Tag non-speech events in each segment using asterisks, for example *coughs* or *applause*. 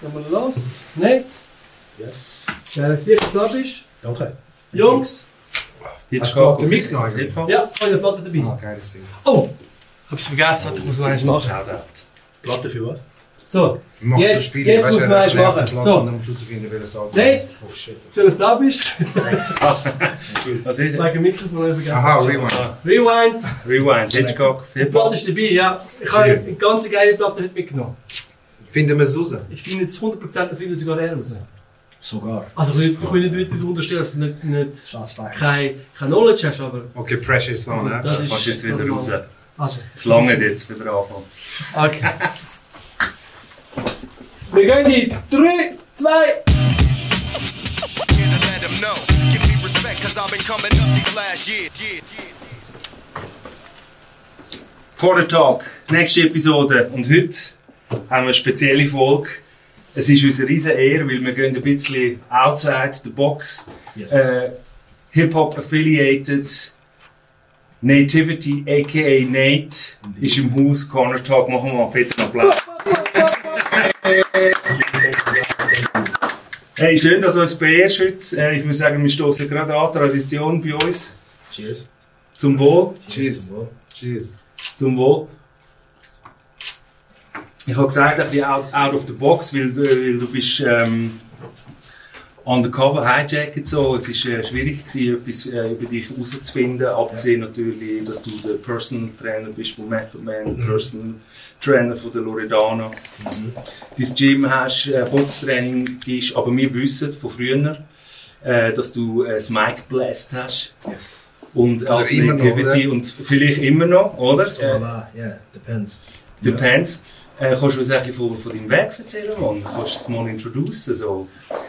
Gehen wir los. Nett. Yes. Schön, dass du da bist. Danke. Jungs. Hast du Platte mitgenommen? Ja, ich habe eine Platte dabei. Ah, geiles Ding. Oh! Hab ich vergessen, warte, ich muss noch eins machen. Platte für was? So, Mach Jetzt- so Spiele, jetzt weißt muss man eins machen. die Platte So. dann musst du herausfinden, welches Album Nate. Oh shit. schön, dass du da bist. *laughs* Was ist Wegen dem Mikrofon habe ich vergessen. Aha, Rewind. Rewind. Rewind, Hitchcock, Die Platte ist dabei, ja. Ich habe eine ganz geile Platte heute mitgenommen. Finden wir es raus? Ich finde jetzt 100% da findet sogar er raus. Sogar. Also ich will ich will nicht wirklich unterstellen, dass du nicht, nicht Staatsfeind. kein, kein Knowledge hast, aber Okay, Pressure ist on, ne? das ist... Kannst jetzt wieder das raus. Also, Es lange jetzt für den Anfang. okay. Wir gehen in 3, 2... Here to let 'em know. Give me respect, cause I've been coming up these last years. Yeah, yeah. Quarter Talk, nächste Episode. Und heute haben wir eine spezielle Folge. Es ist uns eine riesen Ehre, weil wir gehen ein bisschen outside the box. Yes. Äh, Hip-Hop affiliated. Nativity, aka Nate, ist im Haus. Corner Talk, machen wir mal einen fetten Applaus. Hey, schön, dass du uns beehrst heute. Äh, ich würde sagen, wir stoßen gerade an, Tradition bei uns. Cheers. Zum Wohl. Cheers. Cheers. Zum Wohl. Ich habe gesagt, ein bisschen out, out of the box, weil, du- weil du bist ähm, undercover hijacket so. Es war äh, schwierig gewesen, etwas äh, über dich herauszufinden, abgesehen natürlich, dass du der Personal Trainer bist von Method Man, der Personal Trainer von der Loredana. Dein Gym hast, äh, Boxtraining gibst, aber wir wissen von früher, äh, dass du äh, das Mic Blast hast. Yes. Und Oder als immer noch, und vielleicht immer noch, oder? So, Äh. Yeah, depends. Depends. Äh, kannst du uns ein bisschen von, von deinem Weg erzählen, Mann? Kannst du es mal introducen, so?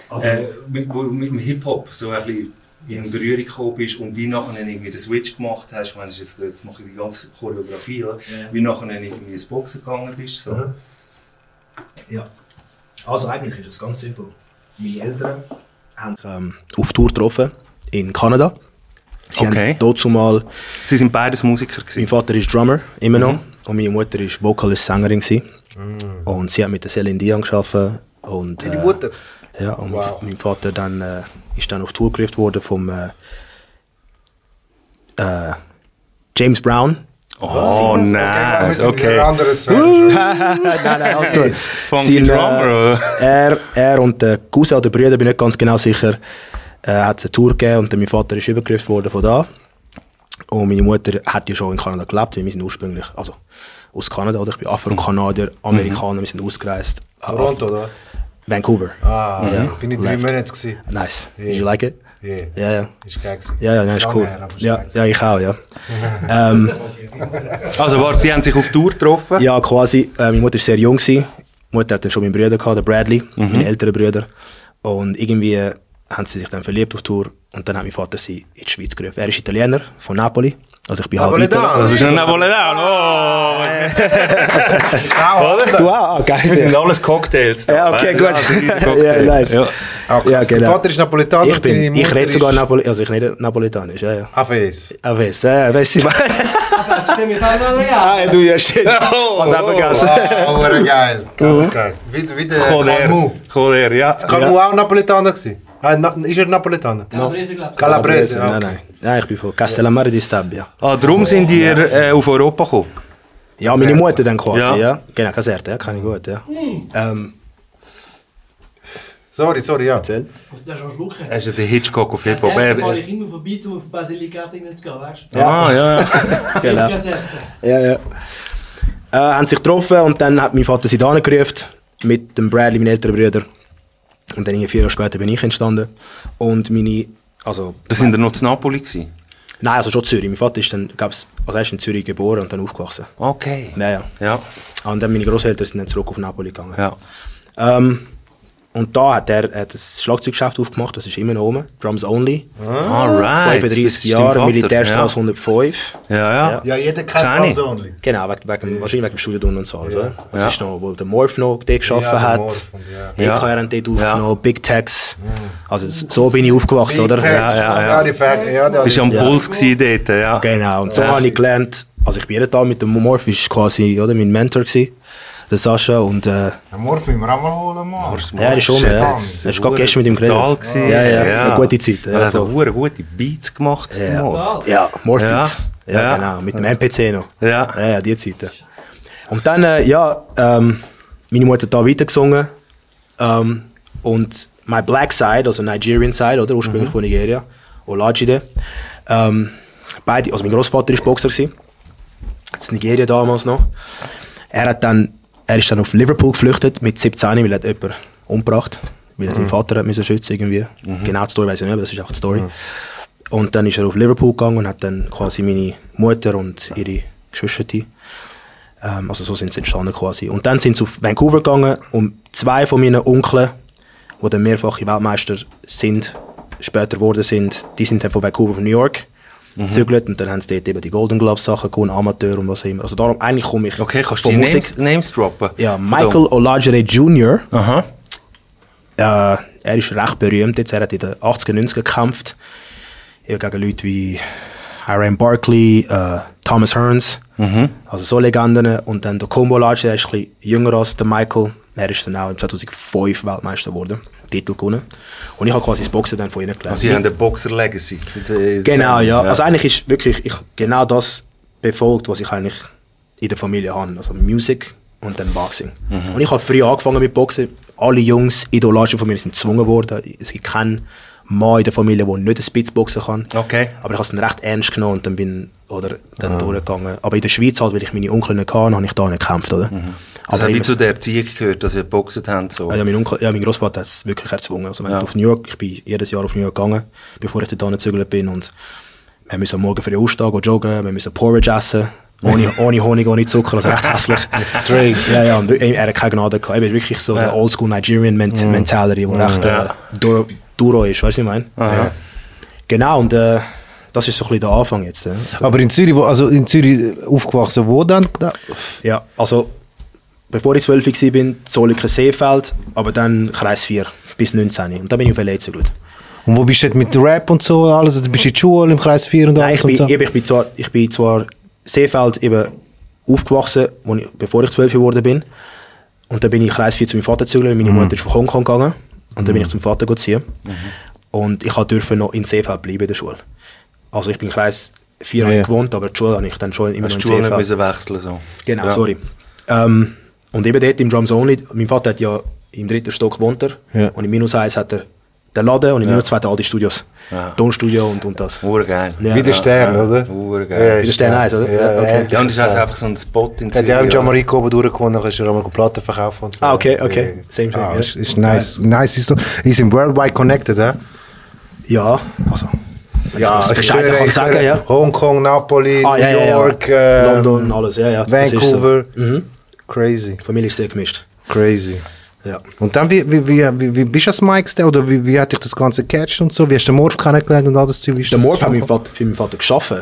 Also, äh, mit, wo du mit dem Hip-Hop so ein bisschen in. Berührung gekommen bist und wie nachher irgendwie den Switch gemacht hast. Ich meine, jetzt, jetzt mache ich die ganze Choreografie? Ja. Wie nachher irgendwie ins Boxen gegangen bist, so. Mhm. Ja. Also eigentlich ist es ganz simpel. Meine Eltern haben ähm, auf Tour getroffen in Kanada. Sie Okay. haben dazu mal, Sie sind beides Musiker mein Vater ist Drummer, immer noch, Mhm. Und meine Mutter ist Vocalist, Sängerin gewesen. Und sie hat mit der Celine Dion gearbeitet. Und, Deine äh, Mutter? Ja, und Wow. mein Vater dann, äh, ist dann auf Tour gerufen worden vom äh, äh, James Brown. Oh, nice, okay. anderes *laughs* nein, nein, alles gut. *laughs* Sein, äh, er, er und der Cousin oder Brüder, bin ich nicht ganz genau sicher, äh, hat es eine Tour gegeben und dann mein Vater ist übergriffen worden von da. Und meine Mutter hat ja schon in Kanada gelebt, weil wir sind ursprünglich, also aus Kanada, oder? Ich bin Afro-Kanadier, Amerikaner, wir sind ausgereist. Toronto, oder? Vancouver. Ah, Ja. bin ich drei. Monate gewesen. Nice. Ja. Did you like it? Yeah. Ja, ja. Ist geil. Ja, ja, nein, ist cool. Ja, ja, ich auch, ja. *laughs* ähm, Also, warte, Sie haben sich auf Tour getroffen? ja, quasi. Äh, meine Mutter war sehr jung. Gewesen. Die Mutter hat dann schon meinen Bruder gehabt, Bradley, meine älteren Brüder. Und irgendwie äh, haben sie sich dann verliebt auf Tour. Und dann hat mein Vater sie in die Schweiz gerufen. Er ist Italiener, von Napoli. Also ich bin halb. Italiener. Du bist ein Napoletan, oh! Du auch? Ah, geil. Das sind alles Cocktails. da. Ja, okay, gut. Also, *laughs* ja, nice. Ja. Ah, krass. Ja, Dein genau. Vater ist Napolitaner. Ich, bin, ich rede sogar Napoli also ich rede Napolitanisch, ja, ja. AVS. Ah, weiss, ja, fahren *laughs* noch *laughs* ah, du, ja, stimmt. Was haben wir gegessen? Oh, geil. Ganz geil. Wie, der. Choler, ja. Calmu auch Napolitaner gewesen? Ah, na, ist er Napolitaner? Calabrese, glaube ich. Calabrese, ja. Nein, nein. Nein, ich bin von Castellammare di Stabia. Ah, darum sind ihr äh, auf Europa gekommen? Ja, meine Mutter dann quasi, Ja. ja. Genau, Kaserte, ja, kann ich gut, ja. Ähm, Sorry, sorry, ja. erzähl. Musst du schon schlucken? Hast du den Hitchcock auf Hip-Hop? Er- ich immer vorbei, um auf Basilikat zu gehen, weißt du? Ah, ja, ja. *laughs* Genau. Ja, ja. Äh, haben sich getroffen und dann hat mein Vater sie da gerufen mit dem Bradley, meinen älteren Brüder. Und dann vier Jahre später bin ich entstanden. Und meine, also, Das sind ihr noch zu Napoli gewesen? nein, also schon Zürich. Mein Vater ist dann, gab's, also er ist in Zürich geboren und dann aufgewachsen. Okay. Ja, ja. Ja, Und dann meine Großeltern sind dann zurück auf Napoli gegangen. ja. Ähm, und da hat er hat das Schlagzeuggeschäft aufgemacht, das ist immer noch oben. Drums Only. Alright. 35 Das ist dein Jahre, Vater, Militärstraße 105. Ja, ja. ja. Ja, jeder Kenn kennt. Drums Only. Genau, wegen, wegen, wahrscheinlich wegen dem Studium und so. alles, oder? Das Ja. ist noch, wo der Morph noch dort geschaffen Ja, hat. Morph ja. Ja. EKR hat dort aufgenommen, Ja. Big Tex. Also s- so bin ich aufgewachsen, oder? Big Text. Ja, ja, ja. Ja, die Fact, ja, die- Bist am Ja. Puls gewesen dort, ja. Genau, und so Ja. habe ich gelernt, also ich bin jeden Tag mit dem Morph, ist quasi oder, mein Mentor gewesen. Der Sascha und äh, müssen wir auch mal holen, Mann. ja, er ist schon, ja. Hast du gerade gestern mit ihm geredet? Brutal gewesen. Ja, ja, eine gute Zeit. Er Ja, hat voll. auch hure gute Beats gemacht. Ja. Morph. Ja, Morphbeats. Ja. Ja, Ja. genau, mit dem MPC noch. Ja. Ja, ja, die Zeiten. Und dann, äh, ja, ähm, meine Mutter hat da weitergesungen. Ähm, und my black side, also Nigerian side, oder, ursprünglich von Nigeria, Olajide. Ähm, beide, also mein Großvater war Boxer. Gewesen. Das Nigeria damals noch. Er hat dann, er ist dann auf Liverpool geflüchtet mit 17, weil er jemanden umgebracht, weil er seinen Vater hat müssen schützen irgendwie. Genau die Story weiß ich nicht, aber das ist auch die Story. Und dann ist er auf Liverpool gegangen und hat dann quasi meine Mutter und ihre Geschwister, ähm, also so sind sie entstanden quasi. Und dann sind sie auf Vancouver gegangen und zwei von meinen Onkeln, die dann mehrfache Weltmeister sind, später geworden sind, die sind dann von Vancouver von New York gezügelt und dann haben sie dort eben die Golden Gloves Sachen gewonnen, Amateur und was auch immer. Also darum, eigentlich komme ich Okay, kannst du die Musik. Names, Names droppen? Ja, Michael Olajide Jr.. Aha. äh, er ist recht berühmt jetzt. Er hat in den 80er, 90er gekämpft. Eben gegen Leute wie Hiram Barkley, äh, Thomas Hearns. Also so Legenden. Und dann der Combo Lodge, der ist ein bisschen jünger als der Michael. Er ist dann auch im 2005 Weltmeister geworden. Titel gewonnen. Und ich habe quasi das Boxen dann von ihnen gelernt. Also, sie haben eine Boxer-Legacy. Genau, ja. Also eigentlich ist wirklich ich genau das befolgt, was ich eigentlich in der Familie habe. Also Musik und dann Boxing. Mhm. Und ich habe früh angefangen mit Boxen. Alle Jungs, Idolagen von mir sind gezwungen worden. Es gibt keinen Mann in der Familie, der nicht ein Spitzboxen kann. Okay. Aber ich habe es dann recht ernst genommen und dann bin oder dann durchgegangen. Aber in der Schweiz halt, weil ich meine Onkel nicht hatte, habe ich da nicht gekämpft, oder? Mhm. Das hat wie zu der Erziehung gehört, dass sie geboxt haben. So. Ah, ja, mein, Onkel, ja, mein Großvater hat es wirklich erzwungen. Also, wenn Ja. auf New York, ich bin jedes Jahr auf New York gegangen, bevor ich dort gezügelt bin. Und wir müssen am Morgen für die gehen joggen, wir müssen Porridge essen. Ohne, *laughs* ohne Honig, ohne Zucker, also recht hässlich. *laughs* Straight. Ja, ja, und er hat keine Gnade gehabt. Er ist wirklich so der Oldschool Nigerian Ment Mentality, wo recht äh, Duro, Duro ist, weißt du, was ich meine? Ja. Genau, und äh, das ist so ein bisschen der Anfang jetzt. Ja, Aber in Zürich, wo, also in Zürich aufgewachsen, wo dann? Da? ja also, bevor ich 12 war, Zolliken Seefeld, aber dann Kreis 4 bis 19. Und dann bin ich auf LA gezügelt. Und wo bist du jetzt mit Rap und so alles? Du bist in der Schule, im Kreis 4 und Nein, alles ich bin, so? eben, ich bin zwar, ich bin zwar Seefeld eben aufgewachsen, ich, bevor ich 12 geworden bin. Und dann bin ich Kreis 4 zu meinem Vater gezügelt, Mhm. meine Mutter ist nach Hongkong gegangen. Und dann bin ich zum Vater ziehen. Und ich durfte noch in Seefeld bleiben in der Schule. Also ich bin in Kreis 4 Ja, ja. gewohnt, aber die Schule habe ich dann schon immer Hast noch du in Schule Seefeld. müssen wechseln so. Genau, Ja. sorry. Ähm, und eben dort im Drums Only, mein Vater hat ja im dritten Stock gewohnt er. Ja. Und im Minus 1 hat er den Laden und im Ja. Minus 2 hat er all die Studios. Ja. Tonstudio und, und das. Urgeil. Ja. Wie der Stern, ja. oder? Urgeil. Wie der Stern eins, oder? Ja, okay. ja, und das ist also einfach so ein Spot in Er hat ja auch im? Jamaika oben durchgekommen, dann kannst du auch mal Platten verkaufen und so. Ah, okay, okay. Same thing, Ah, ist, ist nice. Nice ist so. Die sind worldwide connected, hä? Ja, also. Ja, ich das schwöre, kann ich sagen, ja. Hongkong, Napoli, Ah, New ja, ja. York, äh, London, alles, ja, ja. das ist Vancouver. So. Mhm. Crazy, Familie ist sehr gemischt. crazy. Ja. Und dann, wie, wie, wie, wie, wie bist du als Mike der, oder wie, wie hat dich das Ganze gecatcht und so? Wie hast du den Morph kennengelernt und all das Zeug? Der Morph hat mein Vater, für meinen Vater geschaffen.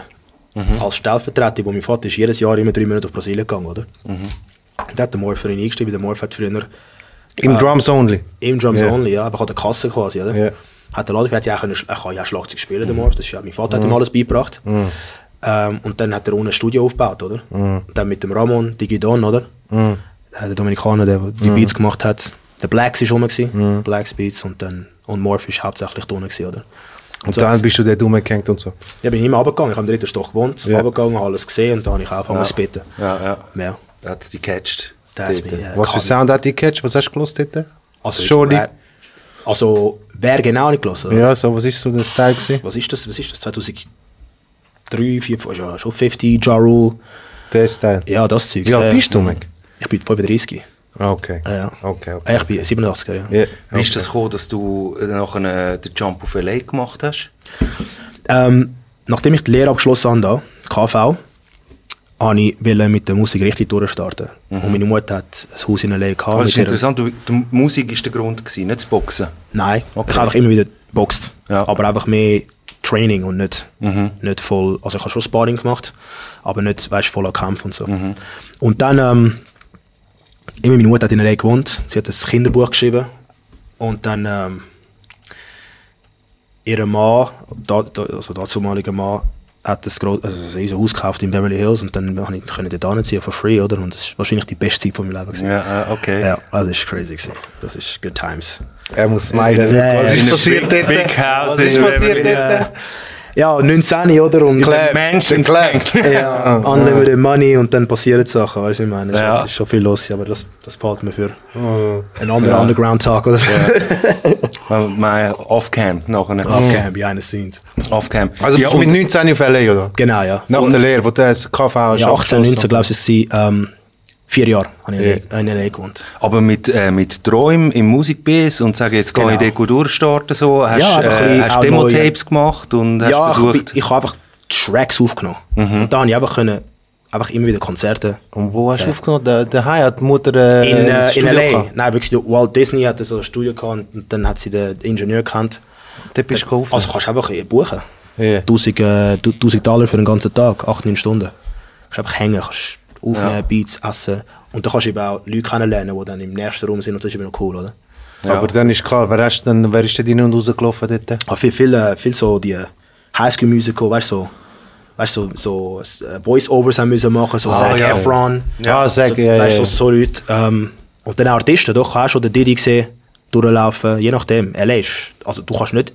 Als Stellvertreter, wo mein Vater ist jedes Jahr immer drei Monate nach Brasilien gegangen, oder? Da hat der Morph für ihn weil der Morph hat früher? Im Drums Only? im Drums Ja. Only, ja, aber hat eine Kasse quasi, oder? Ja. Hat der Laden, er hat ja auch können, er kann ja auch Schlagzeug spielen, der Morph, das ist ja, mein Vater hat ihm alles beigebracht. Ähm, und dann hat er ein Studio aufgebaut, oder? Und dann mit dem Ramon, Digidon, oder? Äh, Der Dominikaner, der die Beats gemacht hat. Der Blacks ist rum, gewesen, Blacks Beats und dann, und Morph ist hauptsächlich da unten gewesen, oder? Und so dann bist du dort rumgehängt und so. Ja, bin ich immer runtergegangen, ich habe im dritten Stock gewohnt, Ja. runtergegangen, habe alles gesehen und dann habe ich angefangen zu spitten. Ja, ja. Ja. Da hat es die gecatcht. Was für Sound hat die gecatcht? Was hast du gelost dort? Also, Scholi? Also, wer genau nicht gelassen? Ja, so, was ist so der Style gewesen? Was ist das? Was ist das? 2003, 2004, ja, schon 50, Ja Rule. Der Style. Ja, das Zeug. Wie alt bist du, Mac? Ich bin 35. Ah, Okay. Ja, ja. Okay, okay. Äh, Ich bin 87er, ja. Ja, Wie ist okay. das gekommen, dass du nachher äh, den Jump auf LA gemacht hast? Ähm, nachdem ich die Lehre abgeschlossen habe, da, KV, wollte ich wollte mit der Musik richtig durchstarten. Und meine Mutter hat ein Haus in L.A. gehabt. Mhm. Das ist interessant, du, die Musik war der Grund, gewesen, nicht das Boxen. Nein, Okay. ich habe einfach immer wieder geboxt. Ja. Mhm. Aber einfach mehr Training und nicht, nicht voll. Also ich habe schon Sparring gemacht, aber nicht weißt, voller Kampf und so. Mhm. Und dann, ähm, immer meine Mutter hat in L.A. gewohnt. Sie hat ein Kinderbuch geschrieben. Und dann, ähm, ihr Mann, da, da, also der zumalige Mann, hat das gro- also ein Haus gekauft in Beverly Hills und dann konnte ich können dort hinziehen for free, oder? Und das ist wahrscheinlich die beste Zeit von meinem Leben. gewesen. Ja, äh, okay. Ja, also das ist crazy gewesen. Das ist good times. Er muss smilen. Ja, Was ist passiert big- dort? big house Was ist passiert Beverly dort? Ja, 19, oder? Und Clap, der Clap. ja, *laughs* unlimited money und dann passieren Sachen, weißt du, ich meine, es Ja. ist schon viel los, aber das, das fällt mir für Oh. einen anderen Underground-Tag oder so. Mal Off-Cam nachher. Okay, behind the scenes. Off-Cam. Also ja, mit und, 19 auf LA, oder? Genau, ja. Nach der Lehre, wo du das KV hast. ja, 18, 19, glaube ich, ist es ähm, vier Jahre habe ich Ja. in LA gewohnt. aber mit, äh, mit Träumen im Musikbiss und sagen, jetzt gehe ich Genau. gut durchstarten, so. Hast, Ja, äh, bisschen hast Demo-Tapes gemacht und hast ja, ich, versucht... bin- ich habe einfach Tracks aufgenommen. Und da habe ich einfach, können, einfach immer wieder Konzerte Und wo hast du aufgenommen? Hai hat die Mutter äh, in, äh, in Studio LA. gehabt. Nein, wirklich, Walt Disney hatte so ein Studio gehabt und dann hat sie den Ingenieur gekannt. Dort bist du. Also kannst du einfach buchen. Ja. 1000, äh, 1000 Dollar für den ganzen Tag, 8, 9 Stunden. Du kannst einfach hängen, kannst aufnehmen, Ja. Beats essen. Und dann kannst du eben auch Leute kennenlernen, die dann im nächsten Raum sind und das ist eben noch cool, oder? Aber dann ist klar, wer, hast denn, wer ist denn rein und rausgelaufen dort? Aber viel, viel, äh, viel so die Highschool Musical, weißt du, so, weißt, so, so äh, Voice-Overs haben müssen machen, so Zac ja. Efron. Ja, sag, so, ja, ja, weißt, du, ja. so, so Leute. Ähm, und dann auch Artisten, doch, hast du schon den Diddy gesehen, durchlaufen, je nachdem. LA ist, also du kannst nicht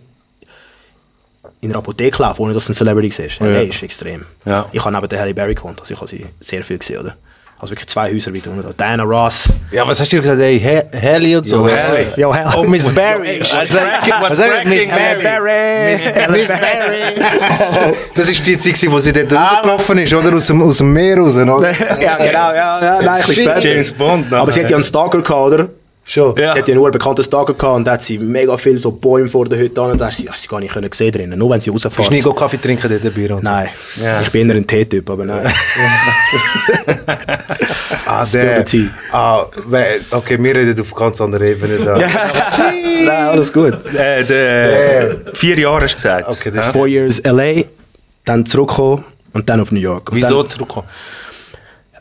in einer Apotheke laufen, ohne dass du eine Celebrity siehst. LA ist extrem. Ja. Ich habe neben der Halle Berry gewohnt, also ich habe sie sehr viel gesehen, oder? Also wirklich zwei Häuser weiter unten. Diana Ross. Ja, was hast du gesagt? Ey, He- Haley und so? Yo, Haley. Yo, hell. Oh, Miss Barry. What's cracking? What's Miss Barry. Miss Barry. *laughs* Das ist die Zeit, wo sie dort rausgelaufen ist, oder? Aus dem, aus dem Meer raus, oder? *laughs* ja, genau, ja, ja, nein, ein bisschen Shit. später. James Bond, Aber sie hat ja einen Stalker gehabt, oder? Schon. Ja. Sie hat ja nur einen bekannten Stalker gehabt und da hat sie mega viel so Bäume vor der Hütte an und da hast sie, hast sie gar nicht können sehen drinnen, nur wenn sie Bist rausfährt. du nie Kaffee trinken dort dabei? und so? Nein, Ja. ich bin eher ein Teetyp, aber nein. *laughs* Ah, der. tea. Ah, we- okay, wir reden auf ganz anderer Ebene da. *laughs* nein, alles gut. Äh, der, vier Jahre hast du gesagt. Okay, das Ja? Four years LA, dann zurückgekommen und dann auf New York. Und Wieso Dann, zurückkommen?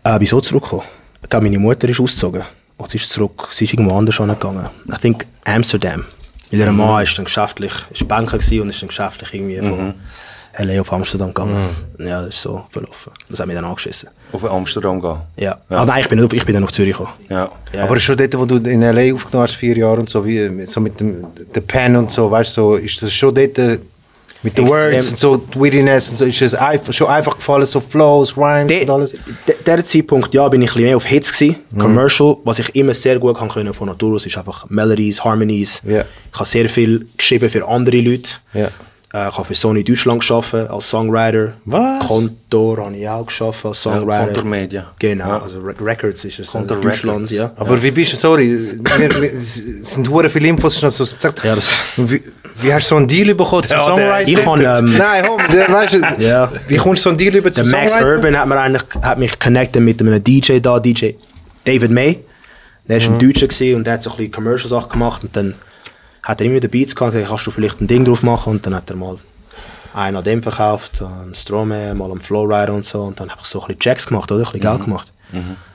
äh, wieso zurückgekommen? Ich glaube, meine Mutter ist ausgezogen. Und sie ist zurück, sie ist irgendwo anders angegangen. I think Amsterdam. Weil ihr Mann ist dann geschäftlich, ist Banker gewesen und ist dann geschäftlich irgendwie von LA auf Amsterdam gegangen. Ja, das ist so verlaufen. Das hat mich dann angeschissen. Auf Amsterdam gehen. Ja. Ah, nein, ich bin, nicht auf, ich bin dann auf Zürich gekommen. Ja. Ja. Aber schon dort, wo du in L.A. aufgenommen hast, vier Jahre und so, wie, so mit dem der Pen und so, weißt du, so, ist das schon dort mit den. Words und so, die Wittiness und so, ist es einfach, schon einfach gefallen, so Flows, Rhymes De, und alles? de, der Zeitpunkt, ja, bin ich ein bisschen mehr auf Hits gewesen, Commercial. Was ich immer sehr gut kann können von Natur aus, ist einfach Melodies, Harmonies. Ja. Ich habe sehr viel geschrieben für andere Leute. Ja. Äh, ich habe für Sony Deutschland gearbeitet als Songwriter. Was? Kontor habe ich auch geschafft als Songwriter. Kontor Media. Genau, Ja. also Re Records ist es. Kontor in Deutschland, ja. Aber wie bist du, sorry, wir, wir, es sind hure viele Infos, schon so gesagt. Ja, das- wie, wie hast du so einen Deal bekommen zum Ja, der- Songwriting? Ich habe, ähm, Nein, home, der, weißt du, Ja. wie kommst du so einen Deal über Der zum Max Songwriting? Urban hat, mir eigentlich, hat mich connected mit einem DJ da, DJ David May. Der war ein Deutscher und der hat so ein bisschen Commercial-Sachen gemacht und dann hat er immer wieder Beats gehabt, gesagt, kannst du vielleicht ein Ding drauf machen und dann hat er mal einen an dem verkauft, an Stromae, mal am Flowrider und so und dann habe ich so ein bisschen Checks gemacht, oder? Ein bisschen Geld gemacht.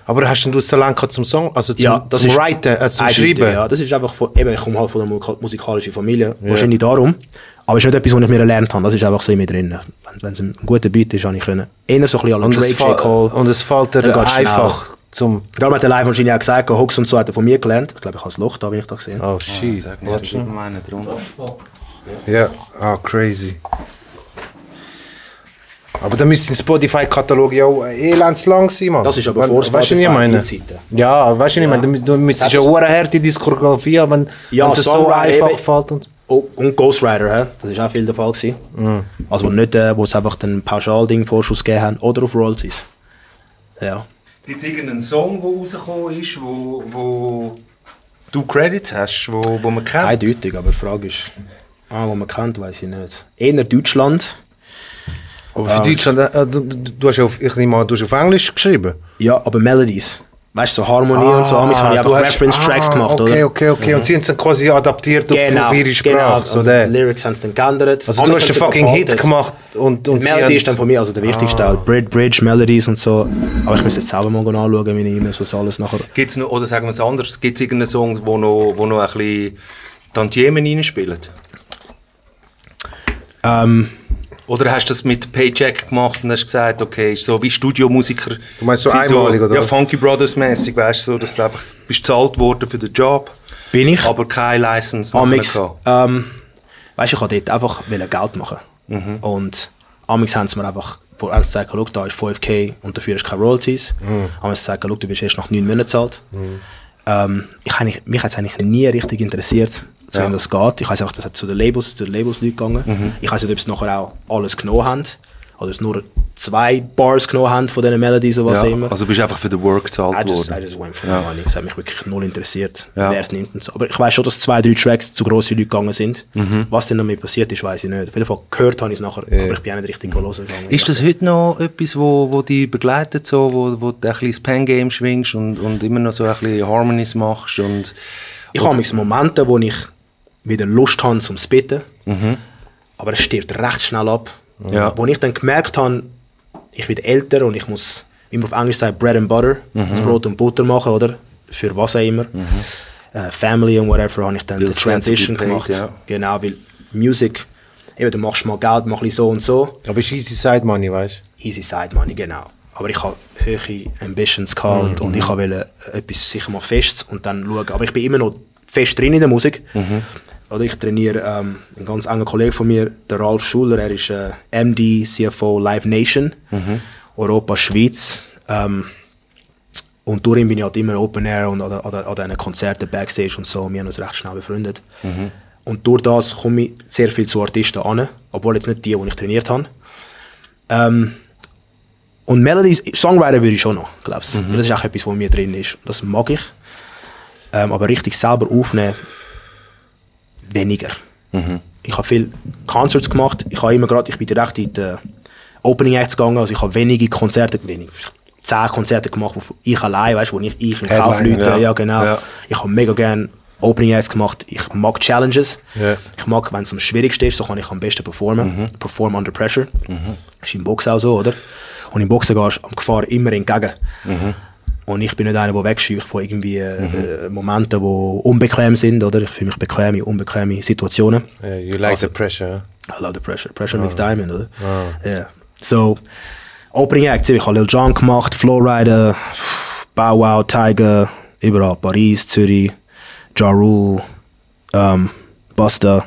Aber hast du das Talent zum Song, also zum, Ja, das zum Writen, äh, zum Schreiben? Ja, das ist einfach von, eben, ich komme halt von einer musikalischen Familie, wahrscheinlich darum. Aber es ist nicht etwas, was ich mir erlernt habe, das ist einfach so in mir drin. Wenn es ein guter Beat ist, habe ich können. Eher so ein bisschen Und Drake, J. Cole. und es fällt dir einfach zum... Darum hat der Live wahrscheinlich auch gesagt, Hooks und so hat er von mir gelernt. Ich glaube, ich habe das Loch da, bin ich da gesehen. Oh shit. Sag mir, ich schon. meine drum. Ja, ah, crazy. Aber dann müsste ein Spotify-Katalog ja auch elendslang sein, Mann. Das ist aber Wenn- vor Spotify, meine? Zeiten. Ja, weißt du, was ich meine? Du- Du müsstest ja eine harte Diskografie haben, wenn Ja, wenn es so einfach eben. fällt. Und Oh, und Ghostwriter, hä? das war auch viel der Fall. Gewesen. Also wo nicht, äh, wo es einfach den Pauschal-Ding Vorschuss gegeben haben oder auf Royalties. Ja. Gibt es irgendeinen Song, der rausgekommen ist, wo, wo du Credits hast, wo, wo man kennt? Eindeutig, aber die Frage ist, ah, wo man kennt, weiß ich nicht. Eher Deutschland. aber für Deutschland, äh, du, du, du hast ja auf, ich nehme an, du hast auf Englisch geschrieben. Ja, aber Melodies. Weißt du, so Harmonie und so. Habe ich einfach hast- Reference-Tracks ah, gemacht, okay, oder? Okay, okay, Und sie haben es dann quasi adaptiert Genau, auf, ihre Sprache. genau. so der. die Lyrics haben es dann geändert. also du hast den fucking Hit gemacht und, und Die Melodie ist dann von mir also der wichtigste Teil. Bridge, Bridge, Melodies und so. Aber ich muss jetzt selber mal anschauen, wie ich immer so das alles nachher... Gibt's noch, oder sagen wir es anders, gibt es irgendeinen Song, wo noch, wo noch ein bisschen Tantiemen reinspielt? Ähm, Oder hast du das mit Paycheck gemacht und hast gesagt, okay, ist so wie Studiomusiker. Du meinst so einmalig, oder Ja? Funky Brothers mäßig, weißt du, so, dass du einfach bist bezahlt worden für den Job, Bin ich. aber keine License Amix, ähm, weißt du, ich wollte dort einfach Geld machen. Mhm. Und Amix haben sie mir einfach vor eins gesagt, schau, da ist 5k und dafür ist keine Royalties. Mhm. Amix gesagt, schau, du wirst erst nach 9 Monaten gezahlt. Ähm, ich, mich hat es eigentlich nie richtig interessiert, zu Ja. das geht. Ich weiß einfach, das hat zu den Labels, zu den Labels Leute gegangen. Mhm. Ich weiß nicht, ob sie nachher auch alles genommen haben. Oder es nur zwei Bars genommen haben von diesen Melodies oder was Ja, immer. also bist du einfach für den Work gezahlt I just, I worden. just went for Ja. money. Es hat mich wirklich null interessiert, Ja. wer es nimmt und so. Aber ich weiß schon, dass zwei, drei Tracks zu grosse Leute gegangen sind. Mhm. Was dann damit passiert ist, weiß ich nicht. Auf jeden Fall gehört habe ich es nachher, aber ich bin auch nicht richtig hören gegangen. Ist das heute noch etwas, wo, wo dich begleitet, so, wo, wo du ein bisschen das Pen-Game schwingst und, und immer noch so ein bisschen Harmonies machst? Und, Ich habe manchmal Momente, wo ich wieder Lust habe zum Spitten, Mhm. aber es stirbt recht schnell ab. Ja. Wo ich dann gemerkt habe, ich werde älter und ich muss, wie man auf Englisch sagt, Bread and Butter, Mhm. das Brot und Butter machen, oder? Für was auch immer. Äh, Family und whatever, habe ich dann die Transition paid, gemacht. ja. Genau, weil Music, eben, du machst mal Geld, mach ein so und so. Aber ist easy Side Money, weißt Easy Side Money, genau. Aber ich habe hohe Ambitions gehabt und, und ich Mhm. wollte etwas sicher mal Festes und dann schauen. Aber ich bin immer noch fest drin in der Musik. Mhm. Oder ich trainiere ähm, einen ganz engen Kollegen von mir, der Ralf Schuler. Er ist äh, MD, CFO Live Nation, Mhm. Europa, Schweiz. Ähm, und durch ihn bin ich halt immer Open Air und an, an, an diesen Konzerten, Backstage und so. Wir haben uns recht schnell befreundet. Mhm. Und durch das komme ich sehr viel zu Artisten an, obwohl jetzt nicht die, die ich trainiert habe. Ähm, und Melodies, Songwriter würde ich schon noch, glaubst du. Das ist auch etwas, was mir drin ist. Das mag ich. Ähm, aber richtig selber aufnehmen, weniger. Ich habe viel Concerts gemacht. Ich habe immer gerade, ich bin direkt in die Opening Acts gegangen. Also ich habe wenige Konzerte, wenig, zehn Konzerte gemacht, wo ich allein, weißt, wo ich, ich im Headliner, Kaufleute, ja. ja. genau. Ja. Ich habe mega gerne Opening Acts gemacht. Ich mag Challenges. Ja. Ich mag, wenn es am schwierigsten ist, so kann ich am besten performen. Perform under pressure. Ist im Boxen auch so, oder? Und im Boxen gehst du am Gefahr immer entgegen. Und ich bin nicht einer, der wegscheucht von irgendwie äh, Momenten, die unbequem sind, oder? Ich fühle mich bequem in unbequeme Situationen. du? you like Also- the pressure. I love the pressure. Pressure makes diamond, oder? Ja. So, Opening Acts, ich habe Lil Jon gemacht, Flowrider, Bow Wow, Tiger, überall. Paris, Zürich, Ja Rule, ähm, Busta.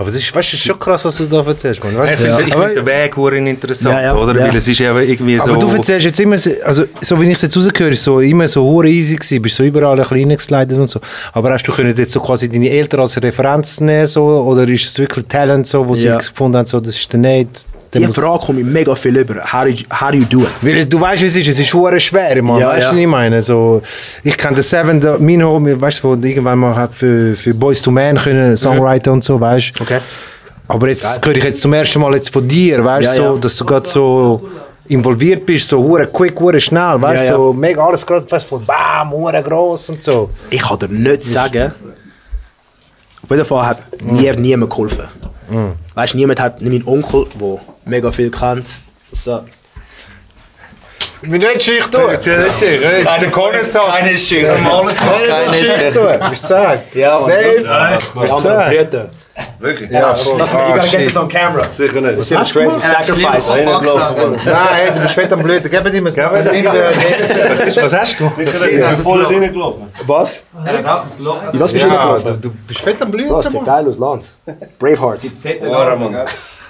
Aber das ist, weißt, das ist schon krass, was du da erzählst, man. Weißt, Ich finde ich aber, find den Weg interessant, Ja, ja, oder? ja. Weil es ist ja irgendwie so... aber du erzählst jetzt immer, so- also so wie ich es jetzt rausgehöre, so immer so hure easy gewesen, bist so überall ein bisschen reingeslidet und so. Aber hast du können jetzt so quasi deine Eltern als Referenz nehmen, so, oder ist es wirklich Talent, so, wo Ja. sie gefunden haben, so, das ist der Nate? Die muss- Frage komme ich mega viel über. How do you, how do, you do it? Weil du weißt, wie es ist, es ist hure schwer, Mann. Ja, weißt ja. du, was ich meine? So, ich kenne den Seven, der, mein Homie, weißt du, irgendwann mal hat für, für Boys to Men können Songwriter und so, weißt du. Okay. Aber jetzt höre ich jetzt zum ersten Mal jetzt von dir, weißt du, Ja, so, ja. dass du gerade so involviert bist, so hure quick, hure schnell, weißt du, Ja, ja. so mega alles gerade fast von bam, hure gross und so. Ich kann dir nicht sagen. Auf jeden Fall hat mir niemand geholfen. Weißt du, niemand hat, nicht mein Onkel, der mega viel kennt. So. Ich bin nicht schüch, du. Ich bin nicht schüch. Keine Cornerstone. Keine Schüler. Keine schüch, du. Bist du sagen? Ja, Mann. Dave, bist du sagen? Wirklich? Ja, voll. Das Ah, you gotta get shit. this on camera. Sicher nicht. Shit is crazy. Sacrifice. Nein, du bist fett am Blöden. Gib ihm das. Was hast du gemacht? voll reingelaufen. Was? Er hat auch ein Loch. Was bist du Ja, gelaufen? du, du bist fett am Blüten, Bro, das sieht geil aus, Lance. Braveheart. Fette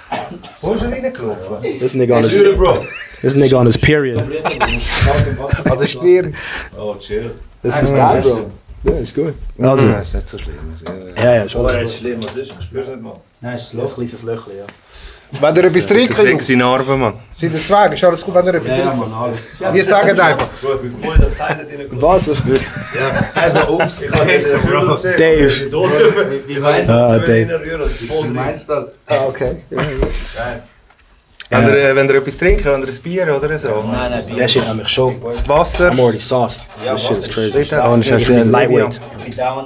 Arme. Wo ist reingelaufen? This nigga on his, Bro. this nigga on his period. An der Stirn. Oh, chill. Das ist geil, Bro. Ja, ist gut. Also, Das ist nicht so schlimm. ja, ja, schon. Aber es ist schlimm, was ist? Spürst du nicht mal? Nein, es ist Ein kleines Löchchen, ja. Wenn ihr etwas trinken, Jungs, Sexy Narben, Mann. sind ihr zwei, ist alles gut, wenn ihr etwas Ja, trinken. Mann, alles. Wir sagen einfach. Bro, ich bin voll das Teil nicht. Was? Also, ups. Ich habe so, Bro. Dave. Wie meinst Ah, du, Dave. Voll Wie meinst du das? Ah, okay. Wenn ihr, wenn ihr etwas trinken, wenn ihr ein Bier oder so. Nein, nein, Der shit hat mich schon. Das Wasser. I'm already sauced. This shit is crazy. Ja, und ich Ich bin lightweight.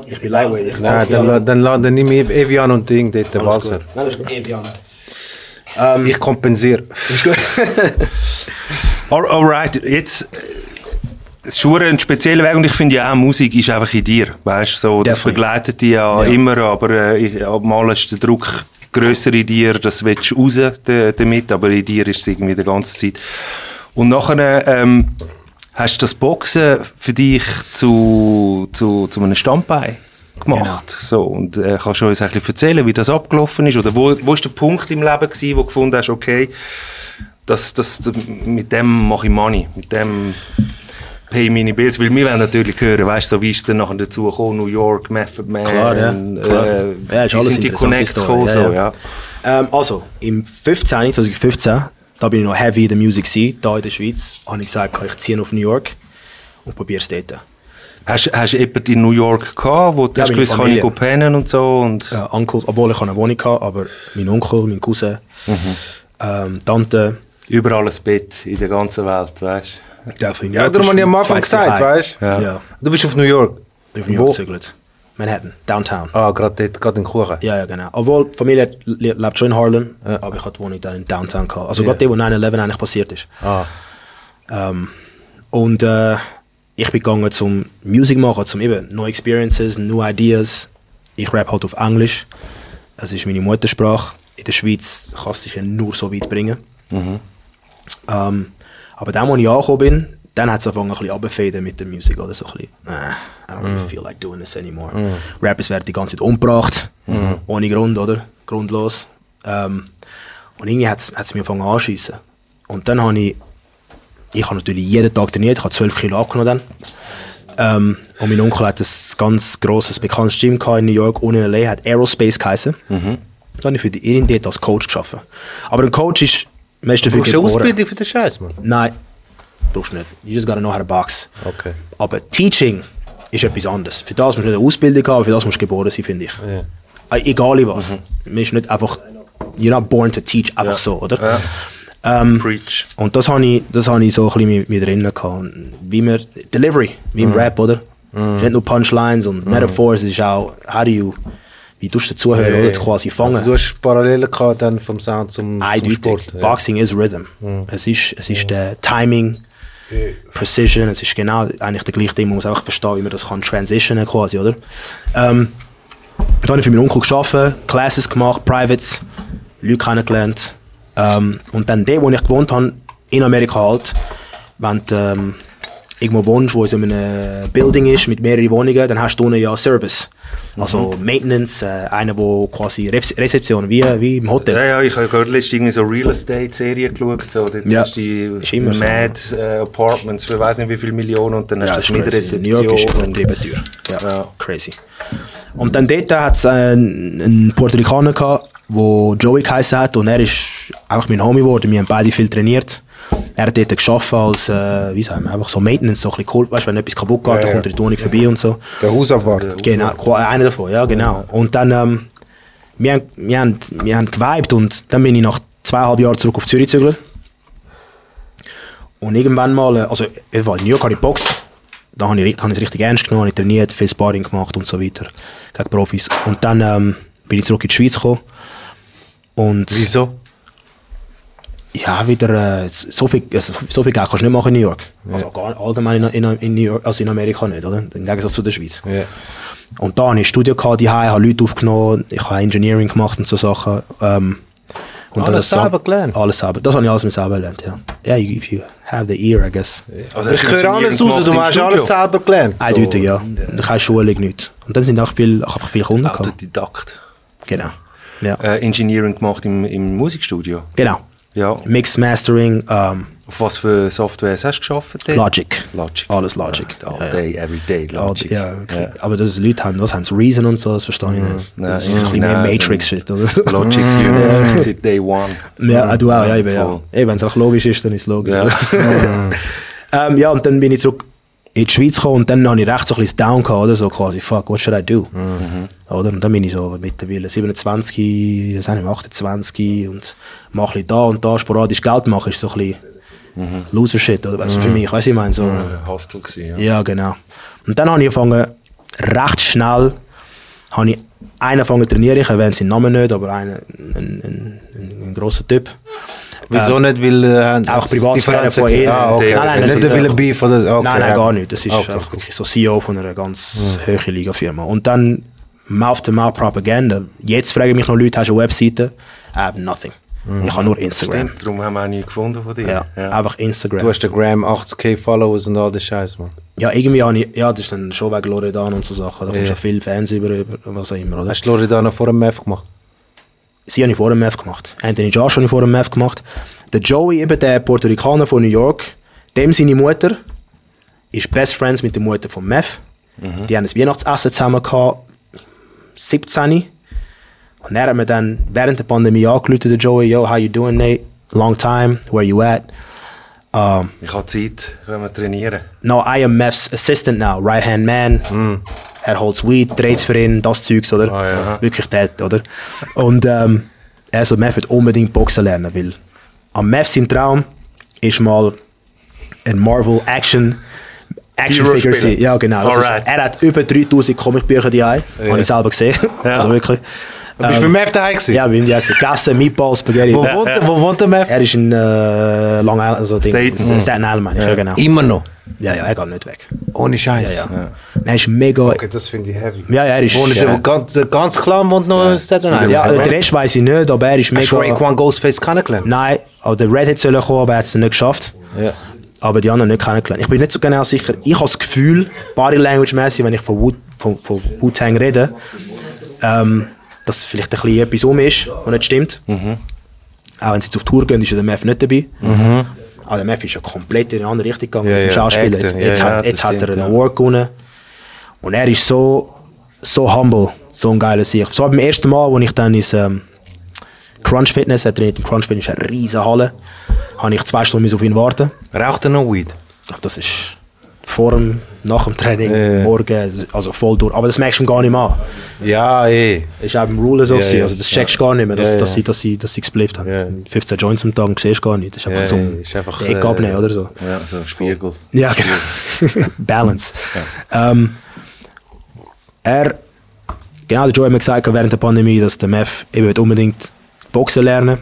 Ich bin lightweight. Nein, dann, la- dann, la- dann nehme ich Evian und Ding dort, Wasser. Nein, das ist Evian. Ich kompensiere. Ist gut. *laughs* All, alright, jetzt. äh, Es ist schon ein spezieller Weg und ich finde ja auch, Musik ist einfach in dir. Weißt, so, das Definitely. begleitet dich ja, Ja. immer, aber äh, ich, mal ist der Druck grössere Dir, das willst du raus da- damit, aber in dir ist es irgendwie die ganze Zeit. Und nachher ähm, hast du das Boxen für dich zu, zu, zu einem Standbein gemacht. So, und äh, kannst du uns ein bisschen erzählen, wie das abgelaufen ist? Oder wo, wo ist der Punkt im Leben gewesen, wo du gefunden hast, okay, das, das, mit dem mache ich Money, mit dem pay meine Bills, weil wir wollen natürlich hören, weißt so wie ist es dann nachher dazu gekommen, New York, Method Man, Klar, ja, klar. Äh, Ja, ist wie alles sind die Connects gekommen, ja, so, ja. Ähm, also, im 15, 2015, da bin ich noch heavy in der Musik gewesen, da in der Schweiz, habe ich gesagt, ich ziehe auf New York und probiere es dort. Hast, hast du jemanden in New York gehabt, wo du Ja, gewusst, kann ich pennen und so? Und äh, Onkels, obwohl ich eine Wohnung hatte, aber mein Onkel, mein Cousin, ähm, Tante, überall ein Bett in der ganzen Welt, weißt der von Ja, darum habe ich am Anfang gesagt, weißt du? Ja. Ja. ja. Du bist auf New York. Ich bin New York gezügelt. Manhattan, Downtown. Ah, gerade dort, gerade in Kuchen. Ja, ja, genau. Obwohl, die Familie le- lebt schon in Harlem, aber ich hatte die Wohnung dann in Downtown gehabt. Also gerade die, wo 9-11 eigentlich passiert ist. Ah. Ähm, und äh, ich bin gegangen zum Musik machen, zum eben neue Experiences, new Ideas. Ich rap halt auf Englisch. Es ist meine Muttersprache. In der Schweiz kann es dich ja nur so weit bringen. Ähm, aber dann, als ich angekommen bin, dann hat es angefangen ein bisschen mit der Musik. Oder so ein bisschen, nah, I don't really feel like doing this anymore. Rappers werden die ganze Zeit umgebracht, ohne Grund, oder? Grundlos. Ähm, und irgendwie hat es mir angefangen anschießen. Und dann habe ich, ich habe natürlich jeden Tag trainiert, ich habe 12 Kilo abgenommen dann. Ähm, und mein Onkel hat ein ganz grosses, bekanntes Gym gehabt in New York, in L.A. hat Aerospace geheißen. Dann habe ich für die Irin dort als Coach gearbeitet. Aber ein Coach ist meist dafür Brauchst du. Ausbildung für den Scheiß, Mann? Nein, brauchst du nicht. You just gotta know how to box. Okay. Aber Teaching ist etwas anderes. Für das musst du nicht eine Ausbildung haben, für das musst du geboren sein, finde ich. Äh, Egal was. Man ist nicht einfach, you're not born to teach, einfach so, oder? Ähm, Preach. und das habe ich, das habe ich so ein bisschen mit, mit drin gehabt. Wie man, Delivery, wie im Rap, oder? Es ist nicht nur Punchlines und Metaphors, es ist auch, how do you, wie tust du den Zuhörer oder, quasi fangen. Also du hast Parallelen gehabt dann vom Sound zum, zum Eindeutig. Sport. Ja. Boxing ist Rhythm. Es ist, es ist der Timing, Precision, es ist genau eigentlich der gleiche Ding, man muss auch verstehen, wie man das kann transitionen quasi, oder? Ähm, dann habe ich für meinen Onkel gearbeitet, Classes gemacht, Privates, Leute kennengelernt. Ähm, und dann der, wo ich gewohnt habe, in Amerika halt, wenn du ähm, irgendwo wohnst, wo es in einem Building ist mit mehreren Wohnungen, dann hast du unten ja Service. Also Maintenance, äh, einer, wo quasi Rez Rezeption, wie, wie im Hotel. Ja, ja, ich habe gerade letztens irgendwie so Real Estate-Serie geschaut, so, dort Ja. hast du die Ist immer so. Mad äh, Apartments für weiss nicht wie viele Millionen und dann Ja, hast du ist mit crazy. New York ist Rezeption. übertrieben teuer. Ja, Ja. crazy. Und dann dort hat es einen, einen Puerto Ricaner gehabt, der Joey geheißen hat und er ist einfach mein Homie geworden. Wir haben beide viel trainiert. Er hat dort geschafft als, äh, wie sagen wir, einfach so Maintenance, so ein bisschen cool. Weißt wenn etwas kaputt geht, Ja, dann ja. kommt er die Wohnung vorbei und so. Der Hausabwart. Genau, einer davon, ja, genau. Und dann, ähm, wir, haben, wir, haben, wir haben geweibt und dann bin ich nach zweieinhalb Jahren zurück auf Zürich gezügelt. Und irgendwann mal, äh, also in New York habe ich geboxt. Da habe ich, habe ich es richtig ernst genommen, habe ich trainiert, viel Sparring gemacht und so weiter, gegen Profis. Und dann ähm, bin ich zurück in die Schweiz gekommen. Und Wieso? ja, wieder, äh, so, viel, also, so viel Geld kannst du nicht machen in New York. Also gar, allgemein in, in, in New York, also in Amerika nicht, oder? Im Gegensatz zu der Schweiz. Ja. Und da hatte ich ein Studio, gehabt, die habe Leute aufgenommen, ich habe Engineering gemacht und so Sachen. Ähm, und Alles das- selber gelernt? Alles selber. Das habe ich alles mit selber gelernt, ja. Ja, you- if you have the ear, I guess. Also Ich höre alles raus, du hast alles selber gelernt. So. Eindeutig, ja. Keine Schulung, nichts. Und dann sind auch viel, ich habe viele Kunden gehabt. Autodidakt. Genau. Ja. Äh, Engineering gemacht im, im Musikstudio. Genau. Ja. Mix, Mastering, ähm, Auf was für Softwares hast du geschafft? Logic. Logic. Alles Logic. All Ja, ja. day, every day, All- Logic. Ja, okay. aber das Leute haben, was haben sie, Reason und so, das verstehe ich nicht. Nein, das ist ein bisschen mehr Matrix-Shit, oder? Logic *laughs* Unit seit Day One. Ja, ah, du auch, ja, eben, ja. Voll. Ey, wenn es auch logisch ist, dann ist es logisch. Ja. *laughs* ähm, ja, und dann bin ich zurück in die Schweiz gekommen und dann habe ich recht so ein bisschen Down gehabt, oder? So quasi, fuck, what should I do? Oder? Und dann bin ich so mittlerweile 27, was nicht, 28 und mache ein bisschen da und da sporadisch Geld machen, ist so ein bisschen Loser-Shit, oder? Weißt du, für mich, weißt du, ich meine, so. Hostel gewesen, ja. Ja, genau. Und dann habe ich angefangen, recht schnell, habe ich einen angefangen zu trainieren, ich erwähne seinen Namen nicht, aber einen, ein, ein, ein, ein grosser Typ. Wieso nicht? Weil äh, auch Privatsphäre von ihnen. Ah, okay. Nein, nein, nicht. Wille Beef oder... Okay, nein, nein, ja. gar nicht. Das ist Okay, einfach wirklich so CEO von einer ganz hohen Liga-Firma. Und dann Mouth-to-Mouth-Propaganda. Jetzt fragen mich noch Leute, hast du eine Webseite? I have nothing. Ich habe nur Instagram. Stimmt, darum haben wir auch nie gefunden von dir. Ja, einfach Instagram. Du hast den Gram 80k Followers und all das Scheiß, man. Ja, irgendwie habe ich, ja, das ist dann schon wegen Loredan und so Sachen. Da kommst Ja. du ja viele Fans über, über was auch immer, oder? Hast du Loredana vor dem Meth gemacht? Sie habe ich vor dem Meth gemacht. Anthony Josh habe ich vor dem Meth gemacht. Der Joey, eben der Puerto Ricaner von New York, dem seine Mutter ist Best Friends mit der Mutter von Meth. Die haben ein Weihnachtsessen zusammen gehabt, 17. Und er hat mir dann während der Pandemie angerufen, der Joey, yo, how you doing, Nate? Long time, where you at? Um, Ich habe Zeit, wenn wir trainieren. no, I am Meth's assistant now, right hand man. Er holt Weed, dreht für ihn, das Zeugs, oder? Ah, ja. Wirklich dort, oder? Und ähm, er so, Meth unbedingt Boxen lernen, weil am Meth sein Traum ist mal ein Marvel Action Action Figure sein. Ja, genau. Das ist, er hat über 3000 Comicbücher die Habe ich selber gesehen. Also wirklich. Du bist beim Meth daheim gewesen? Ja, bin ich gesehen. Gassen, Meatballs, Spaghetti. Wo, wohnt, wo wohnt der Meth? Er ist in äh, Long Island, also Ding, Staten. Staten Island, meine ich. Ja, genau. Immer noch. Ja, ja, er geht nicht weg. Ohne Scheiß. Ja, ja. Er ist mega. Okay, das finde ich heavy. Ja, ja, er ist. Wohnt ja. der ganz, ganz klar wohnt noch in Staten Island? Ja, den Rest weiß ich nicht, aber er ist Hast du mega. Raekwon Ghostface kennengelernt? Nein, aber der Red hätte sollen kommen, aber er hat es nicht geschafft. Ja. Aber die anderen nicht kennengelernt. Ich bin nicht so genau sicher. Ich habe das Gefühl, Body Language mäßig, wenn ich von, Wu, von, von Wu-Tang rede, ähm, dass vielleicht ein bisschen etwas um ist, was nicht stimmt. Auch wenn sie jetzt auf Tour gehen, ist ja der Meth nicht dabei. Aber der Meth ist ja komplett in eine andere Richtung gegangen Ja, mit dem Schauspieler. Jetzt, jetzt, ja, hat, jetzt hat er einen. Award gewonnen. Und er ist so, so humble, so ein geiler Sieg. So beim ersten Mal, als ich dann ins ähm, Crunch Fitness, er trainiert im Crunch Fitness, ist eine riesige Halle, habe ich zwei Stunden auf ihn warten. Raucht er noch Weed? Das ist vor dem, nach dem Training, Ja. morgen, also voll durch. Aber das merkst du ihm gar nicht mehr an. Ja, eh. Das war auch beim Rulen so, Ja, gewesen. ja. also das checkst du gar nicht mehr, dass, Ja, dass, ja. sie, dass, sie, dass sie gesplifft haben. Ja. 15 Joints am Tag siehst du gar nicht. Das ist einfach Ja, zum ist einfach, den Eck äh, abnehmen oder so. Ja, so ein Spiegel. Ja, genau. *laughs* Balance. Ähm, er, genau, der Joe hat mir gesagt während der Pandemie, dass der Meth eben unbedingt Boxen lernen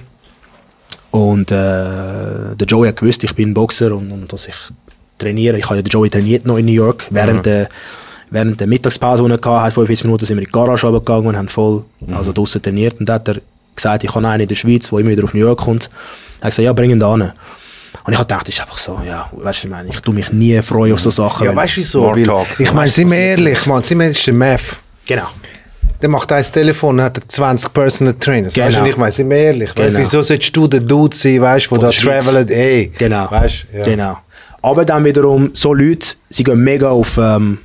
Und äh, der Joey hat gewusst, ich bin Boxer und, und dass ich trainiere. Ich habe ja den Joey trainiert noch in New York. Während, der, während der Mittagspause, die er hatte, 45 Minuten, sind wir in die Garage runtergegangen und haben voll also draussen trainiert. Und dann hat er gesagt, ich habe einen in der Schweiz, der immer wieder auf New York kommt. Er hat gesagt, ja, bring ihn da hin. Und ich habe gedacht, das ist einfach so, ja, weißt du, ich meine, ich tue mich nie freuen auf so Sachen. Ja, weißt du wieso? Ich meine, sind wir ehrlich, man, sind wir ehrlich, der. Genau. Der macht ein Telefon, hat er 20 Personal Trainers. Weißt Genau. du, ich meine, sind wir ehrlich. Genau. wieso solltest du der Dude sein, weißt du, der da travelt, ey. Genau. Weißt ja. Genau. Aber dann wiederum, so Leute, sie gehen mega auf ähm,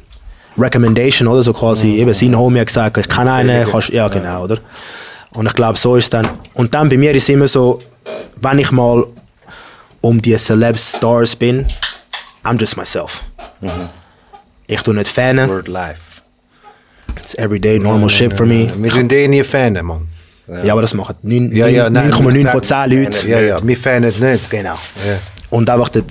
Recommendation, oder? So quasi, Mhm. eben sein Homie hat gesagt, ich kenne einen, kannst, ja, genau, oder? Und ich glaube, so ist dann, und dann bei mir ist es immer so, wenn ich mal um die Celeb Stars bin, I'm just myself. Mhm. Ich tue nicht fanen, Word life. it's everyday normal shit for me. Wir sind eh nie Fan, Mann. Ja, aber das machen neun- Ja, ja, nein, 9,9 von 10 sagen- Leuten. Ja, ja, wir fanen nicht. Genau. Ja. Und einfach die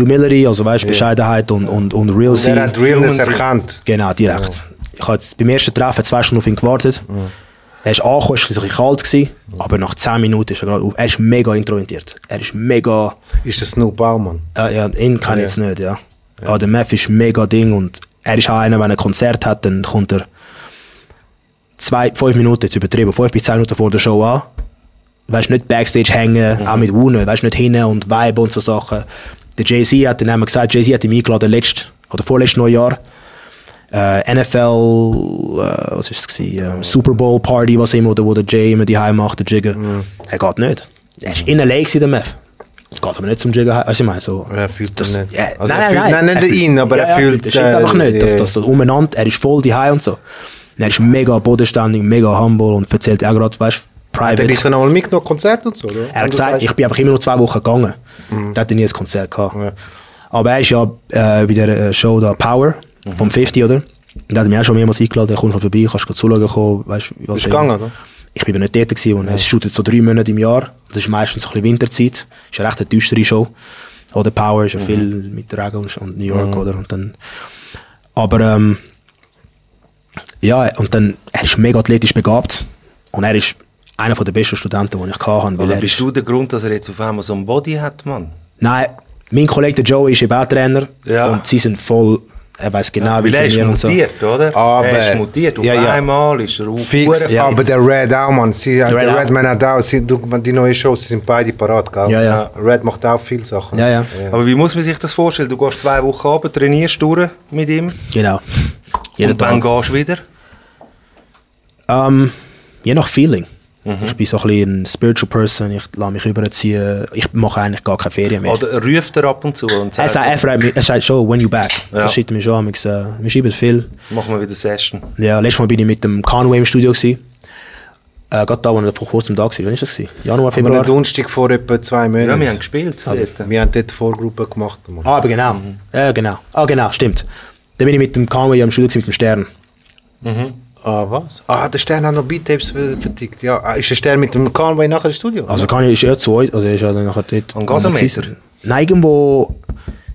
Humility, also weißt, Bescheidenheit und, und, und Real Und er hat Realness erkannt. Genau, direkt. Ich habe jetzt beim ersten Treffen zwei Stunden auf ihn gewartet. Er ist angekommen, es war ein bisschen kalt, gewesen, aber nach 10 Minuten ist er gerade auf. Er ist mega introvertiert. Er ist mega. Ist der Snoop Baumann. Äh, ja, ihn kann ich jetzt nicht, ja. Aber der Meth ist mega Ding und er ist auch einer, wenn er ein Konzert hat, dann kommt er zwei, fünf Minuten, jetzt übertrieben, fünf bis zehn Minuten vor der Show an. Weißt nicht Backstage hängen, auch mit Wohnen, weißt nicht hinten und Vibe und so Sachen. Der Jay-Z hat dann einmal gesagt, Jay-Z hat ihn eingeladen, letzt, oder vorletztes Neujahr. Äh, NFL, äh, was ist es gewesen? Ähm, Super Bowl Party, was immer, oder wo der Jay immer die Heim macht, der Jigger. Er geht nicht. Er ist in L.A. gewesen, der Meth. Es geht aber nicht zum Jigger, du, ich meine, so. Er fühlt das, nicht. Ja, Also nein, er fühlt- nein, nein, nicht ihn, aber er fühlt, Das stimmt äh, einfach nicht, dass ja. das so umeinander, er ist voll die und so. Und er ist mega bodenständig, mega humble und erzählt auch gerade, weißt du, Hat er dich private. dann einmal mitgenommen, Konzert und so, oder? Er hat gesagt, ich bin einfach immer nur zwei Wochen gegangen. Da hat er nie ein Konzert gehabt. Ja. Aber er ist ja äh, bei der äh, Show da Power vom 50, oder? Und da hat er mich auch schon mehrmals eingeladen, er kommt schon vorbei, kannst du zuschauen kommen, weißt was Bist du er- gegangen, oder? Ich bin aber nicht dort gewesen, und es shootet so drei Monate im Jahr. Das ist meistens so ein bisschen Winterzeit. Ist ja recht eine düstere Show. Oder Power ist ja viel mit Regen und- New York, oder? Und dann, aber ähm, ja, und dann, er ist mega athletisch begabt. Und er ist einer der besten Studenten, die ich hatte. Weil Also bist ist, du der Grund, dass er jetzt auf einmal so ein Body hat, Mann? nein, mein Kollege der Joey ist eben auch Trainer. Ja. Und sie sind voll er weiß genau, Weil er ist und so. mutiert, oder? Aber- er ist mutiert. Auf Ja, ja. einmal ist er auf. Fix, ja. Aber der Red auch, Mann. Sie, der Red Red. Man hat auch. Sie, du, die neuen Shows sie sind beide parat, gell? Ja, ja. Red macht auch viele Sachen. Ja, ja. Aber wie muss man sich das vorstellen? Du gehst zwei Wochen runter, trainierst durch mit ihm. Genau. Jeden und dann Tag. gehst du wieder. Ähm, je nach Feeling. Mhm. Ich bin so ein bisschen ein Spiritual Person, ich lasse mich überziehen. Ich mache eigentlich gar keine Ferien mehr. Oder ruft er ab und zu und er, sagt, sagt, er, fragt mich, er sagt schon, when you back. Ja. Das schreibt mir schon. Äh, wir schreiben viel. machen wir wieder Session. Ja, letztes Mal bin ich mit dem Conway im Studio. Gewesen. Äh, gerade da, wo er vor kurzem da war. Wann war das? Januar, Am Februar? Donnerstag vor etwa zwei Monaten. Ja, wir haben gespielt. dort. Wir haben dort Vorgruppe gemacht. Ah, aber genau. Mhm. Ja, genau. Ah, genau, stimmt. Dann bin ich mit dem Conway am Studio gewesen, mit dem Stern. Ah, was? Ah, der Stern hat noch Beat-Tapes ver- vertickt. Ja, ah, ist der Stern mit dem Conway nachher ins Studio? Also Kanye ist ja zu uns, also er ist ja dann nachher dort. Am Gasometer? Nein, irgendwo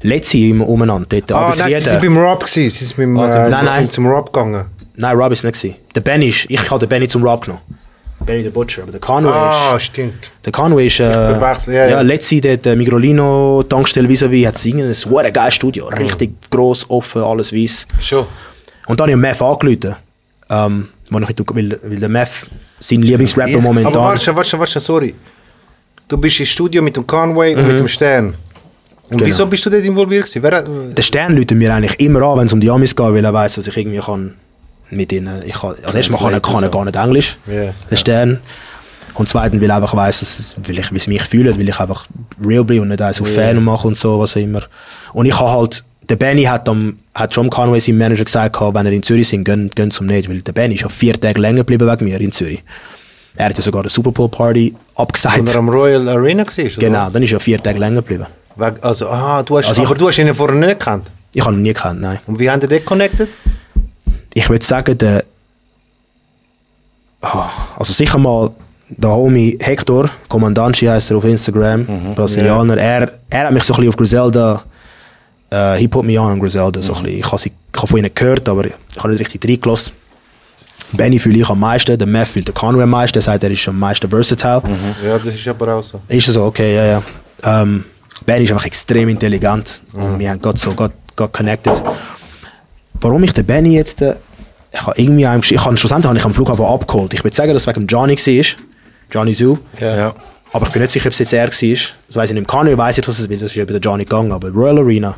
letzte im umeinander. Dort, Ah, aber nein, sie sind beim Rob gewesen. Sie sind, beim, Also, äh, nein, nein. zum Rob gegangen. Nein, Rob ist nicht gewesen. Der Benny ist, ich habe den Benny zum Rob genommen. Benny der Butcher, aber der Conway Ah, ist... stimmt. Der Conway ist... Äh, ja, ja, ja. letzte dort äh, Migrolino Tankstelle vis-à-vis hat singen, ein geiles Studio. Richtig gross, offen, alles weiß. Schon. Und dann habe ich Meth angerufen. Ähm, wo ich, weil, weil der Meth sein Lieblingsrapper momentan... Aber warte, warte, warte, sorry. Du bist im Studio mit dem Conway und Mhm. mit dem Stern. Und Genau. wieso bist du dort involviert gewesen? Wer, hat- Der Stern läutet mir eigentlich immer an, wenn es um die Amis geht, weil er weiß, dass ich irgendwie kann mit ihnen. Ich kann, also erstmal kann kann er gar nicht Englisch, Ja. der Stern. Und zweitens, weil er einfach weiss, dass weil ich, wie es mich fühlt, weil ich einfach real bin und nicht auf Ja. Fan mache und so, was immer. Und ich habe halt, der Benny hat, am, hat schon Conway seinem Manager gesagt, wenn er in Zürich sind, gehen, gehen zum nicht, weil der Benny ist ja vier Tage länger geblieben wegen mir in Zürich. Er hat ja sogar eine Super Bowl Party abgesagt. Wenn er am Royal Arena war? oder? Genau, dann ist er vier Tage länger geblieben. Also, aha, du hast, Also ich- aber du hast ihn vorher nicht gekannt. Ich habe ihn nie gekannt, nein. Und wie haben die dort connected? ich würde sagen, der. Ah, Also sicher mal der Homie Hector, Kommandanci heißt er auf Instagram, Brasilianer. Er, er hat mich so ein bisschen auf Griselda. Äh, he put me on an Griselda. So ein bisschen. Ich habe habe von ihnen gehört, aber ich habe nicht richtig reingelassen. Benny fühle ich am meisten, der Meth fühlt der Conway am meisten, der sagt, er ist am meisten versatile. Ja, das ist aber auch so. Ist so, okay, ja, ja. Ähm, Ben ist einfach extrem intelligent und wir haben gerade so gerade gerade connected. Warum ich den Benny jetzt, äh, ich habe irgendwie ich habe schlussendlich habe ich am Flughafen abgeholt. Ich würde sagen, dass es wegen Johnny war, Johnny Zoo. Ja. Aber ich bin nicht sicher, ob es jetzt er war. Das weiß ich nicht. Kanye weiß ich, dass es das ist über den Johnny gegangen, aber Royal Arena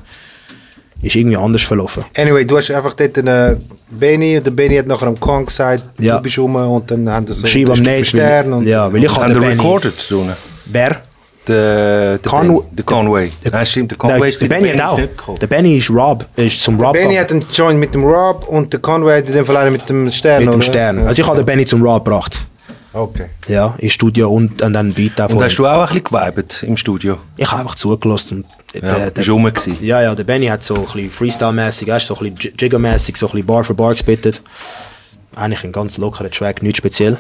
ist irgendwie anders verlaufen. Anyway, du hast einfach dort einen Benny und der Benny hat nachher am Kong gesagt, Ja. du bist rum und dann haben sie so Schreib am Stern weil, und ja, weil ich habe den Benny... recorded drinnen? Wer? Der, der, Conway- der Conway. Nein, stimmt, der Der, Conway ist der Benny hat auch. Der Benny ist Rob, ist zum Rob Benny gegangen. hat einen Joint mit dem Rob und der Conway hat in dem Fall einen mit dem Stern, mit dem? Stern. Also ich habe den Benny zum Rob gebracht. Okay. Ja, ins Studio und, und dann davon. Und hast du auch ein bisschen geweibt im Studio? Ich habe einfach zugelassen. Und Ja, der, bist rum gewesen. ja, ja, der Benny hat so ein bisschen Freestyle-mäßig, so ein bisschen Jigger-mäßig, so ein bisschen Bar für Bar gespittet. Eigentlich ein ganz lockerer Track, nichts speziell.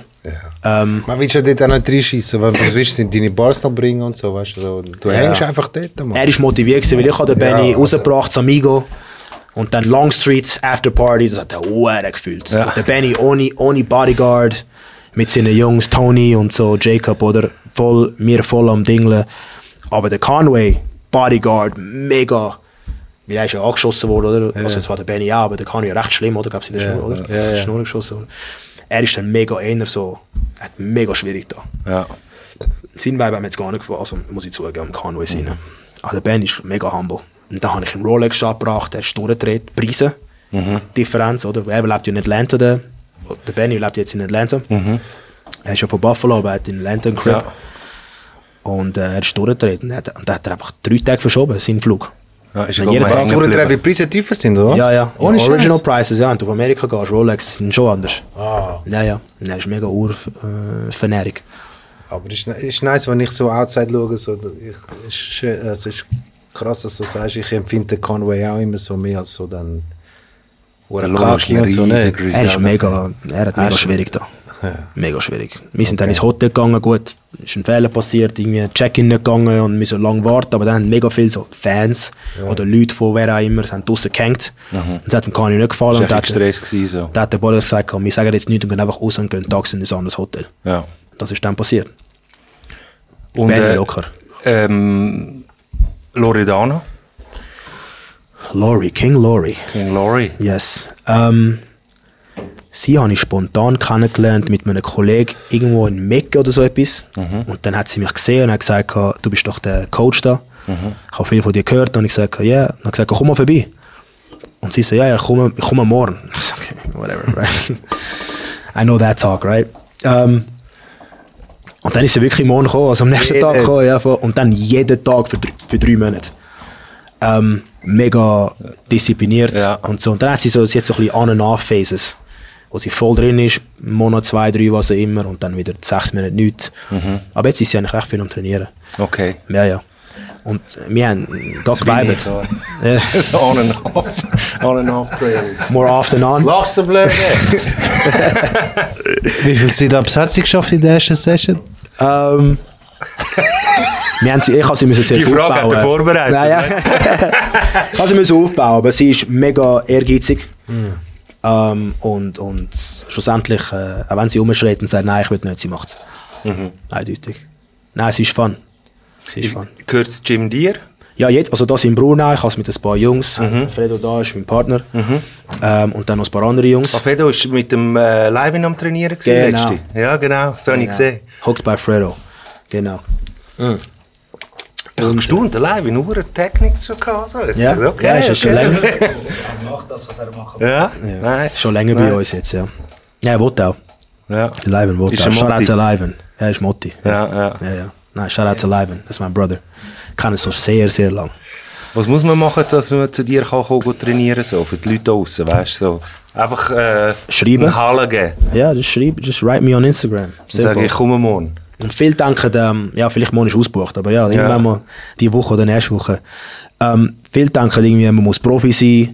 Ähm, Man willst ja dort auch nicht reinschießen, weil du willst sind deine Bars noch bringen und so, weißt du. So. Du Ja. hängst einfach dort, Mann. er ist motiviert gewesen, weil ich habe den Ja, Benny also- rausgebracht, zu Amigo. Und dann Longstreet, After Party, das hat er sehr gefühlt. Ja. Und der Benny ohne, ohne Bodyguard, mit seinen Jungs, Tony und so, Jacob, oder? Voll, mir voll am Dingeln. Aber der Conway, Bodyguard, mega. Weil er ist ja angeschossen worden, oder? Also zwar der Benny auch, aber der Conway recht schlimm, oder? Gab es in der Ja, Schnur, oder? ja, ja. Schnur geschossen. Oder? Er ist dann mega einer so, er hat mega schwierig da. Ja. Sein Vibe hat mir jetzt gar nicht gefallen, also muss ich zugeben, Conway sein. Aber der Ben ist mega humble. Und dann habe ich einen Rolex abgebracht, der ist durchgedreht, Preise, Differenz, oder? Er lebt ja in Atlanta, der, der Benny lebt jetzt in Atlanta. Er ist ja von Buffalo, aber er hat in Atlanta einen Crib. Ja. Und äh, er ist durchgedreht und er hat, er einfach drei Tage verschoben, seinen Flug. Ja, ist ja jeder weil die geblieben. Preise tiefer sind, oder? Ja, ja. Ohne ja. Original Prices, ja. Wenn du auf Amerika gehst, Rolex sind schon anders. Ah. Ja, ja. Er ist mega ur-Fanatic. Aber es ist, ist nice, wenn ich so outside schaue. So, ich, ist, schön- es ist krass, dass du sagst, ich empfinde den Conway auch immer so mehr als so dann. Der Lohn ist Kaki und so, ne? Er ist mega, er hat mega schwierig da. Ja. Mega schwierig. Wir sind dann ins Hotel gegangen, gut, ist ein Fehler passiert, irgendwie Check-in nicht gegangen und wir müssen lange warten, aber dann haben mega viele so Fans oder Leute von wer auch immer, sind draussen gehängt. Und das hat dem Kanye nicht gefallen. Das Und war hat, Stress. Gewesen, so. da hat der Boris gesagt, wir sagen jetzt nichts und gehen einfach raus und gehen tags in ein anderes Hotel. Ja. Das ist dann passiert. Und äh, locker. ähm, Loredana? Laurie, King Laurie. King Laurie. Yes. Ähm, sie habe ich spontan kennengelernt mit einem Kollegen irgendwo in Mecca oder so etwas. Und dann hat sie mich gesehen und hat gesagt, du bist doch der Coach da. Ich habe viel von dir gehört und ich gesagt, ja. Yeah. Und dann hat gesagt, komm mal vorbei. Und sie so, ja, ja, *laughs* ich komme, ich komme morgen. Ich so, okay, whatever, right? *laughs* I know that talk, right? Ähm, und dann ist sie wirklich morgen gekommen, also am nächsten Tag Jeden- gekommen, ja, und dann jeden Tag für, für drei Monate. Ähm, mega diszipliniert Ja. und so. Und dann hat sie so, sie hat so ein bisschen On- and Off-Phases, wo sie voll drin ist, Monat, zwei, drei, was auch immer, und dann wieder sechs Monate nichts. Aber jetzt ist sie eigentlich recht viel am Trainieren. Okay. Ja, ja. Und wir haben gerade geweibt. So, Ja. *laughs* so on and off. On and off trails. More off than on. Lachst du blöd? Wie viel Sit-Ups hat sie geschafft in der ersten Session? Ähm, *laughs* wir haben sie, ich habe sie müssen zuerst Die Frage hat er vorbereitet, Nein, ja. *laughs* ich habe sie müssen aufbauen, aber sie ist mega ehrgeizig. Ähm, und, und schlussendlich, äh, auch wenn sie umschreit und sagt, nein, ich will nicht, sie macht es. Eindeutig. Nein, sie ist fun. Sie ist fun. Gehört das Gym dir? Ja, jetzt, also das in Brunei, ich habe es mit ein paar Jungs. Fredo da ist mein Partner. Ähm, und dann noch ein paar andere Jungs. Alfredo ist mit dem äh, Live am Trainieren Genau. letzte. Ja, genau. Das habe ich gesehen. Hooked by Fredo. Genau. Ich habe Live in Uhren Technik schon gehabt. So. Ja, Also, okay, ja ist ja schon okay. länger. *laughs* macht das, was er machen Ja, nice. Schon länger bei nice. uns jetzt, ja. Ja, er will auch. Ja. Will Ist auch. er Shout out Motti? to Liven. Ja, ist Motti. Ja, ja. Ja, ja. Nein, shout out to Liven. Das ist mein Brother. Kann es so sehr, sehr lang. Was muss man machen, dass man zu dir kann kommen kann trainieren so für die Leute draußen, weißt du? So. Einfach äh, Schreiben? eine Halle geben. Ja, just schreib, just write me on Instagram. Sage ich, komme morgen. Und viele denken, ähm, ja, vielleicht morgen ist ausgebucht, aber ja, irgendwann mal die Woche oder nächste Woche. Ähm, viele denken irgendwie, man muss Profi sein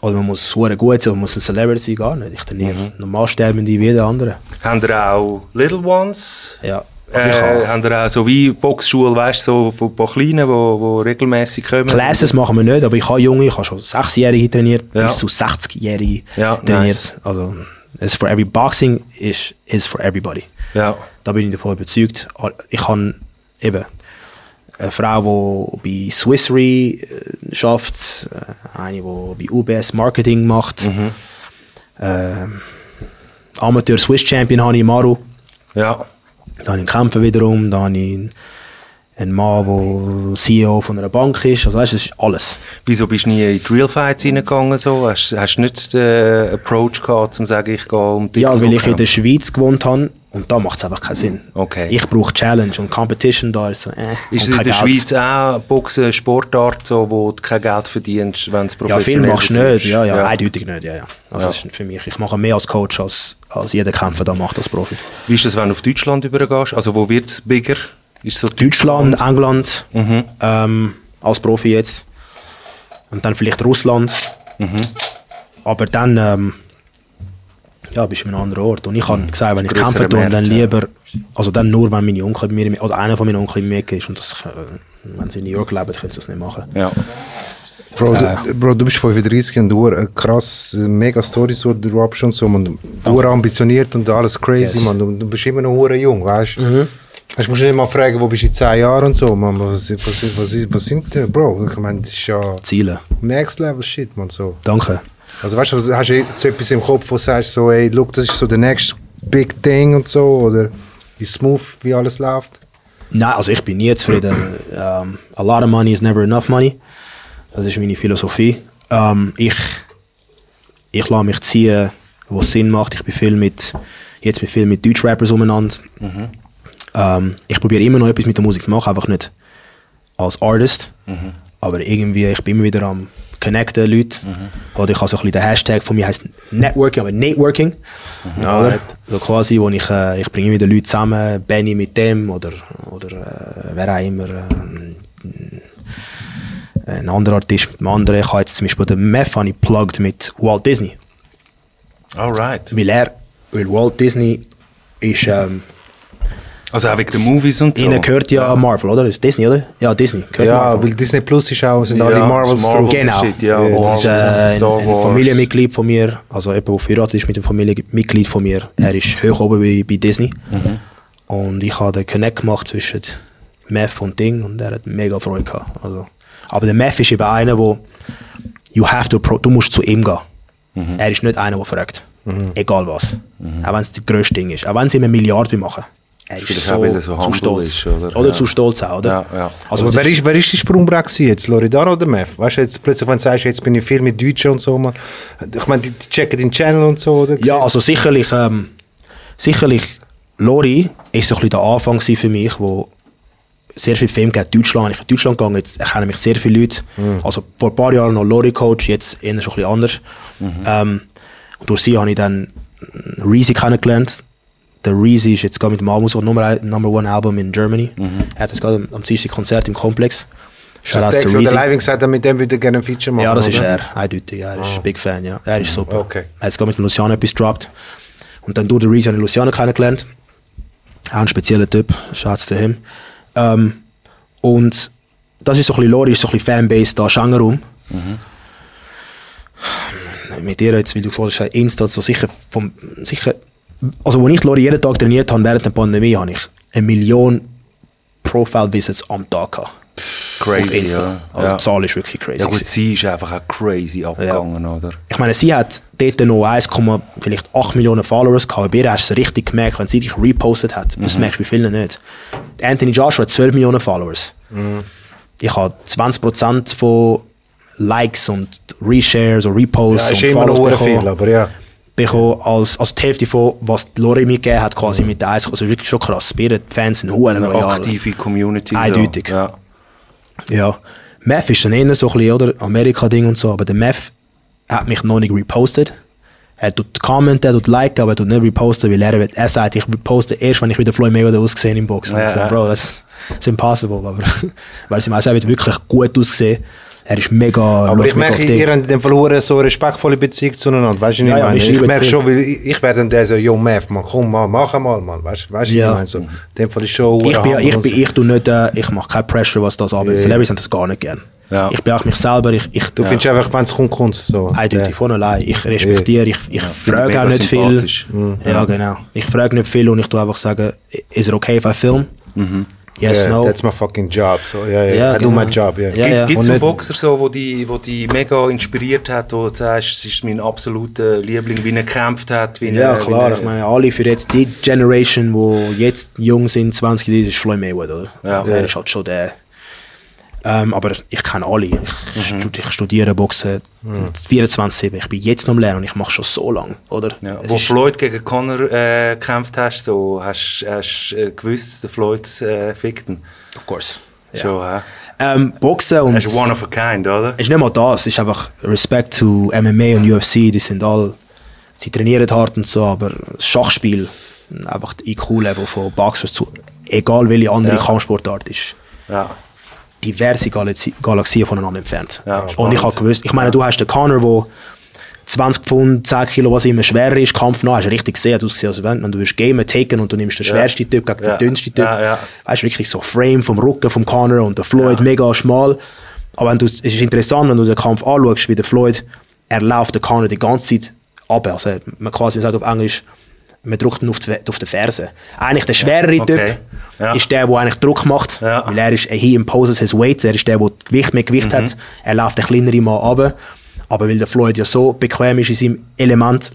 oder man muss sehr gut sein oder man muss ein Celebrity sein. Gar nicht. Ich trainiere Mhm. normal sterbende wie jeder andere. Haben ihr auch Little Ones? Ja. Also Äh, habe haben ihr auch so wie Boxschule, weißt du, so von ein paar Kleinen, die, regelmäßig kommen? Classes machen wir nicht, aber ich habe Junge, ich habe schon 6-Jährige trainiert, Ja. bis zu 60-Jährige Ja, trainiert. nice. Also, es for every Boxing is, is for everybody. Ja. Da bin ich davon überzeugt. Ich habe eben eine Frau, die bei Swissry äh, schafft, äh, eine, die bei UBS Marketing macht. Mhm. Ähm, Amateur Swiss Champion habe ich Maru. Ja. Da habe ich einen Kämpfer wiederum, da habe einen Mann, der CEO von einer Bank ist. Also weißt, du, das ist alles. Wieso bist du nie in die Real Fights reingegangen? So? Hast, hast du nicht den Approach gehabt, um zu sagen, ich gehe um die Ja, weil ich in der Schweiz gewohnt habe und da macht es einfach keinen Sinn. Okay. Ich brauche Challenge und Competition da ist so, äh, Ist es in der Geld. Schweiz auch Boxen eine Sportart, so, wo du kein Geld verdienst, wenn es Ja, professionell viel machst du nicht. Ja, ja, eindeutig nicht. Ja, ja. Also Ja. Das ist für mich. Ich mache mehr als Coach, als, als jeder Kämpfer da macht als Profi. Wie ist das, wenn du auf Deutschland übergehst? Also wo wird es bigger? Ist so Deutschland, England, Mhm. ähm, als Profi jetzt. Und dann vielleicht Russland. Mhm. Aber dann ähm, ja, bist du in einem anderen Ort. Und ich habe gesagt, wenn ich kämpfe, tue, dann lieber, also dann nur, wenn meine Onkel bei mir, oder einer von meinen Onkeln bei mir ist. Und das, äh, wenn sie in New York leben, können sie das nicht machen. Ja. Bro, du, Bro, du bist 35 und du hast krass, äh, mega Stories, die du abst und so, man. Du ambitioniert und alles crazy, Yes. man. Du, du bist immer noch hure jung, weißt du? Weißt, du musst nicht mal fragen, wo bist du in 10 Jahren und so, man. Was, was, was, was sind die, Bro? Ich meine, das ist ja Ziele. Next Level Shit, man. So. Danke. Also weißt du, was- hast du jetzt etwas im Kopf, wo du sagst, so, ey, look, das ist so der next big thing und so, oder ist smooth, wie alles läuft? Nein, also ich bin nie zufrieden. ähm, a lot of money is never enough money. Das ist meine Philosophie. Ähm, ich, ich lasse mich ziehen, wo es Sinn macht. Ich bin viel mit, jetzt bin ich viel mit Deutschrappers umeinander. Ähm, ich probiere immer noch etwas mit der Musik zu machen, einfach nicht als Artist. Aber irgendwie, ich bin immer wieder am connecten Leute. Oder ich habe so ein bisschen den Hashtag von mir heißt Networking, aber Networking. Oder? So quasi, wo ich, äh, ich bringe wieder Leute zusammen, Benny mit dem oder, oder äh, wer auch immer. ähm, ein anderer Artist mit dem anderen. Ich habe jetzt zum Beispiel den Meth habe ich plugged mit Walt Disney. Alright. Weil er, weil Walt Disney ist, ähm, Also auch wegen den Movies und so. ihnen gehört ja, Marvel, oder? Ist Disney, oder? Ja, Disney. Gehört Ja, Marvel. weil Disney Plus ist auch, sind Ja, alle Marvels Marvel drauf. Genau. Shit, ja, Ja, Das ist äh, ein, ein. Familienmitglied von mir, also jemand, der verheiratet ist mit einem Familienmitglied von mir. Er ist hoch oben bei, bei Disney. Mhm. Und ich habe den Connect gemacht zwischen Meth und Ding und er hat mega Freude gehabt. Also, aber der Meth ist eben einer, der you have to du musst zu ihm gehen. Er ist nicht einer, der fragt. Egal was. Auch wenn es das grösste Ding ist. Auch wenn sie ihm eine Milliarde machen. Er ist Vielleicht so, auch, so zu stolz. ist, oder? oder Ja. zu stolz auch, oder? Ja, ja. Also, das wer ist- wer ist die Sprungbrett jetzt? Loredana oder Meth? Weißt du, jetzt plötzlich, wenn du sagst, jetzt bin ich viel mit Deutschen und so, man. Ich meine, die, checken den Channel und so, oder? Ja, also sicherlich, ähm, sicherlich, Lori ist so ein bisschen der Anfang für mich, wo sehr viel Film geht. Deutschland, ich bin in Deutschland gegangen, jetzt erkennen mich sehr viele Leute. Also vor ein paar Jahren noch Lori-Coach, jetzt eher schon ein bisschen anders. Ähm, und durch sie habe ich dann Reezy kennengelernt. Der Reezy ist jetzt gerade mit dem Album, so Nummer, Number One Album in Germany. Er hat jetzt gerade am- am Dienstag Konzert im Komplex. Ist das der, der Reezy. live gesagt hat, mit dem würde er gerne ein Feature machen? Ja, das ist oder? er, eindeutig. Er ist Big Fan, ja. Er ist super. Okay. Er hat jetzt gerade mit Luciano etwas gedroppt. Und dann durch den Reese habe ich Luciano kennengelernt. Auch ein spezieller Typ, Schatz zu ihm. Ähm, und das ist so ein bisschen Lori, ist so ein bisschen Fanbase da, Schangerum. Mit ihr jetzt, wie du gesagt hast, Insta, so sicher, vom, sicher, also als ich Lori jeden Tag trainiert habe während der Pandemie, habe ich eine Million Profile-Visits am Tag gehabt. auf Crazy, Insta. ja. Also ja. die Zahl ist wirklich crazy. Ja gut, gewesen. sie ist einfach auch crazy abgegangen, oder? Ich meine, sie hat dort noch 1,8 vielleicht 8 Millionen Followers gehabt. Bei ihr hast du es richtig gemerkt, wenn sie dich repostet hat. Das merkst du bei vielen nicht. Anthony Joshua hat 12 Millionen Followers. Ich habe 20% von Likes und Reshares und Ja, Reposts ist und Follows sehr viel, bekommen, aber ja. Bekommen als, als die Hälfte von, was die Lori mir gegeben hat, quasi mit der 1. Also wirklich schon krass. Bei ihr die Fans sind hohen Eine aktive Community. Eindeutig. Ja. Ja. Meth ist dann eher so ein bisschen, oder? Amerika-Ding und so, aber der Meth hat mich noch nicht repostet. Er tut commenten, er tut liken, aber er tut nicht reposten, weil er, er sagt, ich reposte erst, wenn ich wieder Floyd Mayweather ausgesehen im Boxen. Ja, ich so. Bro, das ist impossible, aber, *laughs* weil sie meinen, er wird wirklich gut ausgesehen. Er ist mega, Aber ich merke, ihr habt in dem Fall hure so eine respektvolle Beziehung zueinander. Weißt du, Ja, ich ja, meine? Ich merke schon, weil ich, ich werde dann der so, yo, Meth, man, komm mal, mach mal, man. Weißt du, weißt Ja. ich meine? So, in dem Fall ist schon ich bin, ich bin, ich tu nicht, äh, ich mache keine Pressure, was das anbelangt. Ja, ja. Celebrities haben das gar nicht gern. Ja. Ich bin auch mich selber, ich, ich, Du findest einfach, wenn es kommt, kommt es so. Eindeutig, Ja. von allein. Ich respektiere, ich, ich frage mega auch nicht viel. sympathisch. Ja, genau. Ich frage nicht viel und ich tue einfach sagen, is it okay if I film? Yes, Yeah, no. That's my fucking job. So, ja, ja, Ja, I do genau. my job, ja. Ja, ja. Gibt es einen Boxer, so, wo die, wo die mega inspiriert hat, wo du sagst, es ist mein absoluter Liebling, wie er gekämpft hat? Wie ja, er, klar. Wie Ich meine, alle für jetzt die Generation, wo jetzt jung sind, 20, das ist Floyd Mayweather, oder? Ja. Der ist halt schon der. Ähm, aber ich kenne alle. Ich, Mhm. ich studiere Boxen 24-7. Ich bin jetzt noch am Lernen und ich mache schon so lange, oder? ja. Wo Floyd gegen Conor äh, gekämpft hast, so, hast du äh, gewusst, der Floyd äh, fickt ihn? Of course. Ja. Schon, hä? Ähm, Boxen und... Er ist one of a kind, oder? Es ist nicht mal das, es ist einfach Respekt zu MMA und UFC, die sind all, sie trainieren hart und so, aber das Schachspiel, einfach das IQ-Level von Boxers zu, egal welche andere Ja. Kampfsportart ist, Ja. Diverse Galaxie, Galaxien voneinander entfernt. Ja, und ich habe gewusst, ich meine, du hast den Conor, der 20 Pfund, 10 Kilo, was immer schwerer ist, Kampf noch, hast du richtig gesehen, du hast gesehen, also wenn, wenn du willst gamen, taken und du nimmst den Ja. schwersten Typ gegen Ja. den dünnsten Typ, Ja, ja. weißt du, wirklich so Frame vom Rücken vom Conor und der Floyd mega schmal. Aber wenn du, es ist interessant, wenn du den Kampf anschaust, wie der Floyd, er läuft den Conor die ganze Zeit ab. Also man quasi sagt auf Englisch, man drückt ihn auf die, auf die Ferse. Eigentlich der schwerere okay. Typ Ja. ist der, der eigentlich Druck macht, Ja. weil er ist, he imposes his weight, er ist der, der Gewicht mehr Gewicht Mhm. hat. Er läuft den kleineren Mal runter. Aber weil der Floyd ja so bequem ist in seinem Element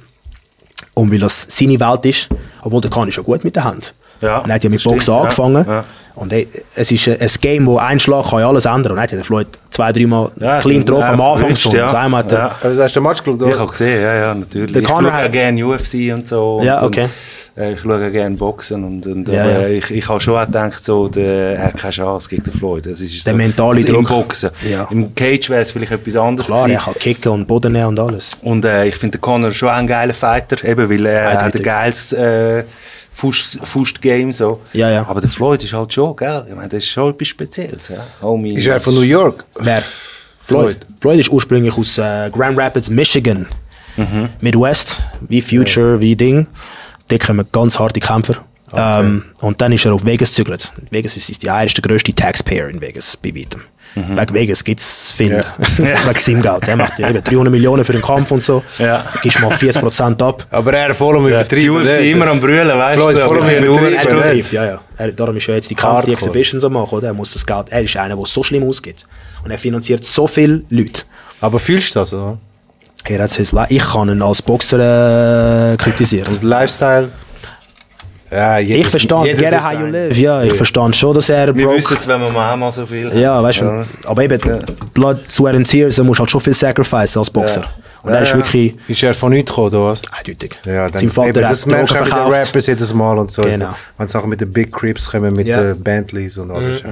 und weil das seine Welt ist, obwohl der kann ist ja gut mit der Hand. Ja, er hat ja mit Boxen stimmt, ja. angefangen. Ja. Und ey, es ist ein, Game, wo ein Schlag kann alles ändern. Und er hat ja den Floyd zwei, dreimal Ja, clean getroffen am Anfang schon. ja. Einmal hat er, Ja. Aber hast du den Match geschaut, Ich habe gesehen, ja, ja, natürlich. Der ich Conor schaue hat- gerne UFC und so. Ja, und, okay. Und, äh, ich schaue gerne Boxen und, und Ja, aber ja. ich, ich habe schon auch gedacht, so, der, er hat keine Chance gegen den Floyd. Das ist Der so, mentale also Druck. Im Boxen. Ja. Im Cage wäre es vielleicht etwas anderes klar, er gewesen. kann kicken und Boden nehmen und alles. Und äh, ich finde den Conor schon ein geiler Fighter, eben weil er hat ein geiles äh, Fuß-Game so. Ja, ja. Aber der Floyd ist halt schon, gell? Ich meine, das ist schon etwas Spezielles. Ja? Homie, Ist er von New York? Wer? Floyd. Floyd ist ursprünglich aus äh, Grand Rapids, Michigan. Midwest, wie Future, wie Ding. Da kommen ganz harte Kämpfer. Ähm, und dann ist er auf Vegas gezügelt. Vegas ist, ist die er ist der grösste Taxpayer in Vegas, bei weitem. Wegen Vegas gibt es viel. *laughs* Wegen seinem Geld. Er macht ja eben 300 Millionen für den Kampf und so. Ja. Gibst mal 40% ab. Aber er voll um Die übertrieben. UFC ne? immer am Brüllen, weißt Floyd, du? voll aber sie haben übertrieben. Er Ja, ja, ja. Er, darum ist ja jetzt die Kampf, die. Exhibition so machen, oder? Er muss das Geld, er ist einer, der so schlimm ausgeht. Und er finanziert so viele Leute. Aber fühlst du das, oder? Er hat sein ich kann ihn als Boxer äh, kritisieren. Und Lifestyle? Ja, jedes- ich verstehe, jeder jeder how you live. Ja, ich verstehe schon, dass er Wir broke. wissen es, wenn wir mal einmal so viel Ja, weißt du, Ja. aber eben, Blood, Sweat and Tears, da musst du halt schon viel sacrifice als Boxer. Und er Ja, ist ja. wirklich Ist er von nichts gekommen, oder was? eindeutig. Ja, dann, Sein Vater eben, hat das Drogen merkst du auch bei den. Rappers jedes Mal und so. Genau. Wenn sie nachher mit den Big Crips kommen, mit Ja. den Bentleys und alles. Ja.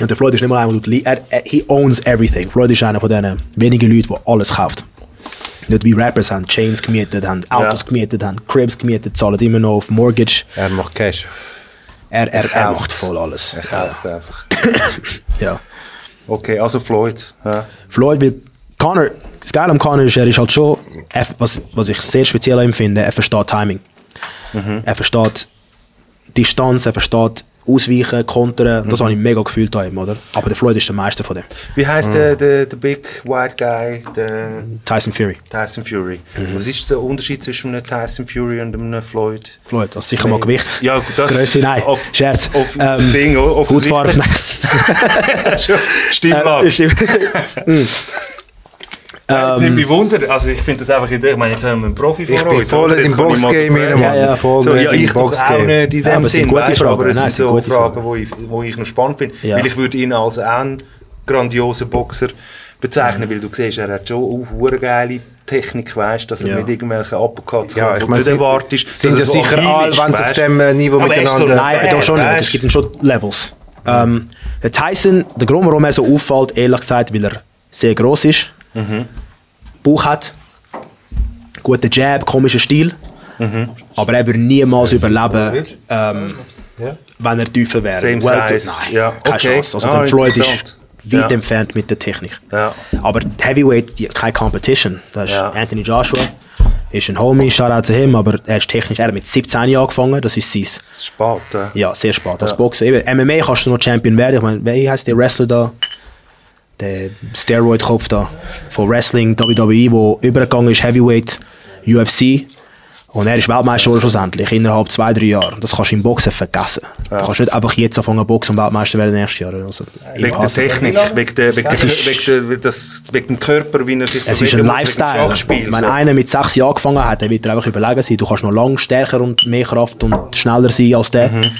Und der Floyd ist nicht mehr einer, der er, er, he owns everything. Floyd ist einer von diesen wenigen Leuten, die alles kauft. Nicht wie Rappers haben Chains gemietet, haben Autos gemietet, haben Cribs gemietet, zahlen immer noch auf Mortgage. Er macht Cash. Er, er, er macht voll alles. Er kauft einfach. *coughs* Ja. Okay, also Floyd. Ja. Floyd wird Connor, das Geile am Connor ist, er ist halt schon, er, was, was ich sehr speziell an ihm finde, er versteht Timing. Er versteht Distanz, er versteht Ausweichen, Kontern, das habe ich mega gefühlt an ihm, oder? Aber der Floyd ist der Meister von dem. Wie heißt der, der, der Big White Guy, der Tyson Fury. Tyson Fury? Was ist der Unterschied zwischen einem Tyson Fury und einem Floyd? Floyd, das ist sicher mal Gewicht. Ja, das Größe, nein. Auf, Scherz. Auf Ähm, Ding, Hautfarbe, offensichtlich. nein. *laughs* Stimmlage. Äh, *laughs* Es nimmt mich Wunder, also ich finde das einfach, in der- ich meine, jetzt haben wir einen Profi Ich vor bin uns. voll oder? im ich Boxgame Mann. Ja, ja. Voll So, ja, im ich doch auch Boxgame. nicht in Ja, dem aber es sind Sinn, gute weißt, Fragen. aber es Nein, sind so gute Fragen, Fragen. wo ich, wo ich noch spannend finde, Ja. weil ich würde ihn als einen grandiosen Boxer bezeichnen, weil du siehst, er hat schon auch hure geile Technik, weißt, dass er Ja. mit irgendwelchen Uppercuts Ja, kommt, ich meine, nicht erwartest, sind ja er so sicher alle, wenn sie auf dem äh, Niveau Aber er miteinander... Nein, aber da schon nicht. Es gibt schon Levels. Ähm, der Tyson, der Grund, warum er so auffällt, ehrlich gesagt, weil er sehr groß ist, Bauch hat, guter Jab, komischer Stil, aber er würde niemals überleben, ähm, wenn er tiefer wäre. Same Welter- size, Nein, ja, keine okay. Chance. Also der Floyd ist weit Ja. entfernt mit der Technik. Ja. Aber Heavyweight, die, keine Competition. Das ist Ja. Anthony Joshua. Ist ein Homie, Shoutout zu ihm, aber er ist technisch, er hat mit 17 Jahren angefangen, das ist sein. Spät, ja. Ja, sehr spät. Als Boxer. Eben, MMA kannst du noch Champion werden. Ich meine, wie heißt der Wrestler da? Der Steroid-Kopf da. Von Wrestling, WWE, wo übergegangen ist, Heavyweight, UFC. Und er ist Weltmeister geworden schlussendlich, innerhalb zwei, drei Jahren. Das kannst du im Boxen vergessen. Du kannst nicht einfach jetzt anfangen zu boxen und Weltmeister werden nächstes Jahr. Also, Wegen der. Technik, wegen, der, wegen, der, ist- wegen, der, das, wegen dem Körper, wie er sich Es ist ein Lifestyle. Wenn so. einer mit sechs Jahren angefangen hat, dann wird er einfach überlegen sein. Du kannst noch lang stärker und mehr Kraft und schneller sein als der. Mhm.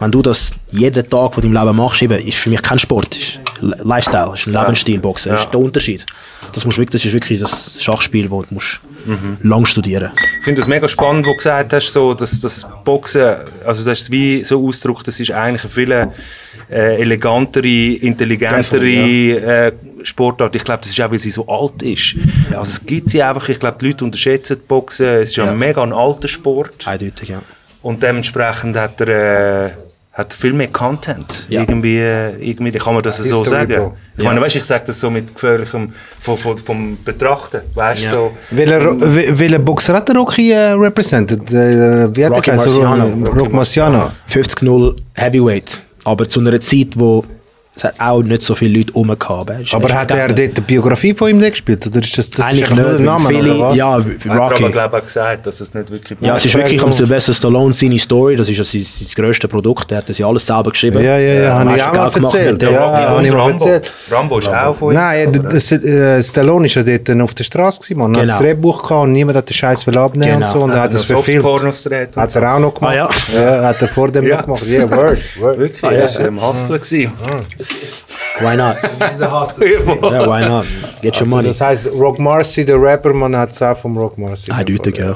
Wenn du das jeden Tag von deinem Leben machst, eben, ist für mich kein Sport. Ist Li- Lifestyle, ist ein Lebensstil, Boxen. Das Ja. ist der Unterschied. Das, musst du wirklich, das ist wirklich das Schachspiel, das du musst Mhm. lang studieren Ich finde das mega spannend, wo du gesagt hast, so, dass das Boxen, also das ist wie so ausgedrückt, das ist eigentlich eine viel äh, elegantere, intelligentere äh, Sportart. Ich glaube, das ist auch, weil sie so alt ist. Also es gibt sie einfach, ich glaube, die Leute unterschätzen die Boxen, es ist ja, Ja. ein mega ein alter Sport Eindeutig, ja. und dementsprechend hat er... Äh, hat viel mehr Content. Ja. Irgendwie, irgendwie kann man das so History, sagen. Bro. Ich Ja. meine, weißt, ich sage das so mit gefährlichem vom, vom, vom Betrachten. Weißt, Ja. so, Welcher, wel- welcher Boxer hat der Rocky äh, represented? Äh, wie hat Rocky? Marciano. Rocky Marciano. 50-0 Heavyweight. Aber zu einer Zeit, wo es hat auch nicht so viele Leute rumgehabt. Aber hat er dort die Biografie von ihm da gespielt? Oder ist das, das Eigentlich ist nicht. Name, viele, oder was? ja, Hat er aber, Rocky. glaube ich, auch gesagt, dass es nicht wirklich Ja, es ist wirklich am Sylvester Stallone seine Story, das ist ja sein, sein grösstes Produkt, er hat das ja alles selber geschrieben. Ja, ja, ja, Am habe ich auch mal gemacht erzählt. mit der Ja, Rocky. ich und mal Rambo. erzählt. Rambo ist auch von ihm. Nein, d- äh, Stallone ist ja dort auf der Straße gewesen, man. Er hat Genau. das Drehbuch gehabt und niemand hat den Scheiß will abnehmen Genau. und so. Und er hat er das verfilmt. Hat er auch noch gemacht. Ah, ja. hat er vor dem *laughs* Ja. noch gemacht. Ja, word, word. Wirklich, ah, ja. ist im gewesen. Why not? *laughs* Diese. Ja, *laughs* why not? Get your Also, money. das heisst, Rock Marcy, der Rapper, man hat es auch vom Rock Marcy. Eindeutig, ja.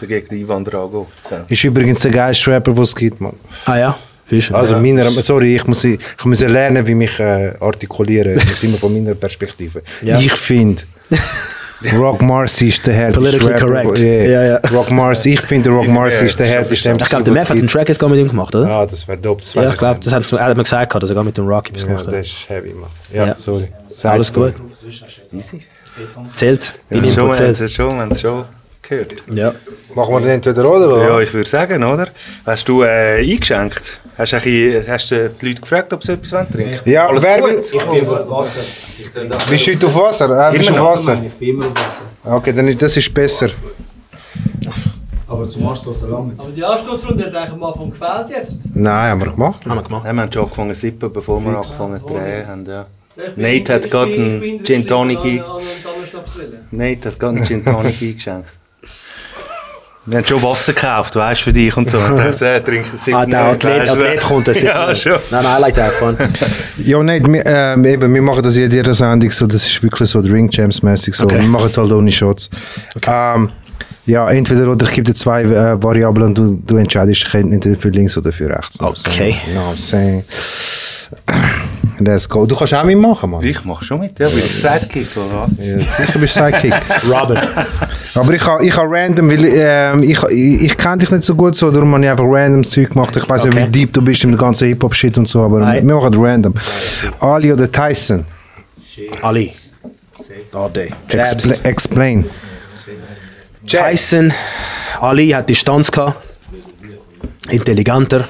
Der gegen Ivan Drago. Ja. Ist übrigens der geilste Rapper, den es gibt, man. Ah ja? Fischen. Also ja. meiner, sorry, ich muss, ich muss lernen, wie mich äh, artikulieren. Das ist immer von meiner Perspektive. Ja. Ich finde, *laughs* *laughs* Rock Marcy ist der härteste Politically Rapper. correct. Yeah. Ja, ja. Rock Marcy, ich finde Rock Easy Marcy Bear. ist der härteste ich glaube, der Meth hat einen Track jetzt gerade mit ihm gemacht, oder? Ah, das wäre dope. Das Ja, ich glaube, das hat, er hat mir gesagt, dass er gerade mit dem Rocky was Ja, gemacht das hat. ist heavy, man. Ja, Ja. sorry. Alles gut. Zählt. Dein Ja, schon, zählt. es schon, schon gehört. Ja. Machen wir den entweder oder? oder? Ja, ich würde sagen, oder? Hast du äh, eingeschenkt? Hast du, ein bisschen- hast du die Leute gefragt, ob sie etwas wollen trinken Ja, Alles wer gut? will- Ich bin auf Wasser. Ich Bist du heute auf Wasser? Ah, bist auf Wasser? Ich bin immer auf Wasser. Okay, dann ist, das ist besser. Aber zum Anstoßen lange. Aber die Anstoßrunde hat eigentlich am Anfang gefällt jetzt. Nein, haben wir gemacht. Haben wir gemacht. Ja, wir haben schon angefangen zu sippen, bevor wir angefangen zu drehen haben. Ja. Nate hat gerade einen Gin Tonic Nate hat gerade einen Gin Tonic eingeschenkt. Wir haben schon Wasser gekauft, weißt du, für dich und so. *laughs* Das äh, trinken sie Ah, der Athlet. Athlet kommt das Ja, schon. Nein, nein, I like that fun. *laughs* Ja, nein, wir, ähm, eben, wir machen das in jeder Sendung so, das ist wirklich so Drink Jams mäßig so. Okay. Wir machen es halt ohne Shots. Ähm, ja, entweder oder ich gebe dir zwei äh, Variablen und du, du entscheidest dich entweder für links oder für rechts. Okay. No, I'm saying. Let's go. Du kannst auch mitmachen, Mann. Ich mache schon mit, ja. Bin ich Sidekick oder was? Ja, sicher bist du Sidekick. *laughs* Robin. Aber ich habe ich ha random, weil ähm, ich, ich, ich kenne dich nicht so gut, so, darum habe ich einfach random Zeug gemacht. Ich weiß ja, Okay. wie deep du bist im ganzen Hip-Hop-Shit und so, aber Nein. wir machen random. Ali oder Tyson? Ali. All day. Expla explain. Tyson, Ali hat Distanz gehabt. Intelligenter.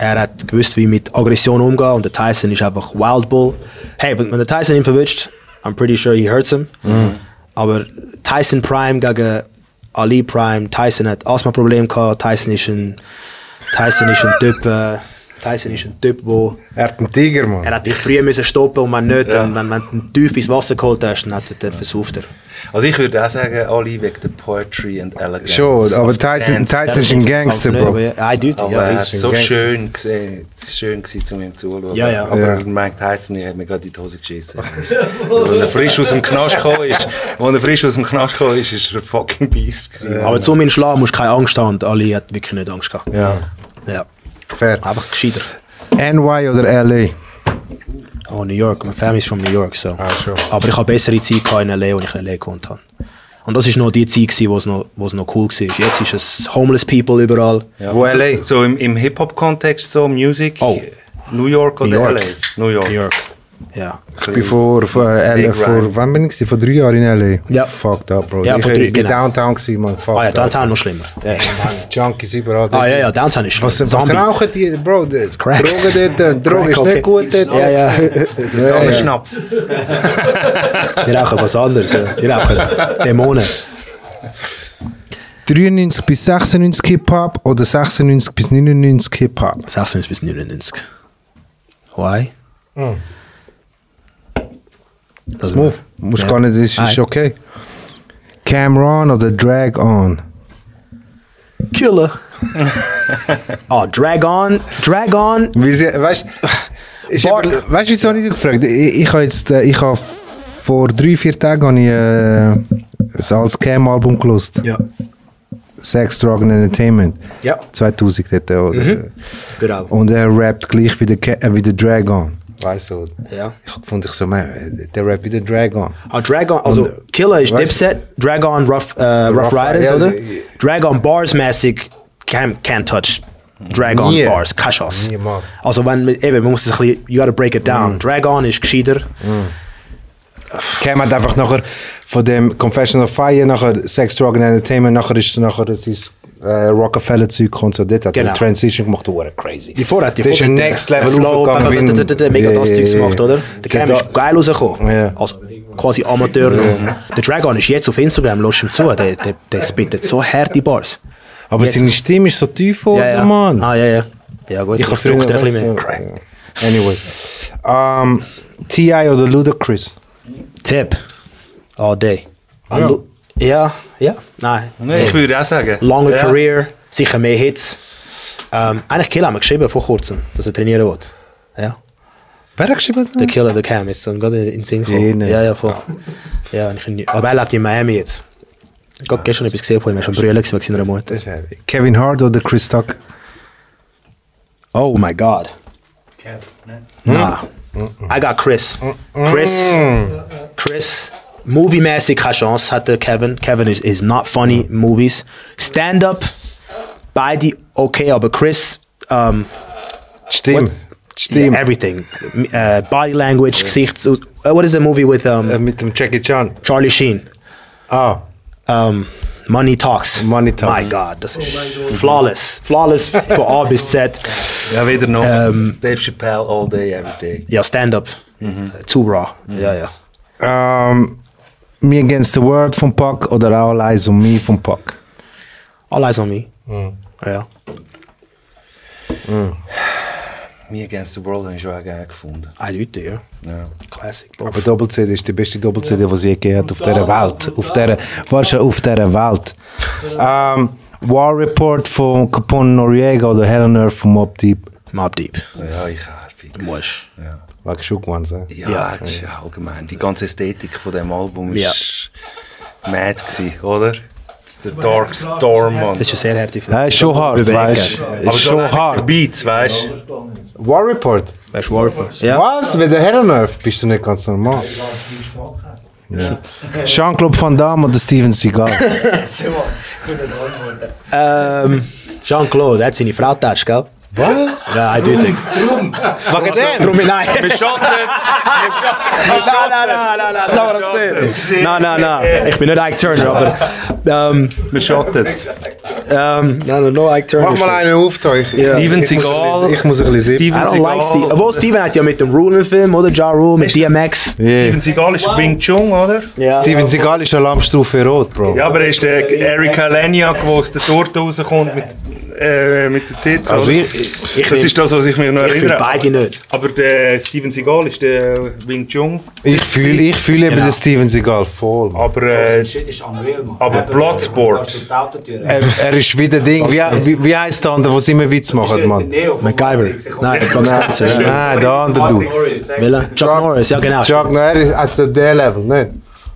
Er hat gewusst, wie mit Aggression umgehen und der Tyson ist einfach Wild Bull. Hey, wenn der Tyson ihn verwünscht, I'm pretty sure he hurts him. Aber Tyson Prime gegen Ali Prime, Tyson hat Asthma-Problem gehabt, Tyson ist ein, Tyson ist ein Typ, äh, Tyson ist ein Typ, wo Er hat einen Tiger, Mann. er hat dich früher müssen stoppen und man nicht. Und wenn, wenn du tief ins Wasser geholt hast, dann, hat er, dann versucht er. Also ich würde auch sagen, Ali wegen der Poetry and Elegance. Schon, aber Tyson. Tyson ist ein Gangster, Bro. nicht, aber Ja, er ist so Gangster. schön gesehen, schön gewesen, zu ihm zuzuschauen. Ja, ja. Aber Ja. Mike Tyson hat mir gerade in die Hose geschissen. Als er frisch aus dem Knast gekommen ist, als er frisch aus dem Knast gekommen ist, ist er ein fucking Beast gewesen. Aber zu meinem Schlag musst du keine Angst haben. Und Ali hat wirklich nicht Angst gehabt. Ja, Ja. Fair. Einfach gescheiter. NY oder LA? Oh, New York. Meine Family ist von New York. So. Ah, schon. Aber ich habe bessere Zeit in L.A., als ich in L.A. gewohnt habe. Und das war noch die Zeit, wo es noch, wo es noch cool war. Jetzt ist es Homeless People überall. Ja. Wo so, LA? So im, im Hip-Hop-Kontext, so Music, Oh. New York oder New York. LA? New York. New York. Ja. Äh, Big LA, vor Rhyme. wann bin ich? gewesen? Vor drei Jahren in LA. Ja. Fucked up, Bro. Ja, ich bin genau. Downtown gewesen, man. Fucked Ah ja, up. Downtown noch schlimmer. *laughs* Ja. Junkies überall. Ah ja, ja, Downtown ist Was, was Zombie. rauchen die, Bro? Die Crack. Drogen dort, Drogen ist nicht gut dort. Ja, ja. ja, ja. Schnaps. *laughs* Die rauchen was anderes. Die rauchen Dämonen. 93 bis 96 Hip-Hop oder 96 bis 99 Hip-Hop? 96 bis 99. Why? Smooth. Muss Ja. gar nicht, ist, ist okay. Cameron oder Drag On? Killer. *laughs* oh, Drag On. Drag On. Wie sie, weißt hab- weißt du, wieso habe ich dich gefragt? Ich, ich habe jetzt, äh, ich habe vor drei, vier Tagen habe ich, äh, das als Cam-Album gelost. Ja. Sex, Drug and Entertainment. Ja. 2000 dort, oder? Good album. Und er rappt gleich wie der, äh, wie der Drag On. Weißt du? Ja. Ich hab gefunden, ich so, man, äh, der rappt wie der Drag On. Ah, Drag On, also Und, Killer ist Dipset, Drag On Rough, äh, Rough, Rough Riders, oder? ja. Drag On Bars mäßig, can, can't touch Drag On Nie. Bars, Chance. Niemals. Also wenn, eben, man muss es ein bisschen, you gotta break it down. Drag On ist gescheiter. Cam hat einfach nachher von dem Confession of Fire, nachher Sex, Drug and Entertainment, nachher ist nachher sein äh, Rockefeller-Zeug gekommen. So, dort hat Genau. eine Transition gemacht, oh, crazy. Die vorher hat die vorher Next der Level Flow, aufgegangen. mega das ja. gemacht, oder? Der Cam ist geil rausgekommen. Als quasi Amateur. Der Dragon ist jetzt auf Instagram, lass ihm zu. Der, der, der spittet so harte Bars. Aber seine Stimme ist so tief ja. Mann. Ah, ja, ja. Ja, gut. Ich habe drück dir ein bisschen mehr. Anyway. Um, T.I. oder Ludacris? Tip. All day. Ja. Ja, ja, ja. nein. Nee, ich würde auch sagen. Longer ja. Career, sicher mehr Hits. Ähm, eigentlich Killer haben wir geschrieben vor kurzem, dass er trainieren will. Ja. Wer hat geschrieben? Der Killer, der Cam, ist so gerade in den Sinn gekommen. Ja, ja, voll. Ja, ich, aber er lebt in Miami jetzt. Ich habe gestern etwas gesehen von ihm, er war schon brüllen wegen seiner Mutter. Kevin Hart oder Chris Tucker? Oh my God. Nah. I got Chris. Chris. Chris. Movie-mäßig keine Chance hatte Kevin. Kevin is, is not funny in movies. Stand-up, beide okay, aber Chris, um, Stimmt. Stimmt. everything. Uh, body language, Gesichts... Uh, what is the movie with um, Äh, mit dem Jackie Chan. Charlie Sheen? Ah. Um, Money Talks. Money Talks. My God, das ist flawless. Flawless von A bis Z. Ja, wieder noch. Ähm, Dave Chappelle all day, every day. Ja, Stand-up. Too raw. Ja, ja. Um, Me Against the World von Puck oder All Eyes on Me von Puck? All eyes on me. Ja. *sighs* Me Against the World habe ich schon auch geil gefunden. Eindeutig, ja. Ja. Classic. Aber Doppel-CD ist die beste Doppel-CD, die es je gegeben hat auf dieser Welt. Auf dieser, warte, auf dieser Welt. Ähm, War Report von Capone Noriega oder Hell on Earth von Mob Deep. Mob Deep. Ja, ich habe Du musst. Ja. War schon ja. Ja, ist allgemein. Die ganze Ästhetik von dem Album Ja. ist mad gewesen, oder? Das ist der Dark Storm, Mann. Das ist eine sehr harte Ja, ist schon hart, weißt du? Aber Ist schon hart. Beats, weißt du? War Report? Weißt du, Warfare? Ja. Was? Mit der bist du nicht ganz normal. Ja. Jean-Claude Van Damme oder Steven Seagal? *laughs* Ähm, Jean-Claude, der hat seine Frau getatscht, gell? Was? Ja, eindeutig. Wegen dem? Drum nein. Wir schotten! Nein, nein, nein, nein, nein, sag was das Nein, nein, nein. Ich bin nicht Ike Turner, aber. Ähm, Wir schotten! ähm, nein, nein, no Ike Turner. Mach mal einen auf. Ich, Ja. Steven Seagal. Ich muss ein bisschen sehen. I don't like Steve. Obwohl Steven hat ja mit dem Rule einen Film, oder? Ja Rule mit DMX. Yeah. Steven Seagal ist Wing Chun, oder? Ja. Steven Seagal ist Alarmstufe Rot, Bro. Ja, aber er ist der Erika Leniak, der aus der Torte rauskommt mit, äh, mit den Tits. Also ich, Ich das ist das, was ich mich noch Ich erinnere. beide nicht. Aber der Steven Seagal ist der Wing Chun. ich fühle ich fühl eben Genau. den Steven Seagal voll. Aber, äh, ist unreal, aber Bloodsport. Er, er ist wieder Ding. Wie, wie, wie heisst der andere, der immer Witz macht, Mann? MacGyver. Nein. Nein, der andere du. Chuck Norris, ja genau. Chuck, ist at der Level, nicht?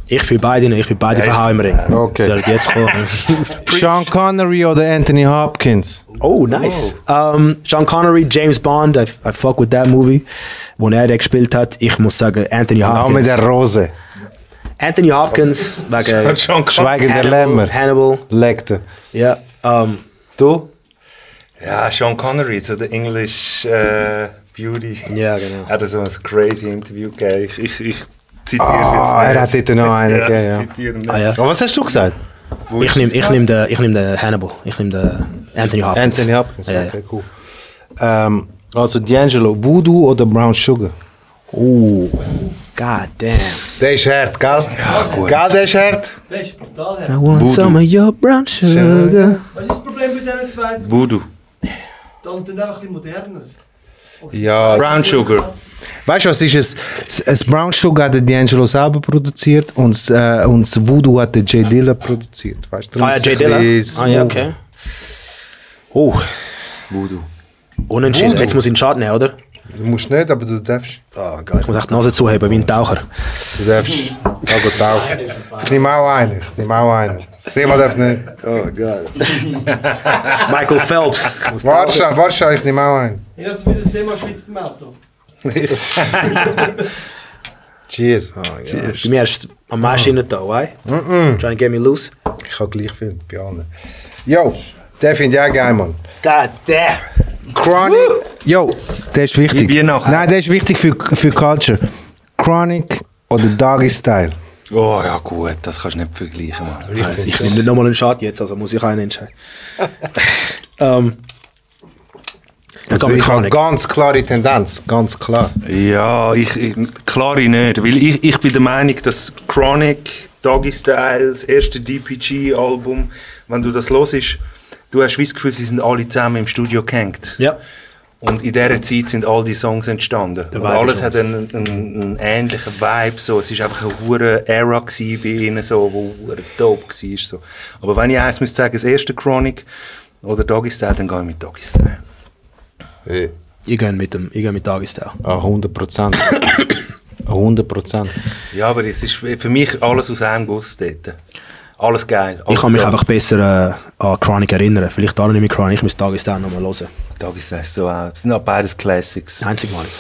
Ich fühle beide nicht, ich fühle beide verhauen im Ring. Okay. Soll ich jetzt kommen? *laughs* Sean Connery oder Anthony Hopkins? Oh, nice. Um, Sean Connery, James Bond, I, I fuck with that movie. Wo er gespielt hat, ich muss sagen, Anthony Auch mit Hopkins. der Rose. Anthony Hopkins, wegen. *laughs* Schweigen der Hannibal, Lämmer. Hannibal, Legte. ja. Um, Du? Ja, Sean Connery, so der English äh, Beauty. ja, genau. Er hat so ein crazy Interview gegeben. Ich, ich, ich zitiere Ah, es er jetzt hat dort noch einen ja, gegeben, ja. ich zitiere nicht. Ah, ja. Aber was hast du gesagt? Wo Ich nehme ich nehm den, ich nehm den Hannibal. Ich nehme den Anthony Hopkins. Anthony Hopkins, Ja, okay, cool. Ähm, also D'Angelo, Voodoo oder Brown Sugar? Oh, god damn. Der ist hart, gell? Ja, gut. Gell, der ist hart? Ist brutal, I want some of your brown sugar. Was ist das Problem mit diesen zwei? Voodoo. Dann einfach die moderner. Ja. Brown Sugar. Weißt du, was ist es? Das Brown Sugar hat D'Angelo selber produziert und das, äh, und das Voodoo hat der J. Dilla produziert. Weißt du? Ah ja, Jay Dilla. Ah ja, okay. Oh, Voodoo. unentschieden. Voodoo. Jetzt muss ich den Schaden nehmen, oder? Du musst nicht, aber du darfst. Oh, geil. Ich muss echt die Nase zuheben wie ein Taucher. Du darfst. Da geht tauchen. Ich nehme auch einen. Ich nehme auch einen. Sema darf nicht. Oh Gott. *laughs* Michael Phelps. Warte schon, warte schon, ich nehme auch einen. Ich habe wieder Seemann schwitzt im Auto. *laughs* Cheers. tauchen. Bei mir ist es am meisten nicht da, why? Trying to get me loose. Ich habe gleich viel bei allen. Yo, den finde ich auch geil, Mann. God damn. Chronic. Yo, der ist wichtig. Nein, der ist wichtig für, für Culture. Chronic oder Doggy Style? Oh ja, gut, das kannst du nicht vergleichen, Mann. Ich nehme nicht nochmal einen Schaden jetzt, also muss ich einen entscheiden. *laughs* ähm. Also ich ich habe ganz klare Tendenz, ganz klar. Ja, ich, ich klar ich nicht. Weil ich, ich bin der Meinung, dass Chronic, Doggy Style, das erste DPG-Album, wenn du das hörst, du hast das Gefühl, sie sind alle zusammen im Studio gehängt. Ja. Und in dieser Zeit sind all die Songs entstanden. Und alles hat einen, einen, einen ähnlichen Vibe. So. Es war einfach eine hure Era gewesen bei ihnen, so, wo hure dope war. So. Aber wenn ich eins müsste sagen, das erste Chronic oder Doggy Style, dann gehe ich mit Doggy Style. Hey. Ich gehe mit dem, ich gehe mit Tagesstyle. Ah, 100 Prozent. *coughs* 100 Prozent. Ja, aber es ist für mich alles aus einem Guss dort. Alles geil. Ich Alles kann mich geil. einfach besser äh, an Chronic erinnern. Vielleicht alle nicht mehr Chronic, ich muss Tagesstyle nochmal hören. Style ist so auch. Es sind auch beides Classics. Einzigmalig.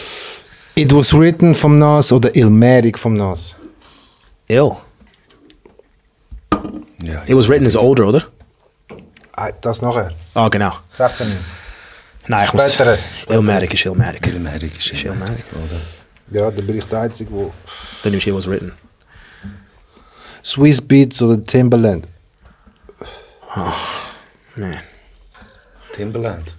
It was written vom Nas oder Ilmatic vom Nas? Ill. Ja, It was written as older, oder? Ah, Das nachher. Ah, genau. 96. Nein, ich muss... Spätere. Illmatic ist Illmatic. Illmatic ist Ist Illmatic. Ja, da bin ich der Einzige, wo... Dann nimmst du It was written. Swiss Beats oder Timberland? Man. Timberland.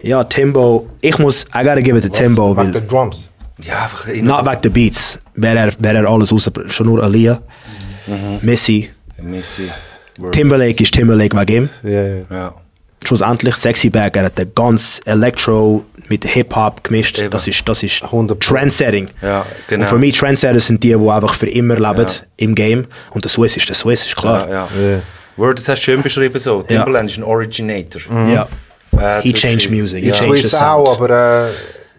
Ja, Timbo. Ich muss... I gotta give it to Timbo, Wegen der. Drums. Ja, einfach in Not back the beats. Wer er, wer er alles raus... Schon nur Aliyah. Missy. Missy. Timberlake ist Timberlake wegen ihm. Ja, ja. Ja. schlussendlich Sexy Back, er hat den ganz Electro mit Hip-Hop gemischt. Eben. Das ist, das ist 100%. Trendsetting. Ja, genau. Und für mich Trendsetters sind die, die einfach für immer leben im Game. Und der Swiss ist der Swiss, ist klar. Ja, ja. Word, das hast du schön beschrieben so. Timberland ist ein Originator. Ja. Äh, He changed music. He Ja. changed the Swiss sound. auch, aber äh,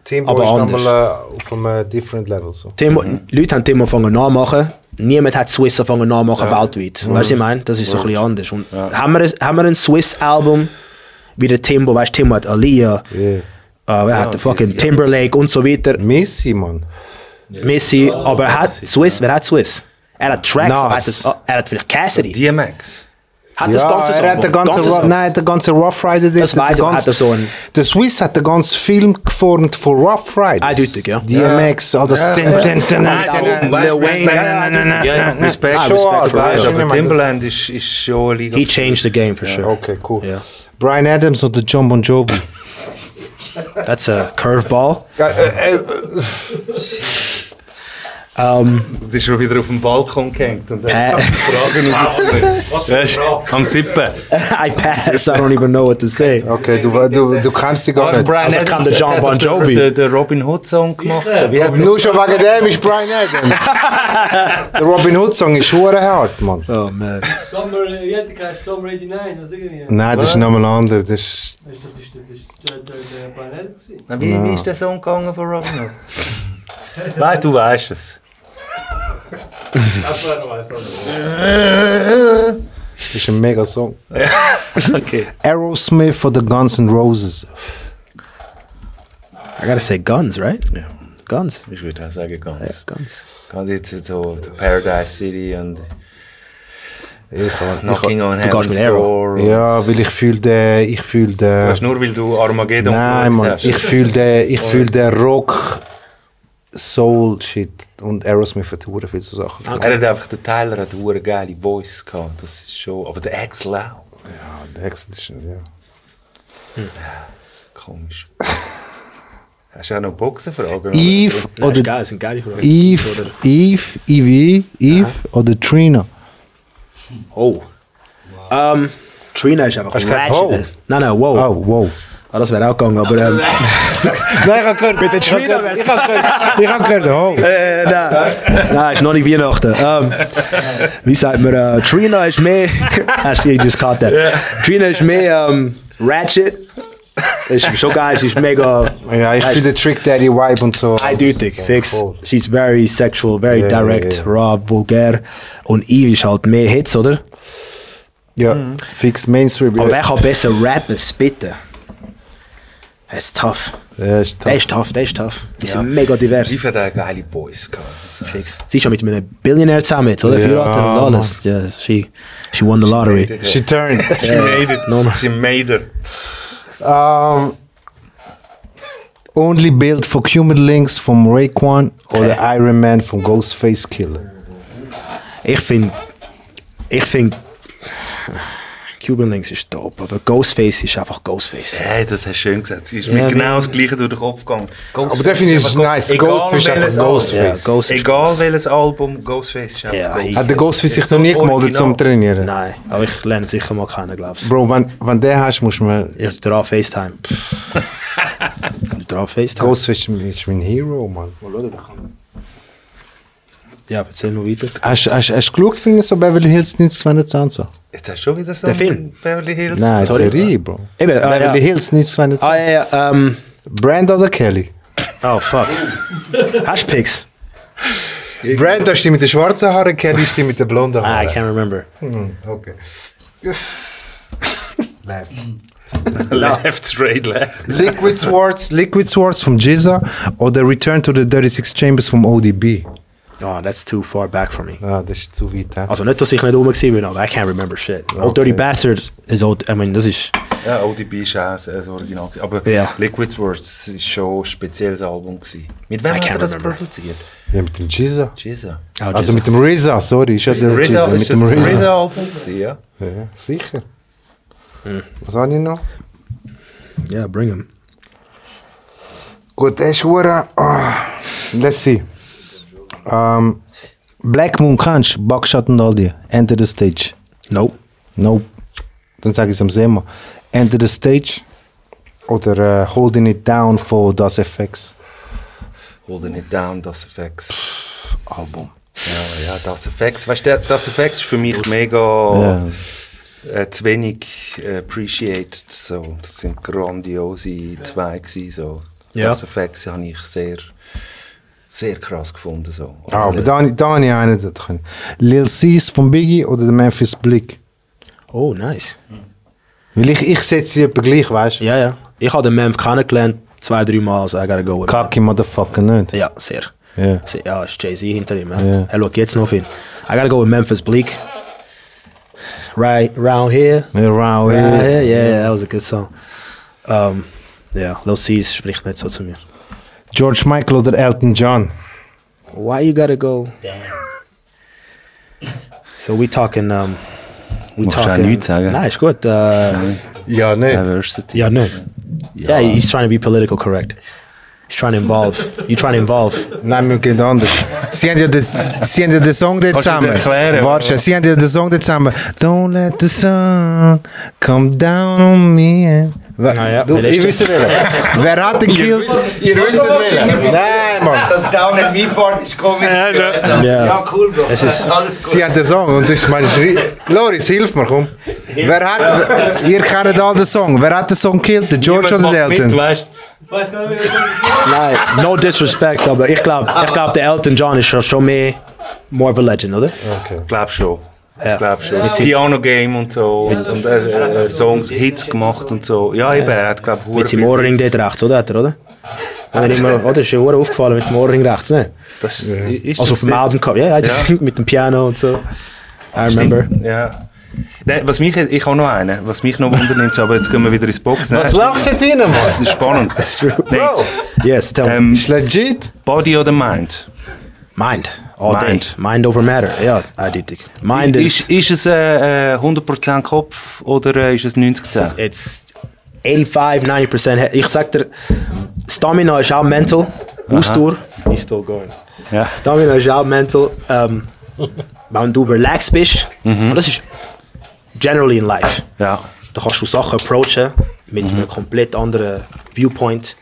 Timbo Aber ist anders. nochmal äh, auf einem äh, different level. So. Timo, Leute haben Timo angefangen nachmachen. Niemand hat Swiss angefangen nachmachen weltweit. Weißt du, was ich meine? Das ist so ein bisschen anders. Und haben, wir ein, haben wir ein Swiss-Album wie der Timbo, weißt du, Timbo hat Aliyah, Yeah. Äh, wer hat den fucking Timberlake und so weiter. Missy, Mann. Messi, aber er hat Swiss, wer hat Swiss? Er hat Tracks, Nas. aber er hat, das, er hat vielleicht Cassidy. DMX. hat das ja, ganze er hat den ganzen, ganze Ro- Song. nein, der ganze Rough Rider. Das der- der ich, aber ganze- hat er so einen- Der Swiss hat den ganzen Film geformt von Rough Riders. Eindeutig, ja. DMX, all das. Ja, ja, ja, Ja, ja, Respekt. Ah, aber Timberland ist, schon. He changed the game for sure. Okay, cool. Ja. Brian Adams oder John Bon Jovi? That's a curveball. Äh, Um, Du bist schon wieder auf dem Balkon gehängt und Pa- dann Fragen rausgesucht. *laughs* Was für eine Frage. Am Sippen. *laughs* I pass. I don't even know what to say. Okay, du, du, du kannst sie gar nicht. Also kann der John Bon Jovi. Der, der Robin Hood Song gemacht. So, wie hat Nur schon wegen dem ist Brian Adams. *laughs* der Robin Hood Song ist hure hart, Mann. Oh man. Summer, wie hat der? Summer 89, was irgendwie? Nein, das ist nochmal anders. Das ist, Das ist doch das ist- das ist der, Brian Adams wie ist der Song gegangen von Robin Hood? Nein, du weißt es. Das war das ist ein mega Song. *laughs* Okay. Aerosmith oder Guns N' Roses? I gotta say guns, right? Ja. Guns. Ich würde auch sagen, Ja, ganz. guns. Ganz jetzt so Paradise City und Ich Knocking on du gehst Heaven's. Door. Ja, weil ich fühle den, ich fühle den. Du, nur weil du Armageddon Nein, Mann, ich fühle den, ich fühle den Rock, Soul Shit und Aerosmith hat hure viel so Sachen. Er hat einfach, der Tyler hat eine geile Voice gehabt, das ist schon, aber der Axel auch. Ja, der Axel ist, ja. Komisch. Hast du auch noch Boxenfragen? Eve oder geil, sind geile Fragen. Eve, Eve, Eve, Eve oder Trina? Oh. Um, Trina ist einfach Hast du gesagt, oh? Nein, nein, wow. Oh, wow. Ah, das wäre auch gegangen, aber ähm, *laughs* Nein, ich habe gehört, mit Trina wär's- ich habe gehört, ich habe gehört, oh. äh, nein. nein, ist noch nicht Weihnachten. Ähm, wie sagt man, äh, Trina ist mehr, *laughs* hast du just caught that. Trina ist mehr ähm, ratchet. Ist schon geil, sie ist mega Ja, ich fühle den Trick Daddy Vibe und so. eindeutig, fix. Voll. She's very sexual, very Ja, direct, ja. raw, vulgär. Und Eve ist halt mehr Hits, oder? Ja, fix Mainstream. Aber wer kann besser rappen, spitten? Das ist tough. Ja, ist Der tough. ist tough, der ist tough. Die sind mega divers. Eve hat geile gehabt. Also, Fix. Sie ist schon mit einem Billionär zusammen oder? Ja, Verheiratet und alles. Ja, she, she won the lottery. She turned. *laughs* She made it. Normal. She made it. Um, only built for Human Links vom Raekwon oder Iron Man vom Ghostface Killer? Ich finde, ich finde, Cuban Links ist dope, aber Ghostface ist einfach Ghostface. Hey, das hast du schön gesagt. Sie ist Ja, mir genau das Gleiche durch den Kopf gegangen. Aber der finde ich nice. Egal Ghostface ist einfach Ja, Ghostface. Ghost Egal welches Album, Ghostface ist einfach Ja, Ghostface. Hat der Ghostface sich noch nie das gemeldet zum. Trainieren? Nein, aber ich lerne sicher mal kennen, glaubst du. Bro, wenn, wenn der hast, muss man. Ich drauf FaceTime. *laughs* drauf FaceTime. Ghostface ist mein- ist mein Hero, Mann. Ja, erzähl noch weiter. Hast hast- hast du geschaut, finde ich, so Beverly Hills 922? Jetzt hast du schon wieder so Der Film? Beverly Hills. Nein, Sorry. Serie, Bro. Eben, ah, Beverly ja. Hills 922. Ah, ja, ja, ähm, Brand oder Kelly? oh fuck. Hast du Pics? Brand, da ist die mit den schwarzen Haaren, Kelly ist die mit den blonden Ah, I Haaren. can't remember. Hm, okay. Left. Left, straight, left. Liquid Swords, Liquid Swords vom Jizza oder Return to the 36 Chambers vom ODB? Oh, that's too far back for me. Ah, das ist zu weit. hä? Also nicht, dass ich nicht rum war, aber I can't remember shit. Old Dirty Bastard is old, I mean, das ist... Ja, ODB ist auch ein Original. gewesen. Aber Ja. Liquid Swords war schon ein spezielles Album. Gewesen. Mit wem I hat can't er das remember. produziert? Ja, mit dem Jizza. Jizza. Oh, Also Jesus. mit dem RZA, sorry, ist ja der RZA, ist Mit das dem ein RZA. RZA-Album? gewesen, Ja. Ja, sicher. Was habe ich noch? Yeah, bring him. Gut, der ist hure. ah, let's see. Um, Black Moon kannst, Buckshot und all die. Enter the stage. Nope. Nope. dann sage ich es am Sema. Enter the Stage oder äh, Holding It Down von Das FX. Holding It Down, Das Effects Album. Ja, ja, Das Effects. Weißt du, Das Effects ist für mich mega äh, zu wenig äh, appreciated. So. Das sind grandiose zwei gewesen, so. Ja. Das Effects habe ich sehr, sehr krass gefunden. So. Ah, aber da, da habe ich einen dort können. Lil Cis von Biggie oder der Memphis Blick. Oh, nice. Weil ich, ich setze sie etwa gleich, weißt du? Ja, ja. Ich habe den Memf kennengelernt, zwei, drei Mal, also I gotta go. Kacke Motherfucker nicht. Ja, sehr. Ja. Sehr- Ja, ist Jay-Z hinter ihm. Ja. Ja. Er schaut jetzt noch ihn. I gotta go with Memphis Bleak. Right round here. Ja, Round Right here. here. Yeah, yeah, that was a good song. Um, ja, Lil C's spricht nicht so zu mir. George Michael oder Elton John. Why you gotta go? Damn. So we talking, um, we Musst talking. nichts sagen? Nein, ist gut. Uh, Ja, nicht. Diversity. ja, no. Yeah, he's trying to be political correct. He's trying to involve. You trying to involve. Nein, wir gehen anders. Sie haben ja den, sie haben ja den Song dort Kannst du das zusammen. erklären? Warte, sie haben ja den Song dort zusammen. Don't let the sun come down on me. Ah, ja, du, wer ist ich das? *laughs* wüsste wer. Wer hat den killt? Ihr wisst es Nein, Mann. Das Down at Me Part ist komisch. Ja. Ja, cool, Bro. Es ist- Alles gut. Sie haben den Song und das ist meine Schri Loris, hilf mir, komm. Wer hat, ihr kennt all den Song. Wer hat den Song killt? Der George oder der Elton? weißt Nein, no disrespect, aber ich glaube, ich glaub, der Elton John ist schon, mehr, more of a legend, oder? Ich glaube schon. Ich glaube schon. Das Piano Game und so und, und äh, äh, Songs, Hits gemacht und so. Ja, eben, er hat glaube ich Mit seinem Ohrring dort rechts, oder? Hat er, oder? Hat er immer, oder? Ist ja aufgefallen mit dem Ohrring rechts, ne? Das ist Also auf dem Album, ja, ja, *laughs* mit dem Piano und so. I remember. Ja. Nein, was mich, ich habe noch einen, was mich noch wundernimmt, aber jetzt gehen wir wieder ins Boxen. Was lachst du rein, Mann? Das ist spannend. Nate, Yes, tell me. ähm, Ist legit? Body oder Mind? Mind, all Mind. day. Mind over matter, ja, eindeutig. Mind is, Ist, ist es äh, äh, 100% Kopf oder äh, ist es 90%? it's 85, 90%. he- Ich sag dir, Stamina ist auch mental. Ausdauer. He's still going. Ja. Stamina ist auch mental. Ähm, wenn du relaxed bist, und das ist generally in life. Ja. Da kannst du Sachen approachen mit einem komplett anderen Viewpoint.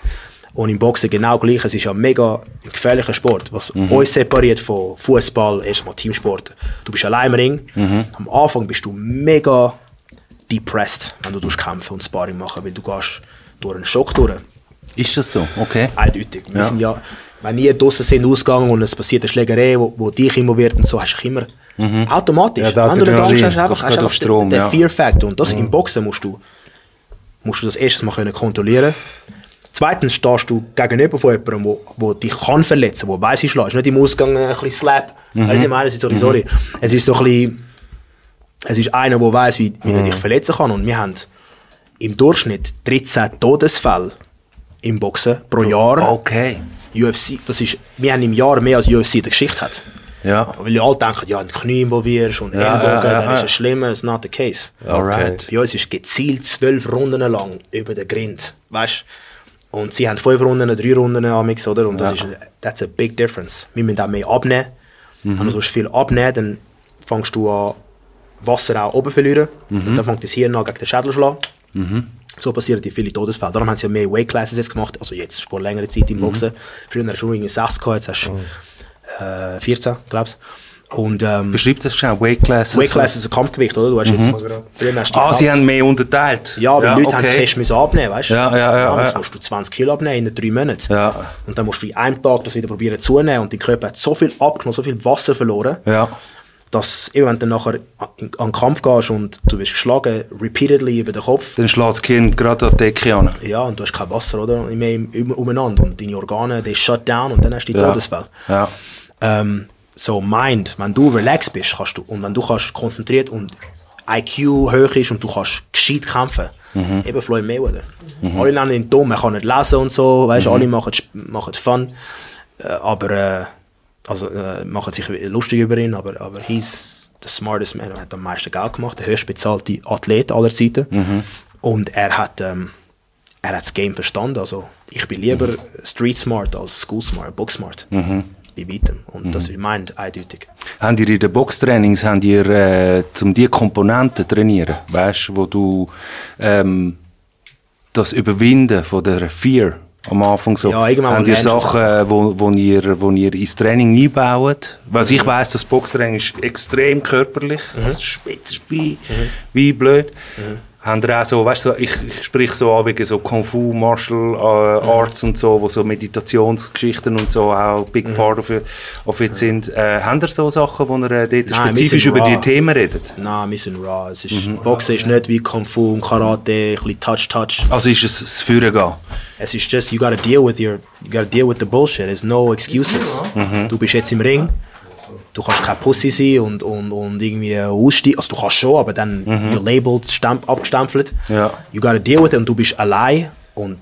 Und im Boxen genau gleich. Es ist ja mega ein gefährlicher Sport, was uns separiert von Fußball, erstmal Teamsport. Du bist allein im Ring. Am Anfang bist du mega depressed, wenn du kämpfen und Sparring machen, weil du gehst durch einen Schock durch. Ist das so? Okay. Eindeutig. Wir Ja. sind ja, wenn wir draußen sind, ausgegangen und es passiert eine Schlägerei, wo, wo dich involviert und so, hast du immer automatisch. Ja, wenn du nicht Angst hast, einfach, hast einfach Strom, den, den ja. Fear Factor. Und das im Boxen musst du, musst du das erstens mal können kontrollieren Zweitens stehst du gegenüber von jemandem, wo, wo dich kann verletzen, wo weiss ich schlägt. Nicht im Ausgang ein bisschen Slap. Mhm. Weißt du, ich meine, es ist sorry, sorry. Es ist so ein bisschen, es ist einer, der weiss, wie, wie Mhm. er dich verletzen kann. Und wir haben im Durchschnitt 13 Todesfälle im Boxen pro Jahr. Okay. UFC, das ist, wir haben im Jahr mehr als UFC in der Geschichte hat. Ja. Weil ja alle denken, ja, du Knie involvierst und Ja, Ellbogen, ja, ja, dann ist es schlimmer, it's not the case. Alright. Bei uns ist gezielt zwölf Runden lang über den Grind, weißt Und sie haben fünf Runden, drei Runden amix, oder? Und das ist, that's a big difference. Wir müssen auch mehr abnehmen. Mhm. Wenn du sonst viel abnehmen, dann fängst du an, Wasser auch oben verlieren. Mhm. Und dann fängt das Hirn an gegen den Schädel zu schlagen. So passieren die viele Todesfälle. Darum haben sie ja mehr Weight Classes jetzt gemacht, also jetzt vor längerer Zeit Mhm. im Boxen. Früher hast du irgendwie 6 gehabt, jetzt hast du äh, 14, glaubst Und ähm, Beschreib das schnell. Weight Classes. Weight Class ist ein Kampfgewicht, oder? Du hast jetzt, früher hast Ah, sie haben mehr unterteilt. ja, aber die Leute haben es okay. fest müssen abnehmen, weißt du? Ja, ja, ja, Damals ja. musst du 20 Kilo abnehmen in drei Monaten. Ja. Und dann musst du in einem Tag das wieder probieren zunehmen und dein Körper hat so viel abgenommen, so viel Wasser verloren, Ja. dass eben, wenn du dann nachher an, den Kampf gehst und du wirst geschlagen, repeatedly über den Kopf, Dann schlägt das Kind gerade an die Decke an. ja, und du hast kein Wasser, oder? Mehr im- um- umeinander und deine Organe, die shut down und dann hast du die Ja. Todesfälle. Ja. ähm, so Mind, wenn du relaxed bist, kannst du, und wenn du kannst konzentriert und IQ hoch ist und du kannst gescheit kämpfen, eben Floyd Mayweather. Alle nennen ihn dumm, er kann nicht lesen und so, weißt, alle machen, machen Fun, äh, aber äh, also, äh, machen sich lustig über ihn, aber, aber he's the smartest man, er hat am meisten Geld gemacht, der höchst bezahlte Athlet aller Zeiten. Und er hat ähm, er hat das Game verstanden. Also ich bin lieber Street Smart als School Smart, Book Smart. Bei weitem. Und das ist meint eindeutig. Habt ihr in den Boxtrainings, habt ihr, äh, zum die Komponenten trainieren, weißt wo du ähm, das Überwinden von der Fear am Anfang so, Ja, irgendwann habt ihr Sachen, wo, wo, ihr, wo ihr ins Training einbaut? Weil ich weiss, das Boxtraining ist extrem körperlich, Mhm. also spitz wie, wie blöd. Habt ihr auch so, weißt du, so, ich, ich sprich so an wegen so Kung Fu, Martial äh, Mhm. Arts und so, wo so Meditationsgeschichten und so auch Mhm. Big Part of it, of it sind. Äh, habt ihr so Sachen, wo ihr äh, dort Nein, spezifisch über die. Themen redet? Nein, wir sind raw. Es ist, Boxen ist nicht wie Kung Fu und Karate, ein bisschen Touch-Touch. Also ist es das Führen gehen? Es ist just, you gotta deal with your, you gotta deal with the bullshit. There's no excuses. Du bist jetzt im Ring, du kannst kein Pussy sein und, und, und irgendwie aussteigen. Also du kannst schon, aber dann you're labeled, stamp, abgestempelt. Ja. You gotta deal with it und du bist allein und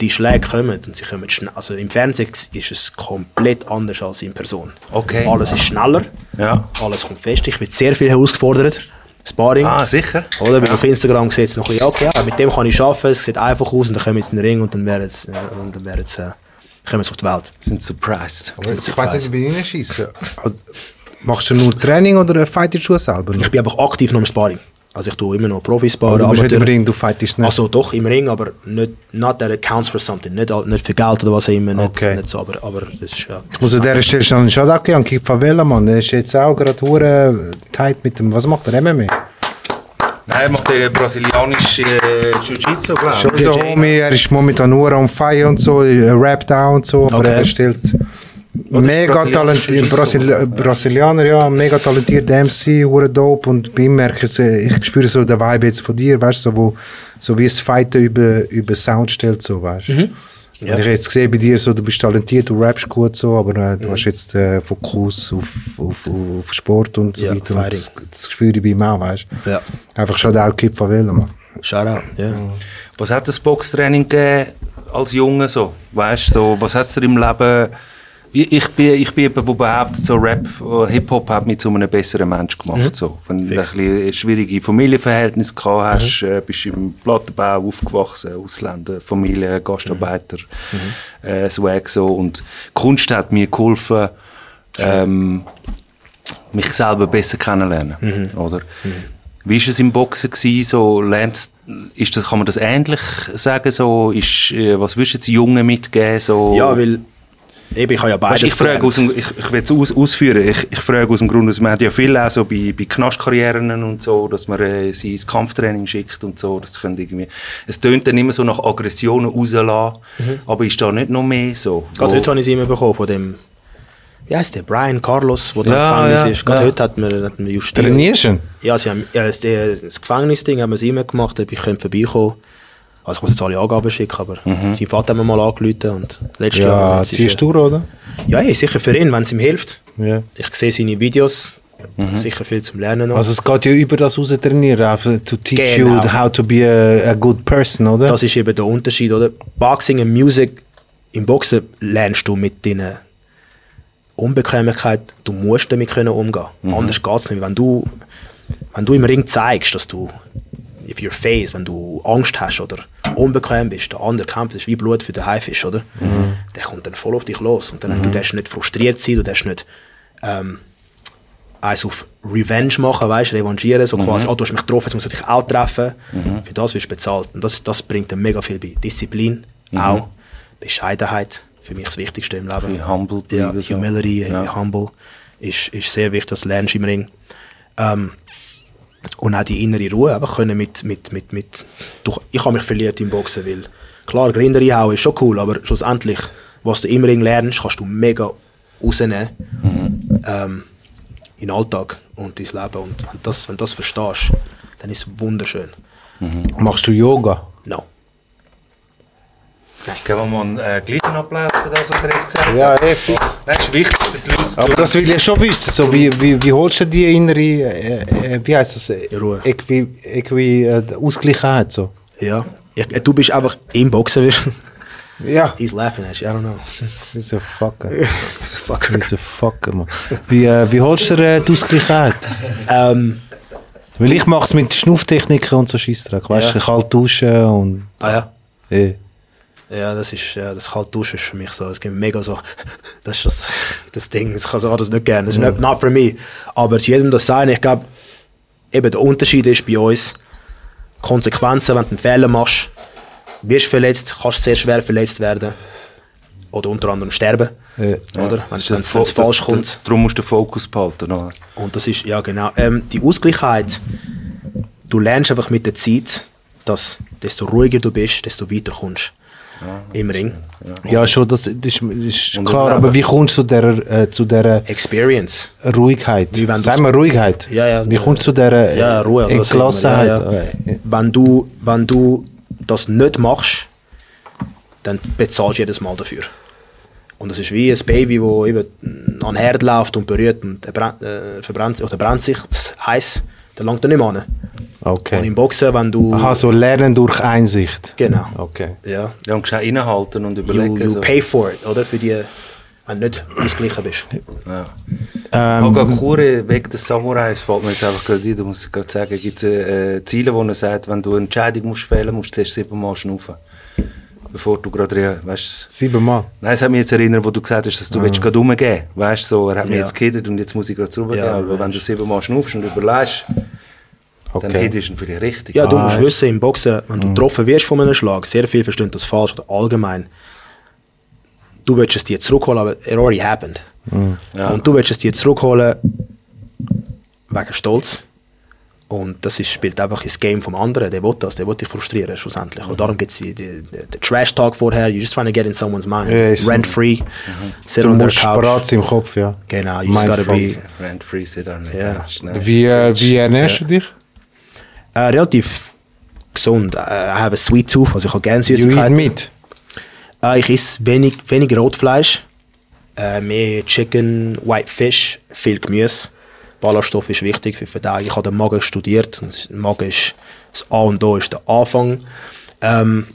die Schläge kommen und sie kommen schnell. Also im Fernsehen ist es komplett anders als in Person. Okay. Alles ist schneller, Ja. alles kommt fest. Ich werde sehr viel herausgefordert. Sparring. Ah, sicher? Oder? Weil auf Instagram sieht es noch ein bisschen, okay, ja, mit dem kann ich arbeiten, es sieht einfach aus und dann kommen wir in den Ring und dann sie, äh, und dann werden sie, äh, kommen sie auf die Welt. Sind surprised. Ich weiß nicht, wie ich reinschieße. Machst du nur Training oder fightest du selber noch? Ich bin einfach aktiv noch im Sparring. Also ich tue immer noch Profisparen. Aber du bist nicht im. Ring, du fightest nicht. Also doch im Ring, aber nicht not that it counts for something. Nicht, nicht für Geld oder was auch immer, nicht, Okay. nicht so, aber, aber das ist ja... Ich muss an dieser Stelle schon einen Shoutout geben an Kip Favela, Mann. Der ist jetzt auch gerade tight mit dem, was macht der, MMA? Nein, er macht den brasilianischen äh, Jiu-Jitsu, glaube Schon so, Homie, er ist momentan nur am Feiern und so, er rappt auch und so, aber Okay. er stellt mega brasilianische talentiert. Brasil Brasilianer, ja, mega talentierter MC, hure dope und bei ihm merke ich, äh, ich spüre so den Vibe jetzt von dir, weißt du, so, wo, so wie es Fighten über, über Sound stellt, so, weißt du. Ja. Und ich habe jetzt gesehen bei dir, so, du bist talentiert, du rappst gut, so, aber äh, du hast jetzt äh, Fokus auf, auf, auf Sport und so Ja, weiter. Und das, das spüre ich bei ihm auch, weißt du. Ja. Einfach Shoutout Kip Favela, Mann. Shoutout, ja. Was hat das Boxtraining gegeben als Junge so? Weißt so, was hat es dir im Leben... Ich bin, ich bin jemand, der behauptet, so Rap, äh, Hip-Hop hat mich zu einem besseren Mensch gemacht. So. Wenn du ein bisschen schwierige Familienverhältnisse gehabt hast, äh, bist du im Plattenbau aufgewachsen, Ausländer, Familie, Gastarbeiter, äh, Swag so. Und Kunst hat mir geholfen, ähm, mich selber besser kennenlernen, oder? Wie war es im Boxen? Gewesen, so, lernst, ist das, kann man das ähnlich sagen? So, ist, äh, was würdest du jetzt Jungen mitgeben? So, Ja, weil eben, ich habe ja beides Weißt, ich frage aus dem, ich, ich will es aus, ausführen. Ich, ich frage aus dem Grund, dass man hat ja viele auch so bei, bei Knastkarrieren und so, dass man äh, sie ins Kampftraining schickt und so. Das irgendwie, es tönt dann immer so nach Aggressionen rauslassen. Aber ist da nicht noch mehr so? Gerade Wo- heute habe ich es immer bekommen von dem, wie heißt der, Brian Carlos, der Ja, im Gefängnis ja, ist. Gerade ja. heute hat man, hat man justiert. Trainierst du? Ja, sie haben, ja das, das Gefängnisding haben wir sie immer gemacht, ich könnte vorbeikommen. Also ich muss jetzt alle Angaben schicken, aber sein Vater hat mir mal angerufen und letztes Jahr... Ja, ist ziehst du, oder? Ja, ja, sicher für ihn, wenn es ihm hilft. Ja. Ich sehe seine Videos, sicher viel zum Lernen noch. Also es geht ja über das raus trainieren, einfach to teach Genau. you how to be a, a good person, oder? Das ist eben der Unterschied, oder? Boxing und Music, im Boxen lernst du mit deinen Unbequemlichkeit, du musst damit können umgehen. Anders geht es nicht. Wenn du, wenn du im Ring zeigst, dass du, if you're face, wenn du Angst hast oder unbequem bist, der andere kämpft, ist wie Blut für den Haifisch, oder? Der kommt dann voll auf dich los. Und dann, du darfst nicht frustriert sein, du darfst nicht ähm, eins auf Revenge machen, weißt, revanchieren, so quasi, oh, du hast mich getroffen, jetzt muss ich dich auch treffen. Für das wirst du bezahlt. Und das, das bringt dir mega viel bei. Disziplin, auch. Bescheidenheit, für mich das Wichtigste im Leben. Wie humble ja, bleiben. Humility, Ja. humble, ist, ist sehr wichtig, das lernst du im Ring. Ähm, und auch die innere Ruhe, einfach können mit, mit, mit, mit durch, ich habe mich verliert im Boxen, weil klar, Grinder einhauen ist schon cool, aber schlussendlich, was du im Ring lernst, kannst du mega rausnehmen ähm, in den Alltag und dein Leben. Und wenn du das, wenn du das verstehst, dann ist es wunderschön. Machst du Yoga? No. Geben wir mal einen äh, gleichen Applaus für das, was er jetzt gesagt hat. Ja, eh, fix. Das ist wichtig, dass die Leute Aber das will ich schon wissen. So, wie, wie, wie holst du die innere, äh, äh, wie heißt das? Ruhe. Equi, Equi, äh, Ausgleichheit. So. Ja. Ich, du bist einfach im Boxen. Ja. He's laughing at you, I don't know. He's a fucker. *laughs* He's a fucker. He's a fucker, man. Wie, äh, wie holst du äh, die Ausgleichheit? Ähm, Weil ich mache es mit Schnufftechniken und so Scheissdreck. Weißt du, Ja. kalt duschen und. ah ja. Eh. Ja, das ist, ja, das kalt duschen ist für mich so, es gibt mega so, *laughs* das ist das, das Ding. Ich kann so das nicht gerne. Das ist nicht not for me. Aber zu jedem das sein. Ich glaube, eben der Unterschied ist bei uns Konsequenzen, wenn du einen Fehler machst, wirst verletzt, kannst sehr schwer verletzt werden. Oder unter anderem sterben. Ja. Oder? Wenn Das es falsch kommt. Darum musst du den Fokus behalten. Oder? Und das ist, ja genau. Ähm, die Ausgleichheit, du lernst einfach mit der Zeit, dass desto ruhiger du bist, desto weiter kommst im Ring. Ja, schon, das, das ist, das ist Und klar, aber wie kommst du zu dieser, äh, zu dieser Experience. Ruhigkeit? Wie wenn du- Sag mal Ruhigkeit. Ja, ja. Wie kommst du zu dieser Ja, äh, Ruhe. das sagt man, Entgelassenheit? Ja, ja. Wenn, du, wenn du das nicht machst, dann bezahlst du jedes Mal dafür. Und das ist wie ein Baby, das eben an den Herd läuft und berührt und brennt, äh, verbrennt, oder brennt sich heiß, dann langt er nicht mehr an. Und Okay. im Boxen, wenn du... Aha, so lernen durch Einsicht. Genau. Okay. Ja. Ja, und gescheit innehalten und You, überlegen. you so. pay for it, oder? Für die, wenn du nicht ausgeglichen bist. Ja. Ähm, Hagakure wegen des Samurais fällt mir jetzt einfach gerade ein, da muss ich gerade sagen, gibt es äh, Ziele, wo er sagt, wenn du eine Entscheidung musst fällen musst, du zuerst siebenmal schnaufen. Bevor du gerade, weißt Siebenmal. Nein, es hat mich jetzt erinnert, wo du gesagt hast, dass du willst gerade umgehen Weißt so, er hat mich Ja. jetzt gehittet und jetzt muss ich gerade zurückgehen. Ja, Aber wenn du siebenmal schnaufst und überlegst, dann Okay. hittest du ihn vielleicht richtig. Ja, du Ah, musst ist- wissen, im Boxen, wenn du getroffen wirst von einem Schlag, sehr viele verstehen das falsch oder allgemein. Du willst es dir zurückholen, aber it already happened. Ja. Und du willst es dir zurückholen wegen Stolz. Und das ist, spielt einfach ins Game vom anderen. Der will das, der will dich frustrieren schlussendlich. Und darum gibt es den Trash-Talk vorher. You're just trying to get in someone's mind. Ja, ist so. Rent-free. Sit Du on musst couch. parat sein im Kopf, ja. Genau, you just gotta be Rent free sit dann. Ja. Wie, äh, wie ernährst du dich? äh, relativ gesund. Äh, I have a sweet tooth, also ich habe gerne You eat Süßigkeiten. meat. Äh, ich esse wenig, wenig Rotfleisch, äh, mehr Chicken, White Fish, viel Gemüse. Ballaststoff ist wichtig für die Verdauung. Ich habe den Magen studiert. das- Der Magen ist das A und O ist der Anfang ähm,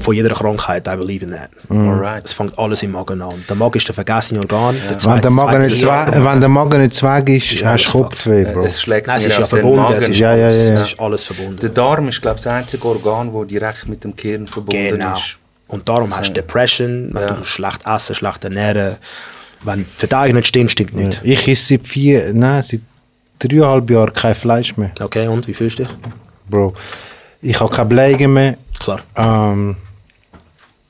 von jeder Krankheit. I believe in that. Alright. Es fängt alles im Magen an. Der Magen ist der vergessene Organ. Der Wenn zweite- der Magen nicht, zwei, wenn der Magen nicht zweig ist, Ist hast du Kopfweh, Bro. Es schlägt Nein, es ist ja verbunden. Es ist, Ja, ja, alles, ja. Es ist alles verbunden. Der Darm ist, glaube ich, das einzige Organ, das direkt mit dem Gehirn verbunden Genau. ist. Und darum hast du Depression, wenn Ja. du schlecht essen, schlecht ernähren. Wenn die Verdauung nicht stimmt, stimmt nicht. Ich esse seit vier, nein, seit dreieinhalb Jahren kein Fleisch mehr, Okay, und wie fühlst du dich? Bro. Ich habe keine Bläge mehr. Klar. Ähm,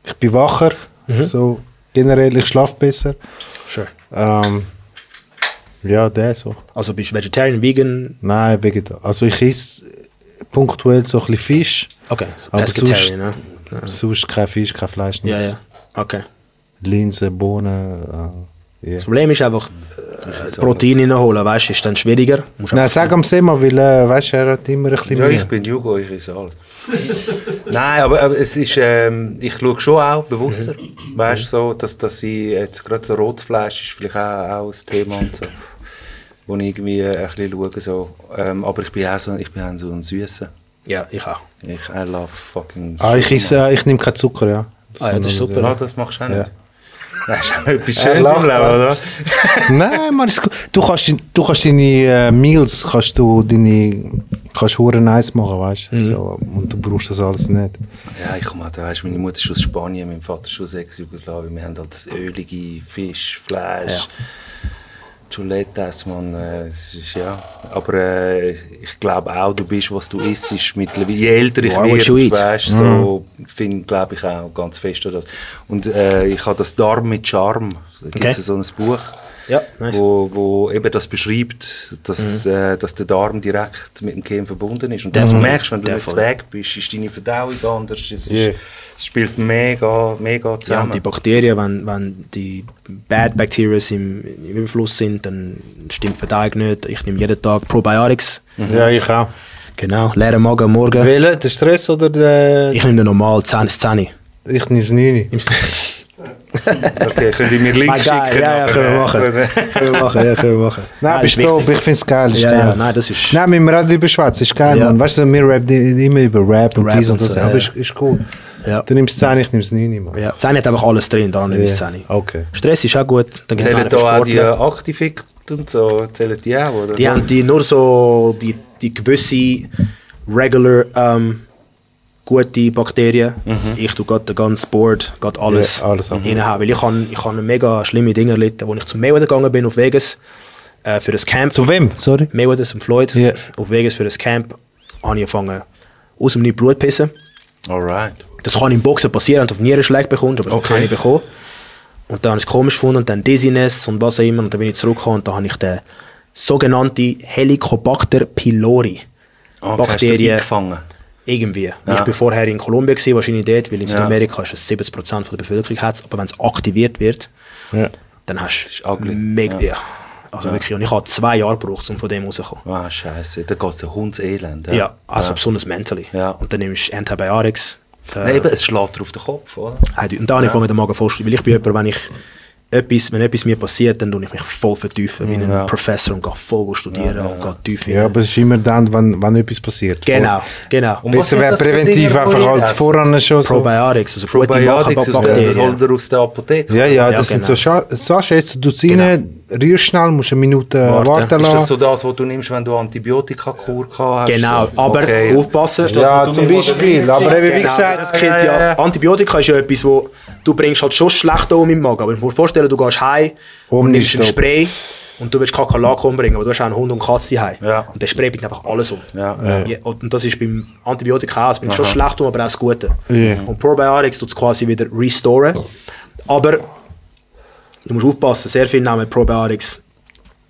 ich bin wacher. So generell, ich schlafe besser. Sure. Ähm, ja, der so. Also bist du Vegetarian, Vegan? Nein, vegetar. Also ich esse punktuell so ein bisschen Fisch. Okay, so Aber Pescatarian, ne? Sonst kein Fisch, kein Fleisch. Ja, nichts. ja. Okay. Linsen, Bohnen. Ja. Das Problem ist einfach, äh, Protein reinholen, weißt du, ist dann schwieriger. Musst Nein, sag am Sema, weil äh, weißt, er hat immer ein bisschen Ja, mehr. ich bin Jugo, ich esse alles. *laughs* Nein, aber, aber es ist, ähm, ich schaue schon auch bewusster, weißt so, dass, dass ich jetzt gerade so Rotfleisch ist vielleicht auch, auch ein Thema und so, wo ich irgendwie ein bisschen schaue, so. Ähm, aber ich bin auch so, ich bin auch so ein Süßer. Ja, ich auch. Ich I love fucking Ah, ich, esse, äh, ich nehme keinen Zucker, ja. Ah, ja, das ist super. Ah, das machst du auch nicht. Ja. Das ist etwas Er Schönes im Leben, ja. oder? *laughs* Nein, man, ist gut. Du kannst, du kannst deine äh, Meals, kannst du deine, kannst hure nice machen, weißt du? Mhm. So, und du brauchst das alles nicht. Ja, ich komme weißt, meine Mutter ist aus Spanien, mein Vater ist aus Ex-Jugoslawien. Wir haben halt ölige Fisch, Fleisch, Chuletas, man. Äh, es ist, ja. Aber äh, ich glaube auch, du bist, was du isst, mittlerweile. Je älter ich werde, weißt, so finde glaube ich auch ganz fest an das. Und äh, ich habe das Darm mit Charme. Da gibt es Okay. so ein Buch. Ja, nice. Wo, wo eben das beschreibt, dass, äh, dass der Darm direkt mit dem Gehirn verbunden ist. Und das du merkst, wenn du jetzt weg bist, ist deine Verdauung anders. Es, ist, Yeah. es spielt mega, mega Ja, zusammen. und die Bakterien, wenn, wenn die Bad Bacteria im, im Überfluss sind, dann stimmt die Verdauung nicht. Ich nehme jeden Tag Probiotics. Ja, ich auch. Genau, leeren Magen Morgen. Welcher? Der Stress oder der... Ich nehme den normal 10 bis 10. Ich nehme das 9. Okay, könnt ihr mir Link schicken? Ja, ja, aber, können wir machen. können wir machen, ja, können wir machen. Nein, ist bist du wichtig. Ich finde es geil. Ist Ja, geil. ja, nein, das ist... Nein, wir auch über Schwätzen. Ist geil, Ja. Mann. Weißt du, wir rappen immer über Rap und Rap dies und das. so, aber ja. ist, ist cool. Ja. Du nimmst 10, ich nehme das 9, Mann. Ja, 10 hat einfach alles drin, daran nehme ich 10. Okay. Stress ist auch gut. Dann gibt es da auch die. Aktivit und so, zählen die auch, oder? Die haben die nur so die, die gewisse regular ähm, gute Bakterien. Ich tue gerade den ganzen Board, gerade alles, Ja, alles ab. reinhauen. Weil ich habe ich mega schlimme Dinge erlitten, als ich zum Mayweather gegangen bin auf Vegas äh, für das Camp. Zu wem? Sorry. Mayweather zum Floyd Ja. auf Vegas für das Camp habe ich angefangen aus dem Nichts Blut pissen. Alright. Das kann im Boxen passieren, wenn du auf Nierenschläge bekommst, aber das habe ich bekommen. Und dann habe ich es komisch gefunden und dann Dizziness und was auch immer. Und dann bin ich zurückgekommen und da habe ich den sogenannten Helicobacter pylori Okay, Bakterien? Irgendwie. Ja. Ich bin vorher in Kolumbien gewesen, wahrscheinlich dort, weil in Ja. Südamerika ist es 70% von der Bevölkerung hat, aber wenn es aktiviert wird, Ja. dann hast du mega, Ja. ja. Also wirklich, und ich habe zwei Jahre gebraucht, um von dem rauszukommen. Ah, scheiße. Da geht es ein Hundselend. Ja, also besonders mentally. Ja. Und dann nimmst du Antibiotics. Äh, Nein, eben, es schlägt dir auf den Kopf, oder? Und da habe ich angefangen, den Magen vollstellen. Weil ich bin jemand, wenn ich etwas, wenn etwas mir passiert, dann tue ich mich voll vertiefen wie ein Ja. Professor und gehe voll studieren und gehe tief Ja, aber es ist immer dann, wenn, wenn etwas passiert. Genau, genau. Und Besser wäre das präventiv einfach halt essen? voran schon so. Probiotics, also gute Probiotics, das, das Bakterien. holt er aus der Apotheke. Ja, ja, Ja, das genau. sind so Scha Sascha, jetzt du es rein, rührst schnell, musst eine Minute Warten. warten Ist das lassen. so das, was du nimmst, wenn du Antibiotika-Kur hast? Genau, So, aber okay. aufpassen. Das, Ja, zum Beispiel. Aber eben, wie Genau, gesagt, das ja, Antibiotika ist ja etwas, wo du bringst halt schon schlecht um im Magen. Aber ich muss mir vorstellen, du gehst heim und nimmst Omnistopp. Spray und du willst Kakerlaken umbringen, aber du hast auch einen Hund und Katze heim. Ja. Und der Spray bringt einfach alles um. Ja. Ja, und das ist beim Antibiotika auch. Es bringt schon schlecht um, aber auch das Gute. Und Probiotics tut es quasi wieder restoren. Aber du musst aufpassen, sehr viele nehmen Probiotics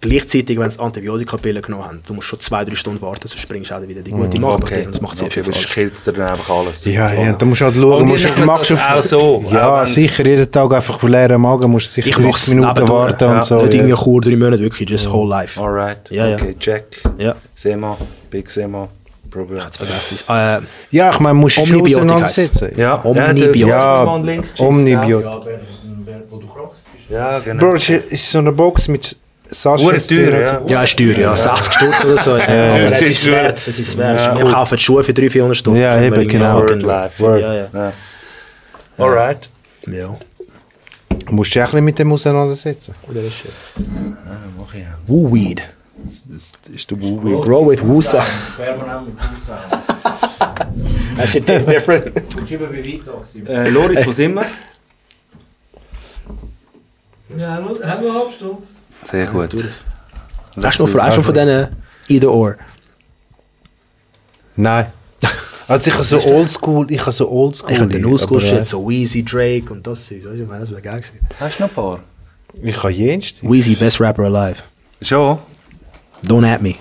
gleichzeitig, wenn sie Antibiotikapillen genommen haben. Du musst schon zwei, drei Stunden warten, sonst bringst du auch wieder die gute Magenbakterien. Okay, Das macht sehr viel falsch. killt dir dann einfach alles. Ja, ja, da musst du halt schauen. Und Musst, nehmt machst das auch so, Ja, sicher, jeden Tag einfach leeren Magen, musst du sicher Ich 30 mach's Minuten warten Ja. und so. Nicht ja. irgendwie Kur, drei Monate, wirklich, just whole life. Alright, Ja, ja. okay, check. Ja. Sema, Big Sema, Problem. Jetzt vergessen. Äh, Ja, ich meine, musst du schon auseinandersetzen. Ja, Omnibiotika. Ja, Ja, ja, Omnibiotika. ja, genau. Bro, ist so eine Box mit Sascha. Hure teuer, ja. ja, ist teuer, ja. 60 Stutz oder so. *laughs* Ja, aber das es ist ist wert, es ist wert. Wir kaufen die Schuhe für 300, 400 Stutz. Ja, eben, genau. Word life. Word. Ja, ja. Ja. Alright. ja. Du musst dich auch mit dem auseinandersetzen. Mach ich auch. Woo Weed. Das ist der Wuwi. Grow with Wusa. That shit tastes different. Äh, Loris, wo sind wir? Ja, haben wir eine halbe Stunde? Sehr gut. Hast du noch noch von diesen Either Or? Nein. *laughs* Also ich habe so oldschool, ich habe so oldschool. Ich habe den Oldschool-Shit, äh, so Weezy, Drake und das. Weißt du, ich meine, das wäre geil gewesen. Hast du noch ein paar? Ich habe jenst. Weezy, best rapper alive. Schon? Don't at me.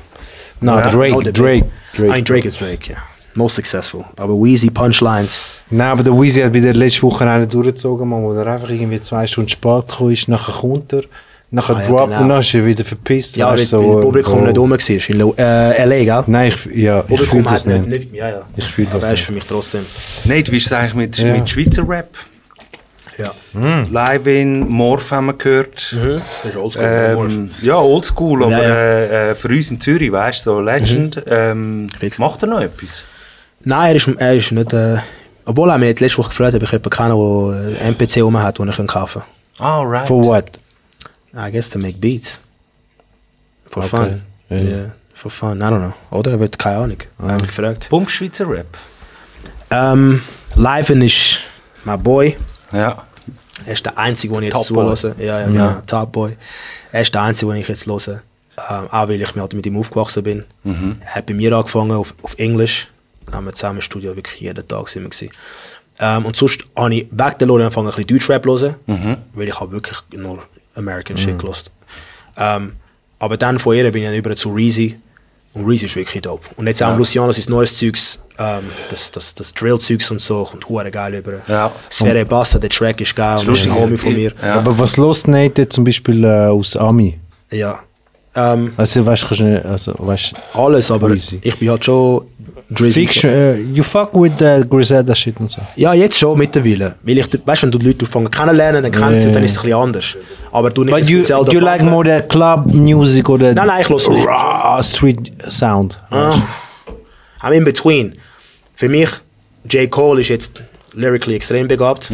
Nein. Drake, Drake, I mean, Drake. Drake is Drake, ja. Most successful. Aber Weezy Punchlines. Nein, aber der Weezy hat wieder letzte Woche einen durchgezogen, man, wo er einfach irgendwie zwei Stunden spät gekommen ist, nachher kommt er, nachher Ah, ja, genau. und dann ist er wieder verpisst. Ja, weil weißt, weil so, das Publikum oh. nicht rum war. In Lo- äh, L.A., gell? Nein, ich, ja, ich fühle das nicht, nicht. Ja, ja. Ich fühle Aber das er ist für mich trotzdem... Nein, wie ist es eigentlich mit, Ja. mit Schweizer Rap? Ja. Live in Morph haben wir gehört. Das ist oldschool. Ähm, ja, oldschool, aber Ja, ja. Äh, für uns in Zürich, weißt du, so Legend. Ähm, Kriegs- macht er noch etwas? Nein, er ist, er ist nicht... Äh, obwohl er mich jetzt letzte Woche gefragt hat, ob ich jemanden kenne, der MPC rum hat, den ich kaufen kann. Ah, right. For what? I guess to make beats. For Okay. fun. Ja. Yeah. For fun. I don't know. Oder? Er wird keine Ahnung. Ich habe mich gefragt. Bump Schweizer Rap. Ähm, Liven ist mein Boy. Ja. Er ist der Einzige, den ich jetzt zulasse. Ja, ja, genau. Top Boy. Er ist der Einzige, den ich jetzt höre. Ähm, auch weil ich halt mit ihm aufgewachsen bin. Er hat bei mir angefangen auf, auf Englisch. Da haben wir zusammen im Studio wirklich jeden Tag sind wir gewesen. Ähm, und sonst habe ich weg der Lore angefangen, ein bisschen Deutschrap zu hören. Weil ich habe wirklich nur American Shit gehört. Ähm, aber dann von ihr bin ich dann über zu Reezy. Und Reezy ist wirklich dope. Und jetzt auch Luciano, sein neues Zeugs, ähm, das, das, das Drill-Zeugs und so, kommt hure geil über. Ja. Sphäre Bassa, der Track ist geil und das ist ein Homie von mir. Ja. Aber was los Nate zum Beispiel äh, aus Ami? Ja. Ähm, Also weißt du, kannst du nicht, also weißt alles, aber Reezy. ich bin halt schon Drizzy. Fiction, äh, you fuck with the Griselda shit und so. Ja, jetzt schon mittlerweile. Weil ich, weißt, wenn du die Leute anfangen kennenlernen, dann sie und dann ist es ein bisschen anders. Aber du nicht But you, Zelda do you like more the club music oder Nein, nein, ich nicht. raw street sound? Ah, I'm in between. Für mich, J. Cole ist jetzt lyrically extrem begabt.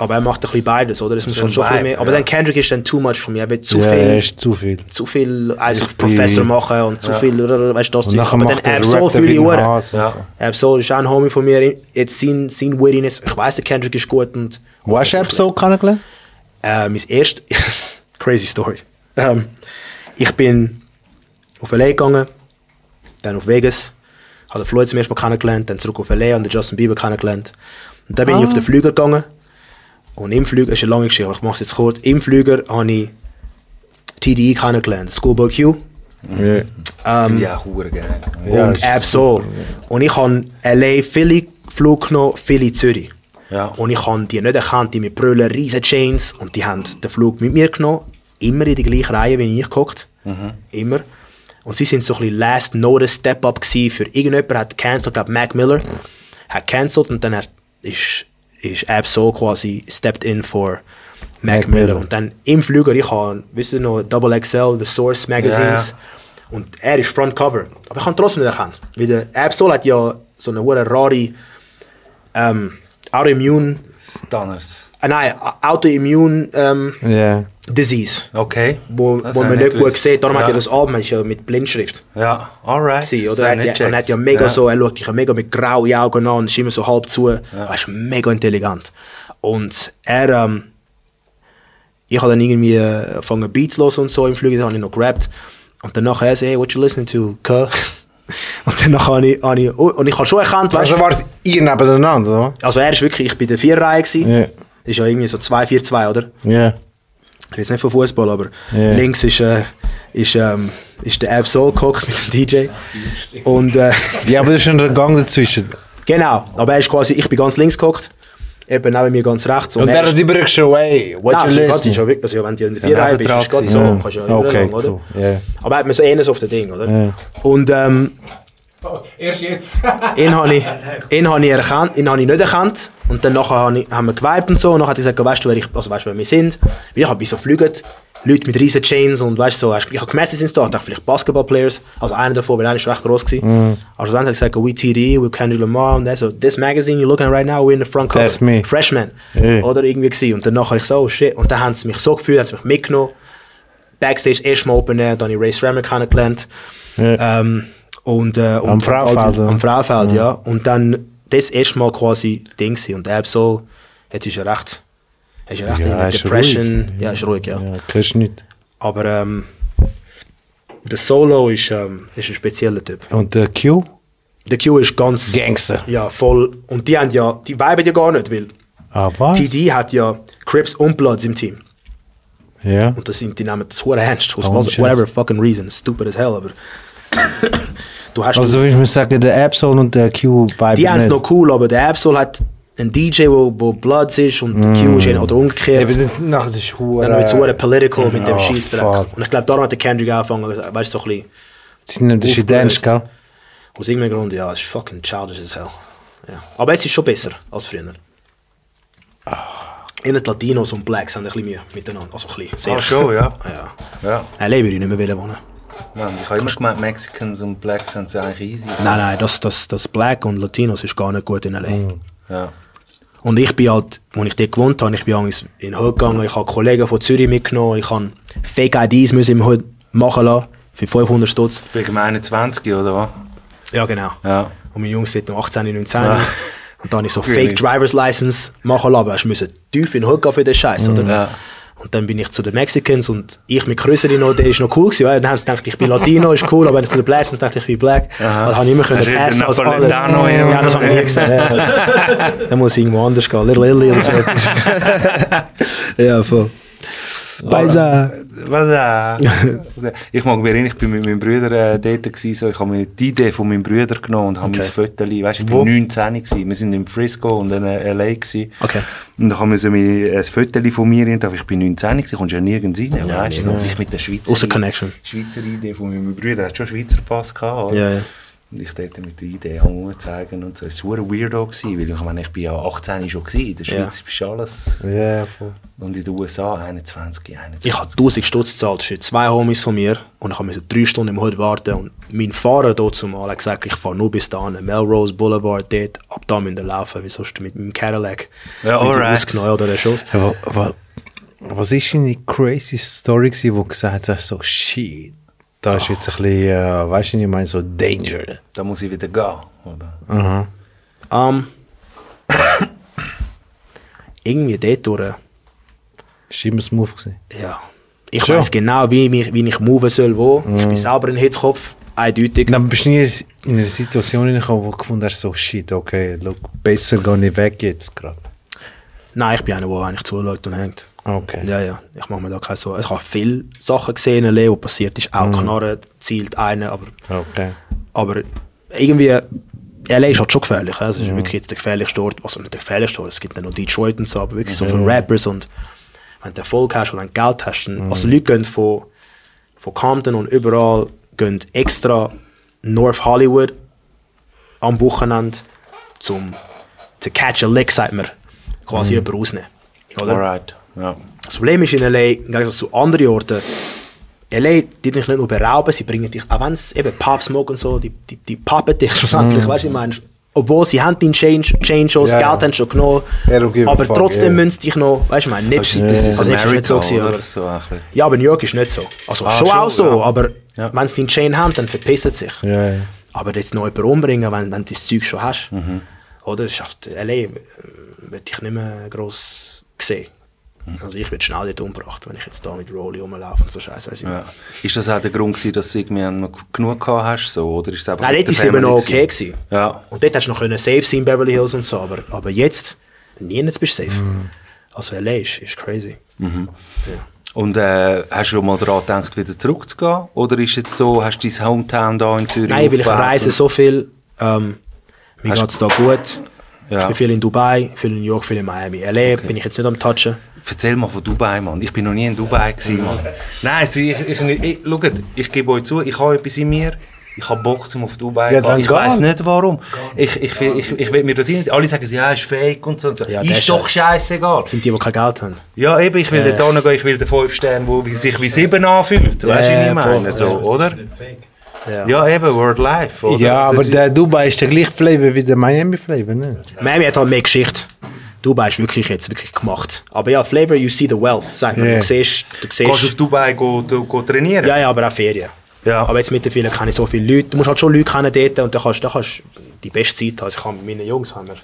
Aber er macht ein bisschen beides, oder? Es muss So schon ein bisschen mehr. Aber ja. dann Kendrick ist dann too much für mich. Er will zu ja, viel, ist zu viel. zu viel Eis auf Professor machen und zu viel, oder, weißt du, das Und Zeug. Aber dann er Absol Rap fühle ich Uhren. Ja. ist auch ein Homie von mir. Jetzt sein, sein Wittiness, ich weiss, der Kendrick ist gut und... Wo hast du Absol kennengelernt? Äh, mein erst *laughs* crazy Story. Ähm, ich bin auf LA gegangen, dann auf Vegas, habe den Floyd zum ersten Mal kennengelernt, dann zurück auf LA und den Justin Bieber kennengelernt. Und dann bin ich auf den Flüger gegangen und im Flüger, das ist eine lange Geschichte, aber ich mache es jetzt kurz, im Flüger habe ich TDE kennengelernt, Schoolboy Q Ja. Finde ich auch hure geil. Ja, und Absol. Und ich habe LA Philly Flug genommen, Philly Zürich. Ja. Und ich habe die nicht erkannt, die mit Brüllen, riesen Chains. Und die haben den Flug mit mir genommen. Immer in die gleiche Reihe, wie ich geguckt. Immer. Und sie sind so ein bisschen Last Notice Step-Up gewesen für irgendjemand, hat cancelled, glaube Mac Miller, hat cancelled und dann hat, ist, ist Absol quasi stepped in for Mac, Mac Miller. Und dann im Flüger, ich habe, wisst ihr noch, Double XL, The Source Magazines. Und er ist Frontcover. Aber ich habe ihn trotzdem nicht erkannt. Weil der Absol hat ja so eine rare ähm, Autoimmune, Stunners. Äh, nein, Autoimmune ähm, Ja. Disease. Okay. Wo, Das wo man ich nicht gut sieht. Darum hat Ja. ja das Album ist ja mit Blindschrift. Ja, alright. Das oder? Er hat, ja, er hat ja mega so, er schaut dich ja mega mit grauen Augen an und ist immer so halb zu. Er ist mega intelligent. Und er, ähm, ich habe dann irgendwie äh, angefangen Beats los und so im Flügel, dann habe ich noch gerappt. Und danach er so, hey, what you listening to, K? *laughs* und danach habe ich, habe ich, oh, und ich habe schon erkannt, weißt Also du, wart ihr nebeneinander, oder? also er ist wirklich, ich bin der Vierreihe gewesen. Ja. Das ist ja irgendwie so 2-4-2, oder? Ja. Ich rede jetzt nicht von Fußball, aber Ja. links ist, äh, ist, ähm, ist der Absol gehockt *laughs* mit dem DJ. Und äh, Ja, aber das ist schon der Gang dazwischen. genau, aber er ist quasi, ich bin ganz links gehockt, eben neben mir ganz rechts. Und der ist- hat immer schon, hey, what Nein, you also, das ist listening? ja wirklich, also, wenn du in der Vierreihe bist, ist es gerade so, Ja. kannst du ja Okay, überlang, oder? cool, ja. Aber er hat mir so eines auf dem Ding, oder? Ja. Und ähm, Erst jetzt. *laughs* ihn habe ich, ihn habe ich erkannt, ihn habe ich nicht erkannt. Und dann nachher habe ich, haben wir geweibt und so. Und dann hat er gesagt, weißt du, wer, ich, also, weißt, du, wer wir sind? Weil ich habe so fliegen, Leute mit riesen Chains und weißt du, so, ich habe gemerkt, sie sind da. Ich dachte, vielleicht Basketball-Players. Also einer davon, weil einer ist recht groß gewesen. Also dann hat er gesagt, we TD, we Kendrick Lamar. Und so, this magazine you're looking at right now, we're in the front cover. That's me. Freshman. Ja. Oder irgendwie gewesen. Und dann nachher ich so, oh shit. Und dann haben sie mich so gefühlt, haben sie mich mitgenommen. Backstage erstmal Open Air, dann habe ich Ray Srammer kennengelernt. Ja. Ähm, und, äh, und Am Frauenfeld, Am, Frauenfeld, ja. Und dann das erste Mal quasi Ding gewesen. Und so, jetzt ist er recht, er ist recht Ja, in ist Depression. ruhig. Ja, ist ruhig, ja. Ja, kannst nicht. Aber ähm, der Solo ist, ähm, ist ein spezieller Typ. Und der Q? Der Q ist ganz... Gangster. Ja, voll. Und die haben ja, die viben ja gar nicht, weil Ah, was? TD hat ja Crips und Bloods im Team. Ja. Und das sind, die nehmen das ernst. Aus Oh, whatever fucking reason. Stupid as hell, aber... du hast... Also, wie ich mir sagen, der Absol und der Q viben die haben es noch cool, aber der Absol hat einen DJ, wo, wo Bloods ist und der Q ist einer, oder umgekehrt. Eben, nachher das ist hure... Dann wird es hure political mit dem Oh, Scheißdreck. fuck. Und ich glaube, darum hat der Kendrick angefangen, weißt du, so ein bisschen... Sind- Das ist identisch, gell? Aus irgendeinem Grund, ja, es ist fucking childish as hell. Ja. Aber jetzt ist es schon besser als früher. In den Latinos und Blacks haben ein bisschen Mühe miteinander. Also ein bisschen. Sehr. Ah, schon, ja. ja. Ja. Würde ich nicht mehr wollen wohnen. Mann, ich habe immer gemeint, Mexicans und Blacks sind ja eigentlich easy. Nein, nein, das, das, das Black und Latinos ist gar nicht gut in L.A. Ja. Und ich bin halt, als ich dort gewohnt habe, ich bin in den Hood gegangen, ich habe Kollegen von Zürich mitgenommen, ich habe Fake IDs müssen im Hood machen lassen, für 500 Stutz. Wegen 21, oder was? Ja, genau. Ja. Und meine Jungs sind noch 18, 19. Ja. Und dann habe ich so? Fake Driver's License machen lassen. Hast müssen tief in den Hood gehen für den Scheiß, oder? Ja. Und dann bin ich zu den Mexicans und ich mit Größere noch, der ist noch cool gewesen, weil dann dachte ich, ich bin Latino, ist cool, aber wenn ich zu den Blacks dachte ich, ich bin Black. Aha. Also habe ich immer können passen als alles. Ja, das habe ich nie gesehen. Ja. *laughs* dann muss ich irgendwo anders gehen, Little Italy oder so. *laughs* ja, voll. Was *laughs* äh? Ich mag mich erinnern, ich bin mit meinem Bruder äh, dort gewesen, so, ich habe mir die Idee von meinem Bruder genommen und habe Okay. mein Foto, weißt, ich bin 19 gewesen. wir sind in Frisco und in äh, L.A. gewesen. Okay. Und dann haben wir mir ein Foto von mir aber ich bin 19 gewesen, kommst ja nirgends rein, Ja, weißt du, ich mit der Schweizer, Ausser Connection. Schweizer Idee von meinem Bruder, er hat schon einen Schweizer Pass gehabt, oder? Ja, ja. Und ich dort mit der Idee zeigen und so. Es war ein Weirdo, gewesen, weil ich meine, ich bin ja 18 schon gewesen. In der Ja. Schweiz bist du alles. Ja, voll. Und in den USA 21, 21. Ich habe 1000 Stutz gezahlt für zwei Homies von mir und ich musste drei Stunden im Hood warten. Und mein Fahrer dort zumal hat gesagt, ich fahre nur bis dahin. Melrose Boulevard, dort, ab da müssen wir laufen, wie sonst mit meinem Cadillac. Ja, mit oder der Schuss. Ja, wa, wa, was ist deine crazy Story, gewesen, wo du gesagt hast, so, shit, da ist jetzt ein bisschen, äh, weißt du, ich meine, so Danger. Da muss ich wieder gehen, oder? Aha. Ähm, irgendwie dort durch, Ist immer smooth gewesen. ja. Ich Schon? weiß genau, wie, mich, wie ich move soll, wo. Ich bin selber ein Hitzkopf, eindeutig. Dann bist du nie in eine Situation hineingekommen, wo du gefunden hast, so, shit, okay, look, besser gehe ich weg jetzt gerade. Nein, ich bin einer, der eigentlich zuschaut und hängt. Okay. Ja, ja, ich mache mir da keine Sorgen. Ich habe viele Sachen gesehen, wo passiert ist. Auch Knarren zielt einer, aber, Okay. aber irgendwie, LA ist halt schon gefährlich. Es ist wirklich jetzt der gefährlichste Ort, also nicht der gefährlichste Ort, es gibt ja noch Detroit und so, aber wirklich so für Rappers und wenn du Erfolg hast und wenn du Geld hast, dann, also Leute gehen von, von Compton und überall gehen extra North Hollywood am Wochenende zum to catch a lick, sagt man, quasi jemanden rausnehmen. Oder? Alright. Ja. Das Problem ist in LA, im Gegensatz zu anderen Orten, LA, die dich nicht nur berauben, sie bringen dich, auch wenn es eben Pop Smoke und so, die, die, die pappen dich schlussendlich, weißt du, ich meine, obwohl sie haben den Change, Change schon, das Ja, Geld haben schon genommen, aber fuck, trotzdem yeah. müssen sie dich noch, weißt du, ich meine, Also, das ist also nicht so gewesen, aber, So ja, aber New York ist nicht so, also Ah, schon, schon, auch so, ja. aber Ja. wenn sie den Chain haben, dann verpissen sie sich. Ja. Aber jetzt noch jemanden umbringen, wenn, wenn du das Zeug schon hast, Mhm. oder? Schafft LA, äh, würde ich nicht mehr gross sehen. Mhm. Also ich werde schnell dort umgebracht, wenn ich jetzt da mit Rolli rumlaufe und so scheiße. Ja. nicht. Ist das auch der Grund, gewesen, dass du irgendwie noch genug gehabt hast? So, oder ist es einfach Nein, dort war es eben noch okay. gewesen? Gewesen. Ja. Und dort hast du noch können safe sein in Beverly Hills und so, aber, aber jetzt, nirgends bist du safe. Mhm. Also LA ist, ist crazy. Ja. Und äh, hast du schon mal daran gedacht, wieder zurückzugehen? Oder ist jetzt so, hast du dein Hometown da in Zürich Nein, weil ich reise so viel, ähm, mir geht es da gut. Ja. Ich bin viel in Dubai, viel in New York, viel in Miami. LA bin ich jetzt nicht am Touchen. Erzähl mal von Dubai, Mann. Ich bin noch nie in Dubai gewesen, Mann. *laughs* Nein, sie, ich, ich, ich, ich, schaut, ich gebe euch zu, ich habe etwas in mir. Ich habe Bock, zum auf Dubai Ja, zu gehen. dann Ich weiß nicht warum. Ich, ich, ich, ich will mir das nicht. Alle sagen, ja, ist fake und so. Und so. Ja, der ist ist doch ja- scheißegal. sind die, die kein Geld haben. Ja, eben, ich will Ja, dort hingehen, ich will den 5 Stern, wo wie sich wie 7 anfühlt. Weißt du, Ja, wie ich ja, meine? So, Ja, oder? Ja. Ja, eben, World Life. Oder? Ja, aber der Dubai ist der gleiche Flavor wie der Miami Flavor, ne? Miami hat halt mehr Geschichte. Dubai ist wirklich jetzt wirklich gemacht. Aber ja, Flavor, you see the wealth, sagt man. Ja. Du siehst, du Gehst du auf siehst, Dubai go, go, go trainieren? ja, ja, aber auch Ferien. Ja. Aber jetzt mittlerweile kenne ich so viele Leute. Du musst halt schon Leute kennen dort und dann kannst du kannst die beste Zeit haben. Also ich kann mit meinen Jungs haben wir,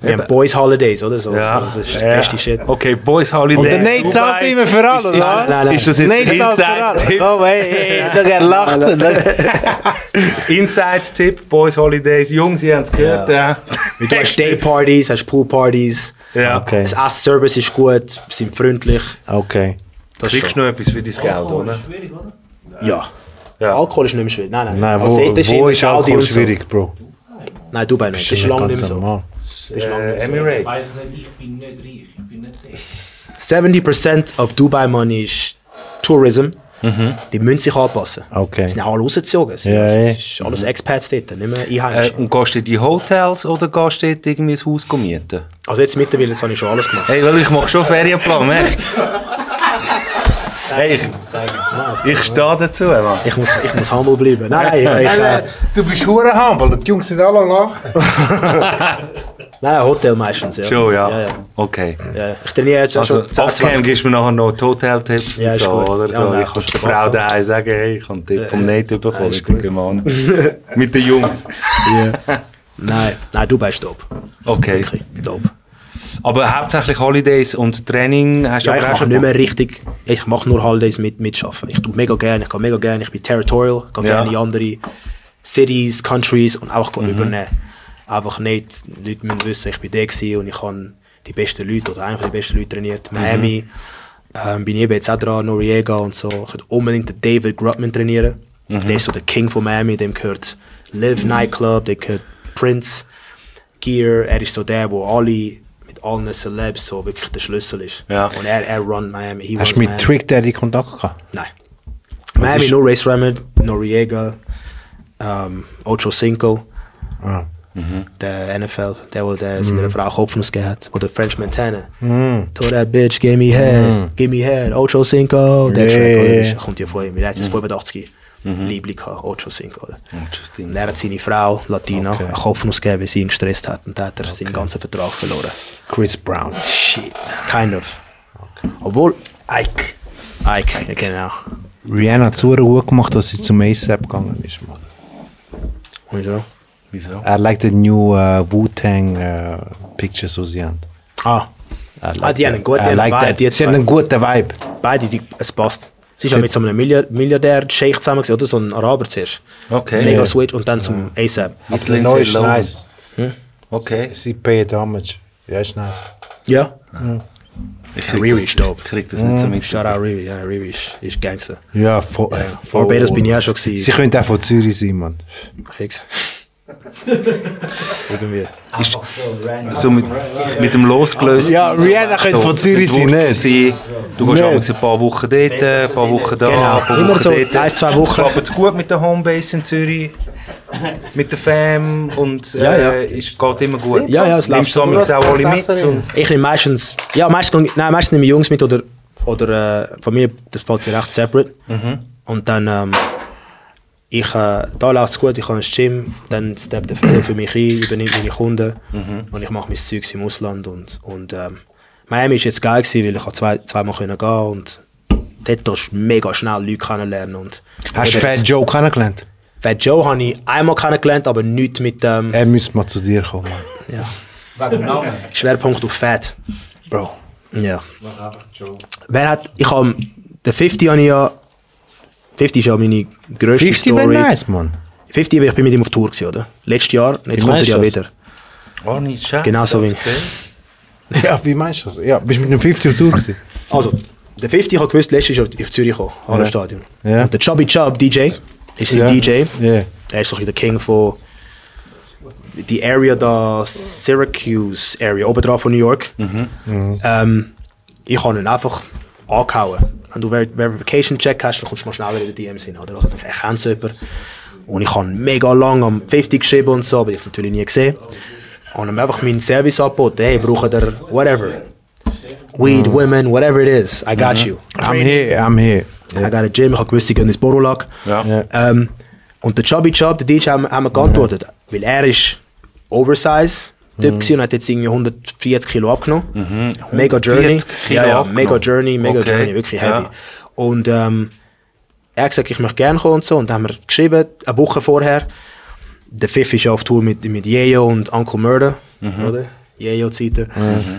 wir haben Boys Holidays, oder so. Ja. so das ist der beste Shit. Okay, Boys Holiday. Und der Nate zahlt immer für alle, ist, ist, oder? das, Nein, nein. ist das jetzt Nate. Inside-Tipp? Oh, hey, hey, da er lacht. Inside-Tipp, Boys Holidays. Jungs, ihr habt es gehört. Ja. Du hast Day-Partys, hast Pool-Partys. Ja. Okay. Das Essensservice ist gut, sind freundlich. Okay. Das Kriegst schon. du noch etwas für dein Geld, oder? Ja. Ja. Alkohol ist nicht mehr schwierig. Nein, nein. Nein, Also, wo, das wo ist Alkohol schwierig, Bro? Nein, Dubai nicht. Das ist lange nicht mehr so. Das ist lange Äh, nicht mehr so. Emirates. weiß nicht, ich bin nicht reich, ich bin nicht der. 70% of Dubai Money ist Tourism. Die müssen sich anpassen. Okay. Die sind auch alle rausgezogen. Es Ja, ja. es ist alles Expats dort, nicht mehr Äh, Einheimische. und gehst du in die Hotels oder gehst du dort irgendwie ein Haus mieten? also jetzt mittlerweile habe ich schon alles gemacht. Hey, weil ich mache schon Ferienplan, merkst Hey, ich, ich stehe dazu, Mann. Ich muss, ich muss humble bleiben. Nein, nein, ich, ich, äh, Du bist hure humble, die Jungs sind alle nach. *laughs* nein, Hotel meistens. Ja. Schon, ja. ja, ja. Okay. ja. Ich trainiere jetzt auch Also, schon 10, off-cam 20 gibst du mir nachher noch die Hotel-Tipps *laughs* Ja, und ist so, gut. oder? Ja, so. nein, ich kann der du Frau daheim sagen, hey, ich habe einen Tipp vom Nate bekommen, ist ich gucke mal an. Mit den Jungs. Nein, nein, Dubai ist top. Okay. Top. Aber hauptsächlich Holidays und Training hast du Ja, ich auch mache schon nicht mehr richtig. Ich mache nur Holidays mit mitschaffen. Ich tue mega gerne, ich gehe mega gerne, ich bin territorial, gehe Ja. gerne in andere Cities, Countries und auch Mhm. übernehmen. Einfach nicht, die Leute müssen wissen, ich bin der gewesen und ich habe die besten Leute oder einer der besten Leute trainiert. Mhm. Miami, ähm, bin ich jetzt auch dran, Noriega und so. Ich würde unbedingt den David Grutman trainieren. Mhm. Der ist so der King von Miami, dem gehört Live Nightclub, dem gehört Prince, Gear. Er ist so der, wo alle mit allen Celebs so wirklich der Schlüssel ist. Ja. Und er, er run Miami. He Hast du mit Miami. Trick Daddy Kontakt gehabt? Nein. Miami ist- nur Race Raymond, Noriega, ähm, Ocho Cinco, Ah. der NFL, der, der, der seiner Frau Kopfnuss hat. Oder French Montana. To that bitch, give me head, give me head, Ocho Cinco. Der Ja, Track, oder? kommt ja von ihm. Er hat jetzt 85 Liebling gehabt, Ocho Cinco. Oder? Und er hat seine Frau, Latina, Okay. einen Kopfnuss gegeben, weil sie ihn gestresst hat. Und da hat er seinen ganzen Vertrag verloren. Chris Brown. Shit. Kind of. Obwohl, Ike. Ike, ja, genau. Rihanna hat so gut gemacht, dass sie zum ASAP gegangen ist, man. Wieso? Wieso? I like the new uh, Wu-Tang uh, pictures, die sie haben. Ah, like Ah, die haben einen guten- like. Vibe, die Sie haben einen guten Vibe. beide, die, es passt. Sie ist ja mit so einem Milliard- Milliardär-Sheikh zusammen, gewesen, oder? So ein Araber zuerst. Okay. Mega sweet und dann zum ASAP. Aber der Lindsay ist Lohan. nice. Okay. Sie pay damage. Ja, ist nice. Ja. Ich krieg Riri das- ist dope. Ich krieg das nicht so mit. Shout out Riri, ja, Riri ist, ist Gangster. Ja, voll. Ja. äh. Barbados bin ich auch schon Sie gewesen. könnte auch von Zürich sein, Mann. Fix. Einfach so random. So mit, mit dem losgelöst. Ja, Rihanna könnte von Zürich sein, nicht? Du gehst Nicht. ein paar Wochen dort, ein paar Wochen da, Genau. ein paar Immer Wochen so dort. ein, zwei Wochen. Klappt es gut mit der Homebase in Zürich? Mit der Fam und äh, Ja, ja. Ist, geht immer gut. Ja, ja, es Nimmst läuft du amigs auch alle mit? Und, Ich nehme meistens, ja, meistens, nein, meistens nehme ich Jungs mit oder, oder äh, Familie, das fällt mir recht separate. Und dann, ähm, ich, äh, da läuft es gut, ich kann ins Gym, dann steppt der für mich ein, übernimmt meine Kunden und ich mache mein Zeugs im Ausland und, und ähm, Miami ist jetzt geil gewesen, weil ich habe zwei, zweimal können gehen und dort kannst du mega schnell Leute kennenlernen und Hast du Fat Joe kennengelernt? Fat Joe habe ich einmal kennengelernt, aber nicht mit ähm, Er müsste mal zu dir kommen, ja. Schwerpunkt auf Fat. Bro. Ja. Mach einfach Joe. Wer hat, ich habe, den 50 habe ich ja, 50 ist ja meine grösste 50 wäre Story. nice, Mann. 50, ich bin mit ihm auf Tour gewesen, oder? Letztes Jahr, jetzt Wie kommt er ja das? wieder. oh, nicht scheiße. Genau so wie- erzähl. *laughs* Ja, wie meinst du das? Ja, bist du mit einem 50 auf Tour gewesen? Also, der 50 hat gewusst, letztes Jahr auf Zürich gekommen, ja. Stadion. Ja. Und der Chubby Chub, DJ, ist sein Ja. DJ. Ja. Er ist doch der King von die Area da, Syracuse Area, oben drauf von New York. Ähm, ich habe ihn einfach angehauen. Wenn du Ver- Verification Check hast, dann kommst du mal schnell wieder in die DMs hin. Oder? Also, ich kenne so jemanden. Und ich habe mega lang am 50 geschrieben und so, aber jetzt natürlich nie gesehen. Und ihm einfach meinen Service angeboten. Hey, braucht ihr whatever. Weed, women, whatever it is. I got you. I'm here, I'm here. I got a gym, ich habe gewusst, sie gehen ins Borolag. Ja. Ja. Ähm, und der Chubby Chub, der DJ, haben, haben wir geantwortet. Weil er ist Oversize. Typ gewesen und hat jetzt irgendwie 140 Kilo abgenommen. Mega Journey. 40 Kilo ja, ja, mega Journey, mega Okay. Journey, wirklich Ja. heavy. Und ähm, er hat gesagt, ich möchte gerne kommen und so. Und dann haben wir geschrieben, eine Woche vorher. Der Pfiff ist ja auf Tour mit, mit Yeo und Uncle Murder, oder? Yeo-Zeiten.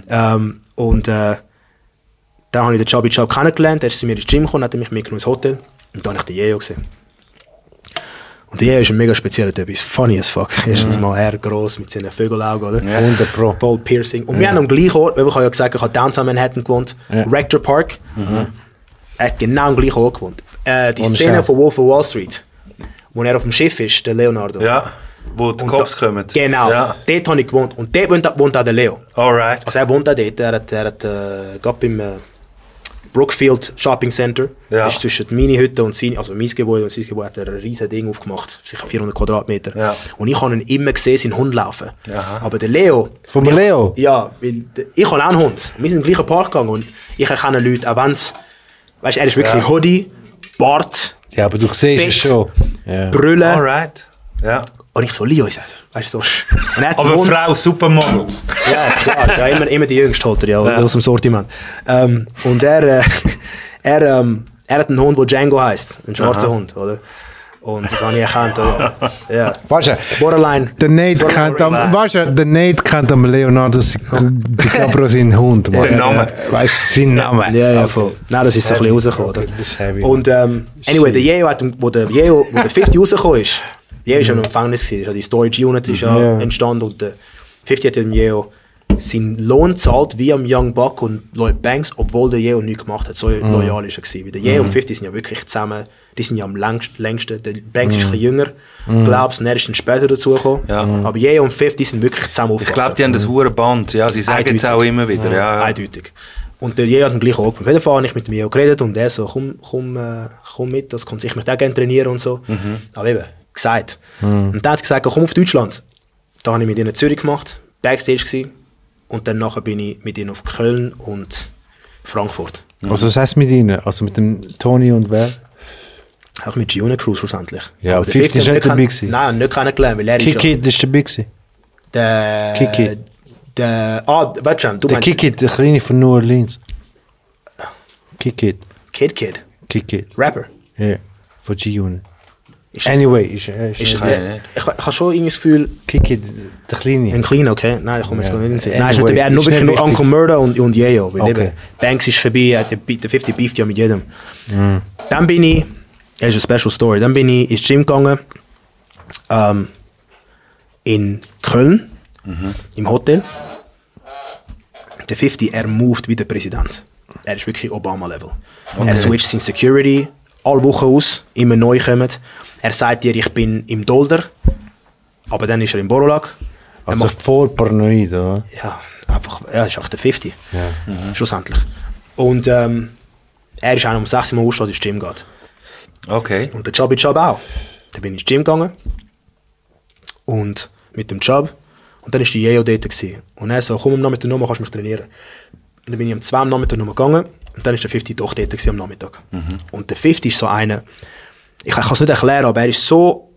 Ähm, und äh, dann habe ich den Chubby Chub kennengelernt, er ist zu mir ins Gym gekommen, hat mich mitgenommen ins Hotel und dann habe ich den Yeo gesehen. Und Yeo ist ein mega spezieller Typ, ist funny as fuck. *laughs* Erstens mal er gross mit seinen Vögelaugen, oder? 100 Pro. Ball Piercing. Und wir haben am gleichen Ort, weil ich habe ja gesagt, ich habe Downtown Manhattan gewohnt, Rector Park. Er hat genau am gleichen Ort gewohnt. Äh, die Ohne Szene Scheiß. von Wolf of Wall Street, wo er auf dem Schiff ist, der Leonardo. Ja, wo die Und Cops da- kommen. Genau, Ja. dort habe ich gewohnt. Und dort wohnt, wohnt auch der Leo. Alright. Also er wohnt auch dort. Er hat, er hat äh, gerade beim äh, Brookfield Shopping Center, Ja. das ist zwischen meine Hütte und sein, also mein Gebäude und sein Gebäude, hat er ein riesiges Ding aufgemacht, sicher 400 Quadratmeter. Ja. Und ich habe ihn immer gesehen, seinen Hund laufen. Aha. Aber der Leo... Vom ich, Leo? Ja, weil der, ich habe auch einen Hund. Wir sind im gleichen Park gegangen und ich erkenne Leute, auch wenn es... Weißt du, er ist wirklich Ja. Hoodie, Bart, Ja, aber du siehst es schon. Ja. Brille. Alright. Ja. Und ich so, Leo, ich sag, weißt du, so... Er Aber einen Hund- Frau, Supermodel. Ja, klar. Ja, immer, immer die Jüngste holt er ja, Ja. aus dem Sortiment. Ähm, und er, äh, *laughs* er, ähm, er hat einen Hund, der Django heißt. Ein schwarzer Hund, oder? Und das habe ich erkannt. Oder? *laughs* Ja. Weißt du, Borderline. der Nate kennt am, weißt du, der Nate kennt am Leonardo DiCaprio seinen Hund, Mann. Den Namen. Weißt du, seinen Namen. Ja, ja, voll. Nein, das ist so ein bisschen rausgekommen, oder? Okay, das ist heavy. Und ähm, anyway, der Yeo hat, wo der Yeo, wo der 50 rausgekommen ist, Ist ja noch im Gefängnis gewesen, die Storage Unit ist ja Ja. entstanden und der 50 hat dem Yeo seinen Lohn zahlt wie am Young Buck und Lloyd Banks, obwohl der Yeo nichts gemacht hat. So loyal ist er gewesen. Weil der Yeo und 50 sind ja wirklich zusammen, die sind ja am längst, längsten. Der Banks ist ein bisschen jünger, glaubst, und er ist dann später dazugekommen. Ja. Aber Yeo und 50 sind wirklich zusammen Ich glaube, die haben das hure Band. Ja, sie sagen es Eindeutig. auch immer wieder. Ja, ja. Eindeutig. Und der Jäger hat ihn gleich auch Auf habe ich mit dem Jäger geredet und er so, komm, komm, äh, komm mit, das kommt ich möchte auch gerne trainieren und so. Mhm. Aber eben, gesagt. Und dann hat er gesagt, komm auf Deutschland. Da habe ich mit ihnen in Zürich gemacht, Backstage gewesen. Und dann nachher bin ich mit ihnen auf Köln und Frankfurt. Also was heißt mit ihnen? Also mit dem Tony und wer? Auch mit Giona Crew schlussendlich. Ja, Aber der 50 ist nicht ich dabei gewesen. Nein, nicht kennengelernt, weil er ist Kiki, das ist dabei gewesen. ja, der... Kiki. Der... Ah, du schon, du Der meinst... Kiki, der Kleine von New Orleans. Kiki, Kid Kid. Kiki, Rapper. ja, von G-Unit. Ist das- Anyway, ist, äh, ist, Ist es äh, der, ich, ich habe schon irgendwie das Gefühl, Kiki, der Kleine. ein Kleiner, okay? Nein, ich komme jetzt Ja. gar nicht in den Sinn. Anyway, Nein, ist nicht, er hat nur ist wirklich nicht nur wichtig. Uncle Murder und, und Yeo. Weil Okay. eben, Banks ist vorbei, er hat der, der 50 beeft ja mit jedem. Mhm. Dann bin ich, das ist eine Special Story, dann bin ich ins Gym gegangen, ähm, in Köln, Mhm. im Hotel. Der 50, er moved wie der Präsident. Er ist wirklich Obama-Level. Er switcht sein Security alle Wochen aus, immer neu kommt. Er sagt dir, ich bin im Dolder, aber dann ist er im Borolag. Er Also macht voll paranoid, oder? ja, einfach, er ist 58. Ja. Schlussendlich. Und ähm, er ist auch um 6 Uhr aufgestanden, ins Gym geht. Okay. Und der Job ist Job auch. Dann bin ich ins Gym gegangen. Und mit dem Job. Und dann war die Yeo dort. Gewesen. Und er so, komm am Nachmittag nochmal, kannst du mich trainieren. Und dann bin ich am 2 am Nachmittag nochmal gegangen. Und dann ist der 50 doch dort am Nachmittag. Und der 50 ist so einer, ich, ich kann es nicht erklären, aber er ist so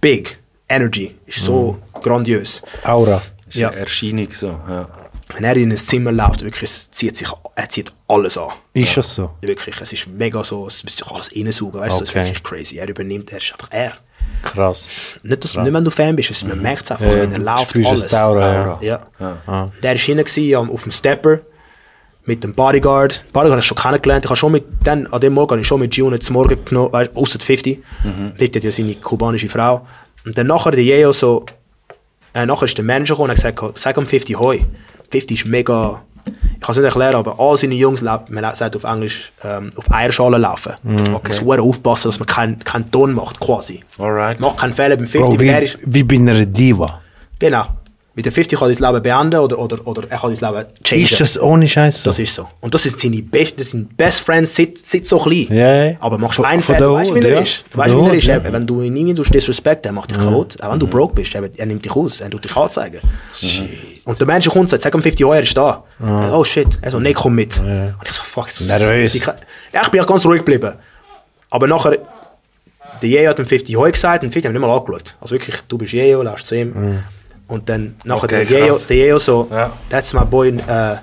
big. Energy. Ist so grandios. Aura. Ja. Ja. Erscheinung so. Ja. Wenn er in ein Zimmer läuft, wirklich, es zieht sich, er zieht alles an. Ist das so? Wirklich, es ist mega so, es muss sich alles reinsaugen, weißt du, das ist Okay. wirklich crazy. Er übernimmt, er ist einfach er. Krass. Nicht, dass, nicht wenn du Fan bist, es, man merkt es einfach, Ja, wenn er du läuft, alles. es, Aura, ja. Ja. Der war hinten auf dem Stepper mit dem Bodyguard. Bodyguard habe ich schon kennengelernt. Ich habe schon mit, dann, an dem Morgen habe ich schon mit Gione zum Morgen genommen, weißt, außer 50. Mhm. Dort hat ja seine kubanische Frau. Und dann nachher der Yeo so, äh, nachher ist der Manager gekommen und hat gesagt, sag am 50 Hoi. 50 ist mega, ich kann es nicht erklären, aber all seine Jungs, laufen, man sagt auf Englisch, ähm, auf Eierschalen laufen. Man muss sehr aufpassen, dass man keinen keinen Ton macht, quasi. Alright. Macht keinen Fehler beim 50, Bro, wie, ist, wie bei einer Diva. genau. Mit dem 50 kann er sein Leben beenden oder, oder, oder er kann sein Leben changen. Ist das ohne Scheiß so? Das ist so. Und das sind seine Best, das sind Best Friends seit, seit so klein. Ja, ja. Aber machst Von- einen der weißt du, wie er ja. ist. Weißt du, der wie er ist. ja. Wenn du ihn irgendwie disrespect, er macht dich kaputt. Auch wenn du broke bist, er nimmt dich aus, er tut dich anzeigen. Und der Mensch kommt und sagt, sag um 50 Euro, er ist da. Oh shit. Er so, nee, komm mit. Und ich so, fuck. So, Nervös. Ich, ja, ich bin auch ganz ruhig geblieben. Aber nachher, der Yeo hat dem 50 Heu gesagt und 50 haben nicht mal angeschaut. Also wirklich, du bist Yeo, laufst zu ihm. Und dann nachher Okay, der, Yeo, der Yeo so, Ja. that's my boy, uh,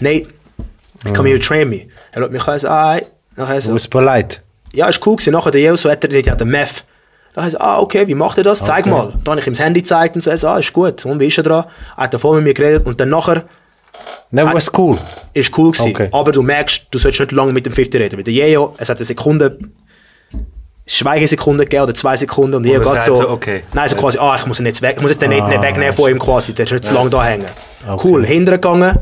Nate, come here train me. Er hat mich also, ah, nachher so, Du bist polite. ja, ist cool gewesen. Nachher der Yeo so, hat er nicht, ja, der Meth. Da habe ich so, ah, okay, wie macht er das? Zeig mal. Da habe ich ihm das Handy gezeigt und so, er ah, ist gut. Und wie ist er dran? Er hat voll mit mir geredet und dann nachher, Nein, was cool. ist cool gewesen. Okay. Aber du merkst, du sollst nicht lange mit dem 50 reden. Weil der Yeo, es hat eine Sekunde, Schweigesekunde gegeben oder zwei Sekunden und Yeo er geht so, so, okay. nein, so quasi, ah, ich muss ihn jetzt weg, ich muss jetzt den nicht nicht wegnehmen von ihm quasi, der ist nicht zu lange da hängen. Okay. Cool, hinterher gegangen.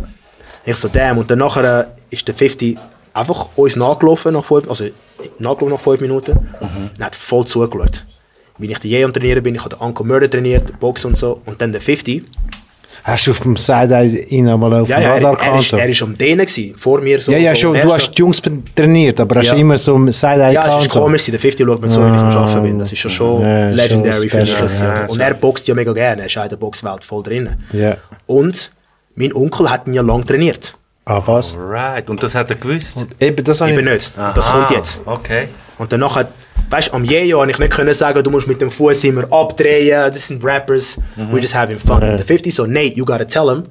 Ich so, damn. Und dann nachher äh, ist der 50 einfach uns nachgelaufen nach fünf, also nachgelaufen nach fünf Minuten. Mhm. Und hat voll zugeschaut. Wie ich die am trainieren bin, ich habe den Uncle Murder trainiert, Boxen und so. Und dann der 50, Hast du auf dem Side ihn einmal auf ja, dem ja, er, Radar er, gehabt? ist, so? er ist am Dehnen gewesen, vor mir so. ja, ja, so schon. Du hast die Jungs trainiert, aber hast Ja. immer so ein Side-Eye Ja, gehabt. es und ist so. komisch, der 50 schaut mir zu, wenn ich am Arbeiten bin. Das ist ja schon Ja, schon legendary für mich. Und er boxt ja mega gerne, er ist in der Boxwelt voll drin. Ja. Und mein Onkel hat ihn ja lange trainiert. Ah, was? Alright. Und das hat er gewusst? Eben, das habe Eben ich... nicht. Und das Aha, kommt jetzt. Okay. Und danach hat, weißt du, am Jejo habe ich nicht können sagen, du musst mit dem Fuß immer abdrehen, das sind Rappers, we're just having fun. Der 50 so, Nate, you gotta tell him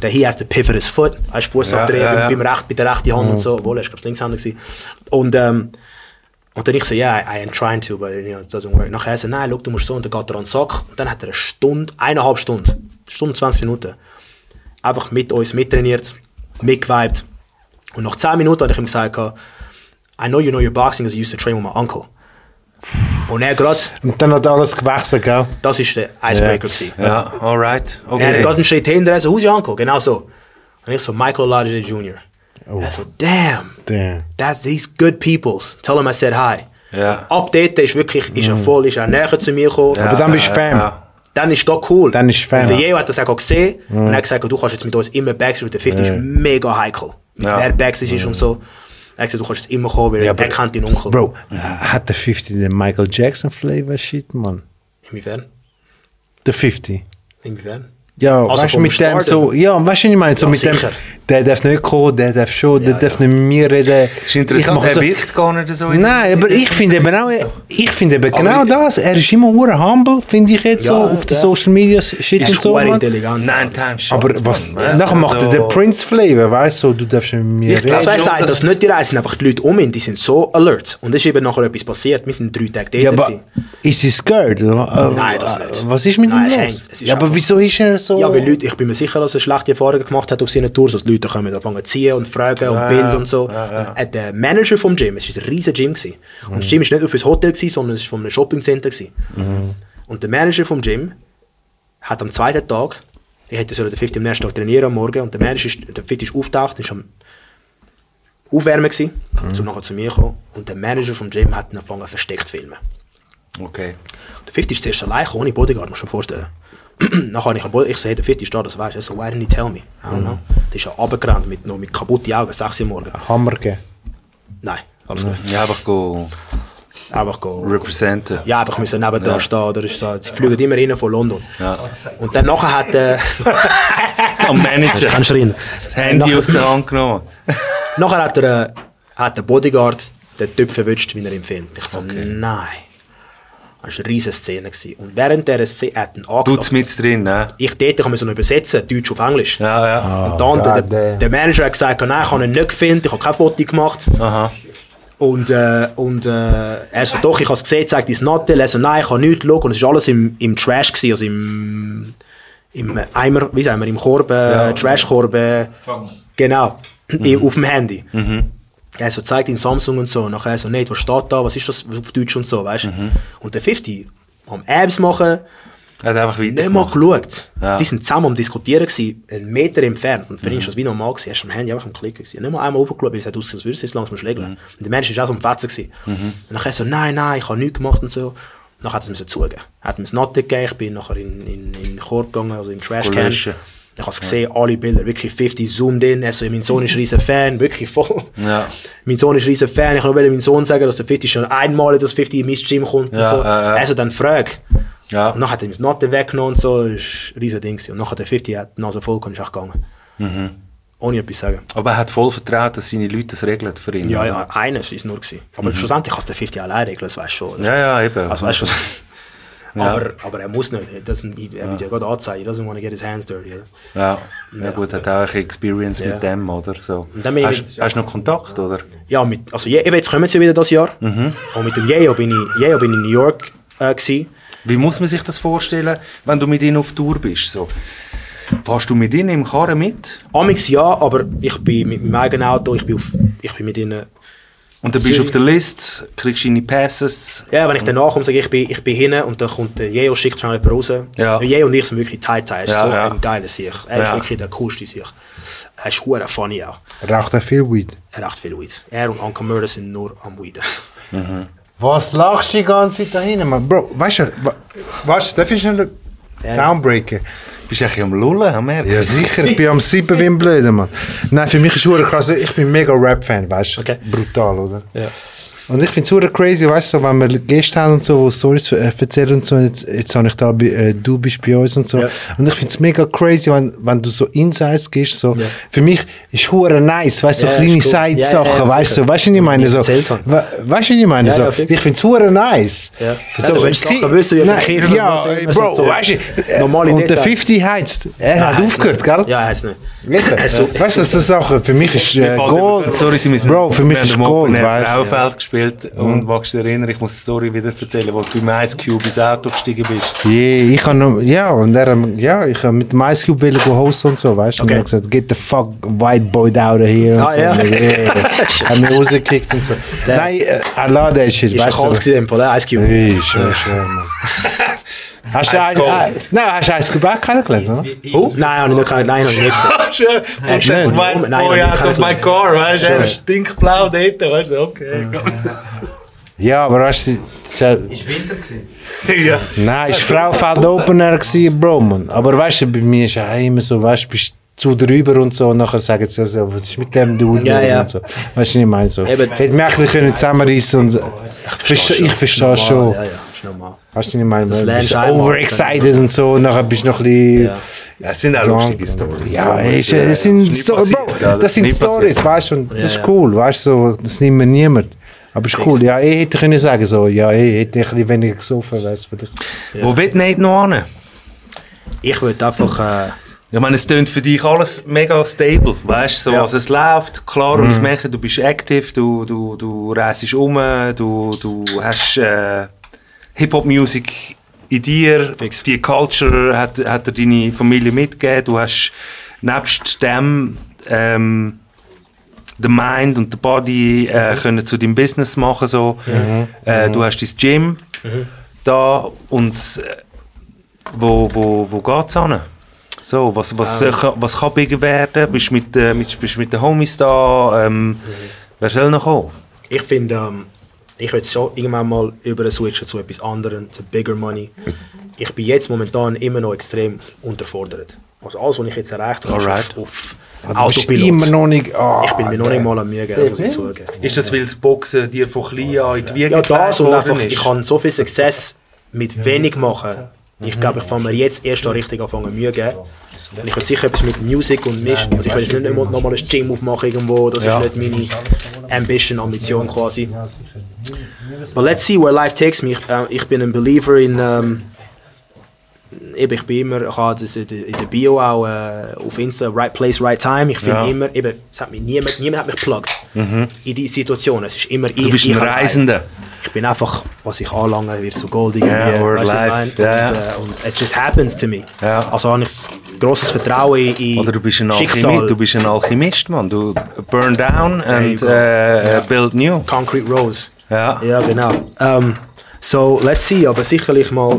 that he has to pivot his foot, weißt Fuß Ja, abdrehen, ja, ja. beim recht, bei der rechten Hand und so, obwohl er ist, glaube ich, Linkshänder gewesen. Und, ähm, und dann ich so, ja, I, I am trying to, but you know, it doesn't work. Nachher so, nein, look, du musst so, und dann geht er an den Sack. Und dann hat er eine Stunde, eineinhalb Stunden, Stunde, 20 Minuten, einfach mit uns mittrainiert, mitgeweibt. Und nach 10 Minuten habe ich ihm gesagt, I know you know your boxing because you used to train with my uncle. Und er gerade, Und dann hat alles gewechselt, gell? das ist der Icebreaker gewesen. Ja, alright. Er hat Okay. gerade einen Schritt hinter, er so, who's your uncle? Genau so. Und ich so, Michael Lodge Jr. Er so, damn, Damn. that's these good peoples. Tell him I said hi. Ja. Ab dort ist wirklich, ist er voll, ist er näher zu mir gekommen. Aber dann bist du Fan. Ja. Dann ist das cool. Dann ist Fan. Und der Yeo hat das auch gesehen und er hat gesagt, du kannst jetzt mit uns immer Backstage, der 50 ist mega heikel. Mit Ja. wer Backstage ist und so. Er hat gesagt, du kannst jetzt immer kommen, weil Ja, aber- er kennt deinen Onkel. Bro, äh, hat der 50 den Michael Jackson Flavor Shit, Mann? Inwiefern? Der 50? Inwiefern? Ja, Also weißt mit dem so, ja, weißt du, was ich meine, so Ja, mit sicher. dem, der darf nicht kommen, der darf schon, der Ja, darf ja. nicht mit mir reden. ist interessant, er so- wirkt gar nicht so. in- Nein, aber ich finde eben auch, ich finde eben genau ich- das, er ist immer hure humble, finde ich jetzt so, Ja, auf den. Social Media Shit Ist und so, so Mann. intelligent. Nein, Time Shot. Aber was, nachher macht er also- den Prince Flavor, weißt du, du darfst nicht mit mir Ich reden. Also er sagt dass das nicht direkt, es sind einfach die Leute um ihn, die sind so alert. Und es ist eben nachher etwas passiert. Wir sind drei Tage dort. Ja, aber ist sie scared? Nein, das nicht. Was ist mit Nein, ihm los? Ist aber wieso ist er so... Ja, weil Leute, ich bin mir sicher, dass er schlechte Erfahrungen gemacht hat auf seinen Tours. Also die Leute kommen anfangen zu ziehen und fragen und Bilder und so. Und, äh, der Manager vom Gym, es war ein riesiges Gym. Gewesen. Und das Gym war nicht nur fürs Hotel, gewesen, sondern es war von einem Shoppingcenter. Gewesen. Und der Manager vom Gym hat am zweiten Tag, ich hätte sollen den 50 am nächsten Tag trainieren am Morgen und der Manager ist, der 50 ist aufgetaucht, ist am Aufwärmen gewesen, um nachher zu mir kommen. Und der Manager vom Gym hat angefangen versteckt zu filmen. Okay. Der 50 ist zuerst allein, ohne Bodyguard, musst du dir vorstellen. *clears throat* Nachher habe ich, Bod- ich der 50 ist da, das weißt du. Er so, why didn't you tell me? I don't know. Der ist ja runtergerannt mit, noch mit kaputten Augen, 6 Uhr morgens. Hammer gegeben. Nein, alles gut. Ja, einfach go Einfach go. representen. Ja, einfach müssen neben da Ja. stehen. Oder ist so, sie fliegen immer rein von London. Ja. Und dann nachher hat äh, *laughs* Am Manager. kannst du rein. Das Handy nachher, aus der Hand genommen. nachher hat, er, äh, hat der Bodyguard den Typ verwünscht, wie er im Film. Ich so, nein. Das war eine riesige Szene. Gewesen. Und während dieser Szene hat er Du angefangen. mit drin, ne? Ich dort kann man so übersetzen, Deutsch auf Englisch. Ja, ja. Und dann, der, God der, der Manager hat gesagt, nein, ich habe ihn nicht gefilmt, ich habe kein Foto gemacht. Aha. Und, äh, und äh, er so, doch, ich habe es gesehen, zeigt dein Nattel. Er so, nein, ich habe nichts geschaut. Und es war alles im, im Trash, gewesen, also im, im Eimer, wie sagen wir, im Korb, äh, Trashkorb. Genau, i- auf dem Handy. Er so, zeigt ihn Samsung und so. Und nachher so, nee, was steht da, was ist das auf Deutsch und so, weißt du. Und der 50 am Apps machen, Er hat einfach weiter. nicht mal geschaut. Ja. Die sind zusammen am Diskutieren, gewesen, einen Meter entfernt. Und für ihn ist das wie normal. Gewesen. Er ist am Handy einfach am Klicken. Gewesen. Nicht mal einmal hochgeschaut, weil es hat ausgesehen, als würde es jetzt langsam schlägeln. Und der Mensch war auch so am Fetzen. Gewesen. Und nachher so, nein, nein, ich habe nichts gemacht und so. Dann hat er es mir zugeben. Er hat mir das Natte gegeben, ich bin nachher in, in, in den Korb gegangen, also im Trashcan. löschen. Ich habe es gesehen, alle Bilder, wirklich 50 zoomed in. Also, mein Sohn ist ein riesen Fan, wirklich voll. Ja. Mein Sohn ist ein riesen Fan. Ich wollte meinem Sohn sagen, dass der 50 schon einmal in das 50 in mein Gym kommt. und Ja, so. ja, ja. Er so dann fragt. Ja. Und dann hat er ihm das Note weggenommen und so, das war ein riesen Ding. Und nachher der 50 hat die Nase voll und ist auch gegangen. Mhm. Ohne etwas zu sagen. Aber er hat voll vertraut, dass seine Leute das regeln für ihn. Ja, ja, eines ist nur gewesen. Aber schlussendlich kann es der 50 allein regeln, das weißt du schon. oder? Mhm. Ja, ja, eben. Also weißt du, Ja. aber, aber er muss nicht. Das, er wird ja gerade anzeigen. He doesn't want to get his hands dirty. Oder? Ja. ja, gut, hat auch ein Experience Ja. mit dem, oder? So. Hast, hast du noch Kontakt, oder? Ja, mit, also eben jetzt kommen sie wieder das Jahr. Mhm. Und mit dem Yeo bin ich, Yeo bin ich in New York äh, gewesen. Wie muss man sich das vorstellen, wenn du mit ihnen auf Tour bist? So? Fährst du mit ihnen im Karren mit? Amix ja, aber ich bin mit meinem eigenen Auto, ich bin, auf, ich bin mit ihnen Und dann bist du Zürich. auf der Liste, kriegst deine Passes. Ja, wenn ich danach komme, sage ich, ich bin, ich bin hin und dann kommt der Jeo, schickt schnell jemand raus. Ja. Jeo und ich sind wirklich tight Er ist Ja, so ja. ein geiler Sieg. Er ist Ja. wirklich der coolste Sieg. Er ist hure funny auch. Raucht er viel Weed? Er raucht viel Weed. Er und Uncle Murder sind nur am Weeden. *laughs* Was lachst du die ganze Zeit da hinten, Mann? Bro, weißt du, weißt du, darf ich schnell downbreaken? Bist du eigentlich am Lullen, am Merken? Ja, sicher, ich bin am Sieben wie ein Blöder, Mann. Nein, für mich ist es krass, ich bin mega Rap-Fan, weißt du? Okay. Brutal, oder? Ja. Und ich finde es crazy, weißt du, so, wenn wir Gäste haben und so, die Stories äh, erzählen und so, jetzt, jetzt habe ich da, bei, äh, du bist bei uns und so. Ja. Und ich finde es mega crazy, wenn, wenn du so Insights gehst, so. Ja. Für mich ist hure nice, weißt du, Ja, so kleine ist cool. Side-Sachen, Ja, ja, ja, weißt du, sicher. weißt du, was ich meine? ich So, weißt du, was ich meine? Ja, so, ich finde es hure nice. Ja. So, Ja, gibt- Sachen wissen, wie und Ja, Bro, so- weißt du, äh, Normale und der Details. 50 heizt, er hat aufgehört, gell? Ja, er es nicht. So- Weißt du, das ist Sache, für mich ist äh, Gold. Bro, für mich ist Gold, weißt du. Gespielt und magst du dich erinnern, ich muss die Story wieder erzählen, wo du im Ice Cube ins Auto gestiegen bist. Yeah, ich kann ja, und er, ja, ich habe mit dem Ice Cube go hosten und so, weißt du? Und Okay. er hat gesagt, get the fuck white boy out of here. Und Ah, so. ja. Und ich, *laughs* yeah. hat mich rausgekickt und so. Nein, äh, I love that shit, weißt kalt du? gewesen, im Fall, der Ice Cube. Wie, schön, schön. *laughs* Hast du äh, nein, hast du Cube auch kennengelernt, oder? Oh, nein, habe ich nicht, nein, habe ich nicht gesehen. Er ist nicht. Of ich my nicht. car, weißt du, Schön. er stinkt blau dort, weißt du, okay. Ja, aber weißt du, ist ja- Winter gewesen? *laughs* ja. nein, ist Frauenfeld Opener gewesen, Bro, man. Aber weißt du, bei mir ist ja immer so, weißt du, bist zu drüber und so und nachher sagen sie also, was ist mit dem Dude Ja, ja. und so. Weißt du, was ich meine? So. Eben. Hätte mich ein bisschen können zusammenreißen und ich verstehe, ich verstehe schon. Ja, ja, ist normal. Weißt du, ich meine? Das du einmal. overexcited und so und nachher bist du noch ein bisschen... Ja. Ja, es sind auch lustige Stories. Ja, ist, äh, das sind, ist nie so, passiert, Bro, das sind Stories, weißt du, und das Ja, ist ja. cool, weißt du, so, das nimmt mir niemand. Aber ist cool, ja, ich hätte können sagen, so, ja, ich hätte ein bisschen weniger gesoffen, weißt du, vielleicht. Wo wird nicht noch hin? Ich würde einfach... Äh, Ich meine, es klingt für dich alles mega stable, weißt du? So, Ja. Also es läuft, klar, und ich merke, du bist aktiv, du, du, du reist um, du, du hast äh, Hip-Hop-Musik in dir, Fix. die Culture hat, hat dir deine Familie mitgegeben, du hast nebst dem ähm, the Mind und the Body äh, können zu deinem Business machen, so. Äh, du hast dein Gym da und äh, wo, wo, wo geht's hin? So, was, was, äh, kann- was kann bigger werden? Bist du mit, äh, mit, bist mit den Homies da? Ähm, Wer soll noch kommen? ich finde, ähm, ich will schon irgendwann mal über switchen zu etwas anderem, zu bigger money. Ich bin jetzt momentan immer noch extrem unterfordert. Also alles, was ich jetzt erreicht habe, Alright. ist auf, auf bist Autopilot. immer noch nicht... ah, ich bin mir noch nicht mal am Mühe muss ich zugeben. Ist das, weil das Boxen dir von klein an in die Wiege Ja, das und einfach, worden ich ist? kann so viel Success mit wenig machen. Ich glaube, ich fange mir jetzt erst an richtig anfangen Mühe geben. Und ich will sicher etwas mit Musik und Misch. Also ich will jetzt nicht immer noch mal ein Gym aufmachen irgendwo. Das ist nicht meine Ambition, Ambition quasi. But let's see where life takes me. Ich, äh, ich bin ein Believer in... Ähm, eben, ich bin immer, ich habe das in der Bio auch äh, auf Insta, right place, right time. Ich finde Ja. immer, eben, es hat mich niemand, niemand hat mich geplagt in die Situation. Es ist immer ich. Du bist ein. Reisender. Ich bin einfach, was ich anlange, wird so goldig. Irgendwie, word weißt life. Und, äh, und it just happens to me. Ja. Also habe ich grosses Vertrauen in, in Oder du bist ein, Schicksal. Du bist ein Alchemist, Mann. Du burn down and äh, build new. Concrete Rose. Ja. Ja, genau. Ähm, so, let's see, aber sicherlich mal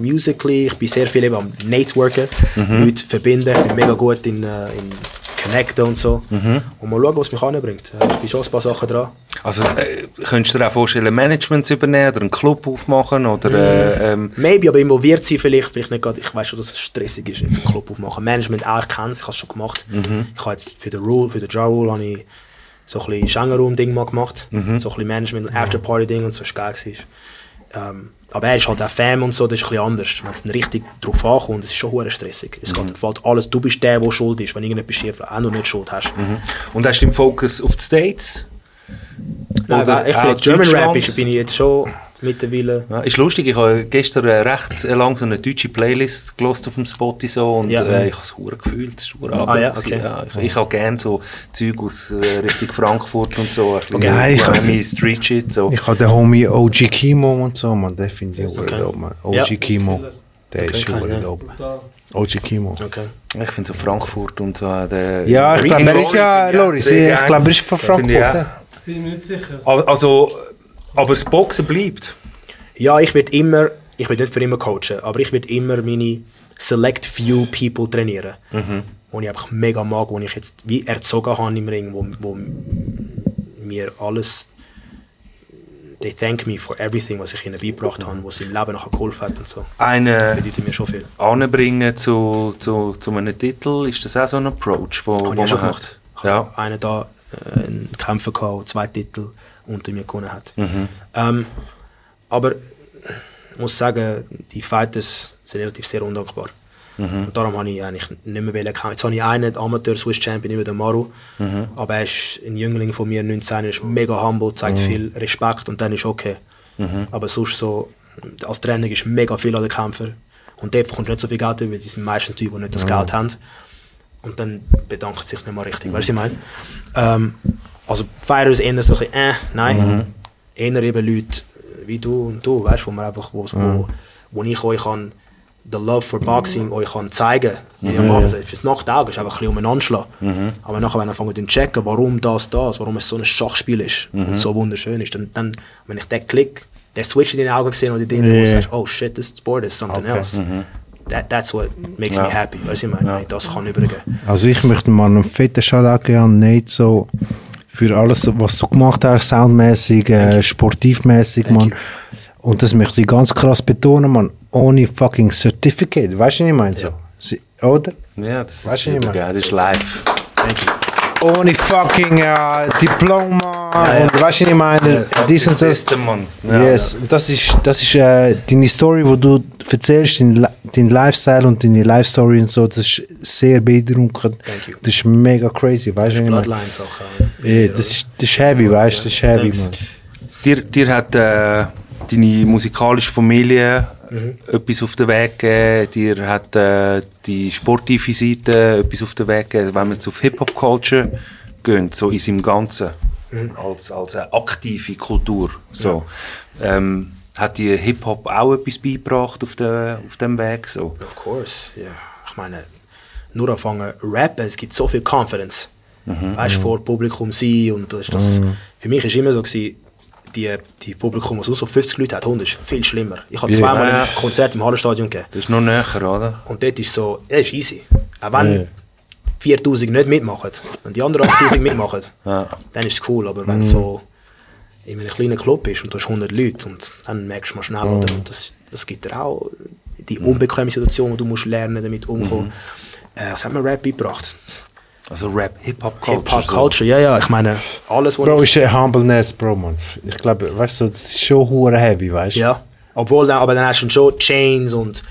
musically, ich bin sehr viel eben am Networken, Mhm. Leute verbinden, ich bin mega gut in, äh, in Connecten und so. Mhm. Und mal schauen, was mich anbringt. Ich bin schon ein paar Sachen dran. Also, äh, könntest du dir auch vorstellen, Management zu übernehmen oder einen Club aufmachen? Oder, äh, ähm, Maybe, aber involviert sein vielleicht, vielleicht nicht gerade, ich weiß schon, dass es stressig ist, jetzt einen Club aufmachen. Management auch, ich kenne es, ich habe es schon gemacht. Ich habe jetzt für den Rule, für den Ja Rule, habe ich so ein bisschen Schengen-Room-Ding mal gemacht. So ein bisschen Management, After-Party-Ding und so, war geil. Ähm, aber er ist halt auch Fan und so, das ist ein bisschen anders. Wenn es dann richtig drauf ankommt, es ist schon hure stressig. Es geht, fällt alles, du bist der, der schuld ist, wenn irgendetwas schief auch noch nicht schuld hast. und hast du den Fokus auf die States? Nein, Oder ich finde, German Rap ist, bin ich jetzt schon mittlerweile... Ja, ist lustig, ich habe gestern äh, recht äh, lang so eine deutsche Playlist gelost auf dem Spotify so und Ja. äh, ich habe es hure gefühlt. Es ist hure Ah, ja, Abend okay. ja. Ich, ich habe gerne so Zeug aus äh, Richtung Frankfurt und so. Ein Ja, ich- Miami Street Shit so. Ich habe den Homie OG Kimo und so, man, den finde ich okay. dope, man. OG Ja. Kimo, der ist schon ich, ja. dope. OG Kimo. Okay. Ich finde so Frankfurt und so. äh, Der, Ja, ich glaube, er ist ja, ich Loris, ich glaube, er ist von ich Frankfurt. auch. Bin mir nicht sicher. Al- Also, aber das Boxen bleibt. Ja, ich werde immer, ich werde nicht für immer coachen, aber ich werde immer meine select few people trainieren. Mhm. Wo ich einfach mega mag, wo ich jetzt wie erzogen habe im Ring, wo, wo mir alles they thank me for everything, was ich ihnen beigebracht habe, was im Leben nachher geholfen hat und so. Einen Bedeutet mir schon viel. anbringen zu, zu, zu einem Titel, ist das auch so ein Approach, wo, wo ich auch schon man gemacht. hat? Ich Ja. habe einen da äh, einen Kämpfer gehabt, zwei Titel unter mir gewonnen hat. Mhm. Ähm, aber ich muss sagen, die Fighters sind relativ sehr undankbar. Mhm. Und darum habe ich eigentlich nicht mehr kämpfen. Jetzt habe ich einen Amateur-Swiss-Champion über den Maru, Mhm. aber er ist ein Jüngling von mir, 19, er ist mega humble, zeigt viel Respekt und dann ist okay. Mhm. Aber sonst so, als Trainer ist mega viel an den Kämpfer und der bekommt nicht so viel Geld, weil die sind meistens Typen, die nicht das Geld haben. Und dann bedankt sich nicht mal richtig, weißt du, was ich meine? Ähm, also Fire ist eher so ein bisschen, äh, nein. Eher eben Leute wie du und du, weißt du, wo man einfach, wo, wo, wo ich euch kann, the love for boxing euch kann zeigen, am Anfang sage, fürs Nachtauge ist einfach ein bisschen umeinander schlagen. Aber nachher, wenn ihr anfangen zu checken, warum das, das, warum es so ein Schachspiel ist und so wunderschön ist, dann, dann wenn ich den Klick, den Switch in den Augen gesehen oder den, wo Ja. du sagst, oh shit, this sport is something else. That, that's what makes me happy, weißt du, ich meine, ich das kann. Übergeben. Also ich möchte mal einen fetten Shoutout geben an Nate, so für alles, was du gemacht hast, soundmäßig, äh, sportivmäßig, Thank man. you. Und das möchte ich ganz krass betonen, man. Ohne fucking Certificate, weißt du, was ich meine? So. Sie- Oder? Ja, das Weißt ist ich super geil. Das ist live. Ohne fucking äh, Diploma ja. und weißt du, was ich meine? Dies und das. System, Mann. Ja. Yes, und das ist, das ist äh, deine Story, wo du erzählst, dein, dein Lifestyle und deine Life Story und so, das ist sehr beeindruckend. Thank you. Das ist mega crazy, weißt du? was ich meine? Bloodlines auch. Ja, das, ist, das ist heavy, weißt du? Das ist heavy, Thanks. man. Dir, dir hat äh, deine musikalische Familie etwas auf den Weg gegeben, dir hat äh, die sportive Seite etwas auf den Weg gegeben, wenn man jetzt auf Hip-Hop-Culture geht, so in seinem Ganzen, als, als eine aktive Kultur. So. Ähm, hat dir Hip-Hop auch etwas beigebracht auf, der, auf dem Weg? So? Of course, ja. Ich meine, nur anfangen rappen, es gibt so viel Confidence. Weißt du, vor Publikum sein und das, das für mich ist immer so gewesen, die, die Publikum, was so 50 Leute hat, 100 ist viel schlimmer. Ich habe Ja. zweimal ein Konzert im Hallenstadion gegeben Das ist noch näher, oder? und dort ist so, ja, ist easy. Auch wenn Ja. 4000 nicht mitmachen und die anderen 8000 *laughs* mitmachen, Ja. dann ist es cool. Aber wenn es so in einem kleinen Club ist und du hast 100 Leute und dann merkst du mal schnell? Und das, das gibt dir auch die unbequeme Situation, wo du musst lernen, damit umzugehen. Äh, was hat mir Rap beigebracht? Also Rap, Hip-Hop-Culture. Hip-Hop Culture, ja, ja. Ich meine, alles, was Bro, ich... ist ein Humbleness, Bro, man. Ich glaube, weißt du, das ist schon hure heavy, weißt du? Ja. Obwohl, dann, aber dann hast du schon Chains und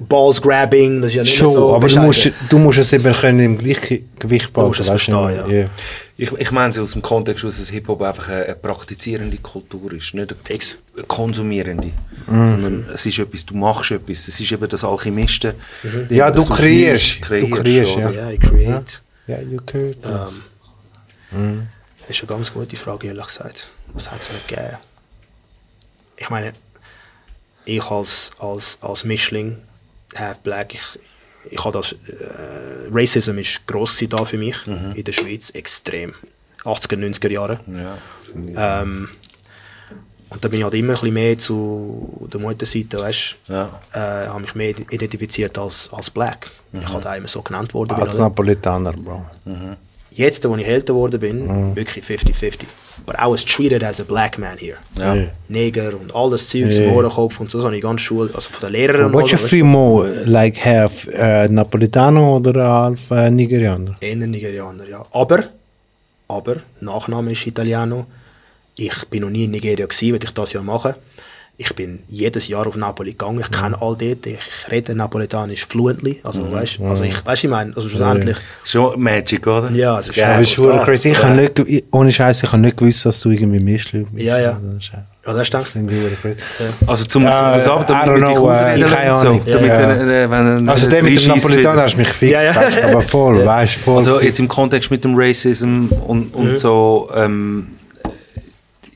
Balls grabbing, das ist ja nicht Schon, so aber du bescheiden. musst, du musst es eben können im gleichen Gewicht behalten. musst es weißt du, verstehen, ja. ja. Ich, ich meine es aus dem Kontext, aus, dass Hip-Hop einfach eine, eine praktizierende Kultur ist, nicht eine konsumierende. Mhm. Sondern es ist etwas, du machst etwas. Es ist eben das Alchemisten. Ja, du kreierst. nichts Du kreierst, oder? Ja, ich create. Ja, you could. Ähm, Das ist eine ganz gute Frage, ehrlich gesagt. Was hat es nicht gegeben? Ich meine, ich als, als, als Mischling, half black, ich, ich habe das, äh, Racism ist gross da für mich in der Schweiz, extrem. 80er, 90er Jahre. Ja. Ähm, und da bin ich halt immer ein bisschen mehr zu der Mutterseite, weißt Ja. äh, habe mich mehr identifiziert als, als black. Ich halt auch immer so genannt worden. Als? Napolitaner, Bro. Jetzt, als ich älter geworden bin, wirklich 50-50. But I was treated as a black man here. Ja. Ja. Neger und all das Zeugs Ja. im Ohrenkopf und so, habe ich ganz Schule, also von den Lehrern und you feel more, like half äh, Napolitano oder half äh, Nigerianer? eher Nigerianer, ja. Aber, aber, Nachname ist Italiano. Ich bin noch nie in Nigeria gewesen, würde ich das ja machen. Ich bin jedes Jahr auf Napoli gegangen, ich kenne all dort, ich rede Napolitanisch fluently, also weißt, also ich, weißt, ich meine, also schlussendlich, Schon Magic, oder? ja, es ist Ja, ja, das ist hure crazy. Ich habe nicht, ich- ohne Scheiß, ich habe nicht gewusst, dass du irgendwie Mischling bist. Ja, ja. Das ist, ich. Also zum, zum Ja, das ab, I damit wir dich äh, ausreden keine Ahnung. So, damit Ja, ja. äh, wenn Also der mit dem Napolitaner hast mich gefickt, Ja, ja. aber voll, weißt du, voll. Also jetzt im Kontext mit dem Racism und, und so, ähm,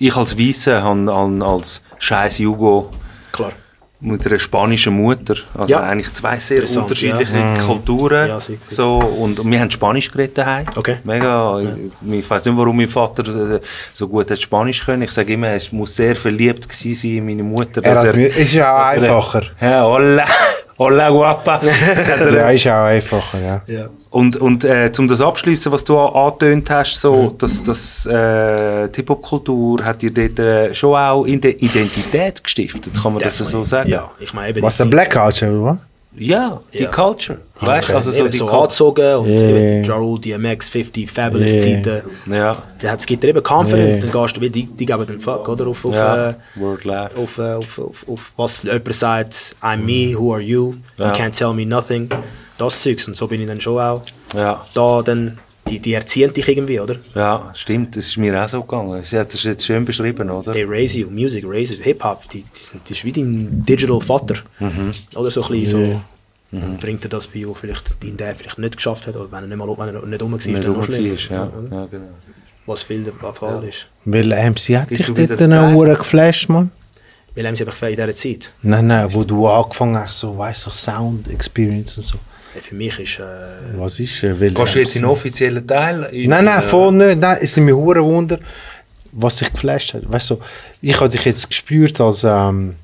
ich als Weiße habe als scheiß Jugo Klar. mit einer spanischen Mutter, also Ja. eigentlich zwei sehr unterschiedliche ja. Kulturen. Ja, sicher, sicher. so, und, wir haben Spanisch geredet daheim. Okay. Mega. Ich, ich weiß nicht, warum mein Vater äh, so gut hat Spanisch können. Ich sage immer, er muss sehr verliebt gewesen sein in meine Mutter. er mir- ist ja auch einfacher. Ja, hola, *laughs* hola guapa. *laughs* Er- Ja, ist auch einfacher, ja. Ja. und, und äh, um das abschließen, was du angetönt hast, so, dass das äh, die Hip-Hop-Kultur hat dir dort äh, schon auch in der Identität gestiftet, kann man das so sagen? Ja, ich meine eben Was die der Black Culture, oder? Ja, die Ja. Culture. Weißt du, Okay. also so Eben die so angezogen und Ja. die Ja Rule, DMX, 50, Fabulous Ja. Zeiten. Ja, Da hat- Es gibt dir eben Confidence, Ja. dann gehst du, weil die, die geben den Fuck, oder? Auf, auf, ja. äh, auf, äh, auf, auf, auf was jemand sagt, I'm me, who are you, you Ja. can't tell me nothing. Das Zeugs. Und so bin ich dann schon auch Ja, da, dann, die, die erziehen dich irgendwie, oder? ja, stimmt, das ist mir auch so gegangen. Sie hat das jetzt schön beschrieben, oder? They raise you, Music raise you, Hip-Hop, die, die, sind, die ist wie dein Digital Vater. Mhm. Oder so ein bisschen so. Bringt er das bei, wo vielleicht dein Dad vielleicht nicht geschafft hat, oder wenn er nicht, mal, wenn er nicht rum war, Wenn dann noch schlimmer. ja. ja genau. Was viel der Fall ist. Weil MC hat Bist dich dort dann auch geflasht, man. Weil haben sie einfach in dieser Zeit. Nein, nein, wo du angefangen hast, so, weißt du, so Sound Experience und so. Für mich ist äh, Was ist äh, Gehst du jetzt in den offiziellen Teil? In, Nein, nein, äh, voll nicht. Nein, es ist mir hure Wunder, was dich geflasht hat. Weißt du, ich habe dich jetzt gespürt als ähm,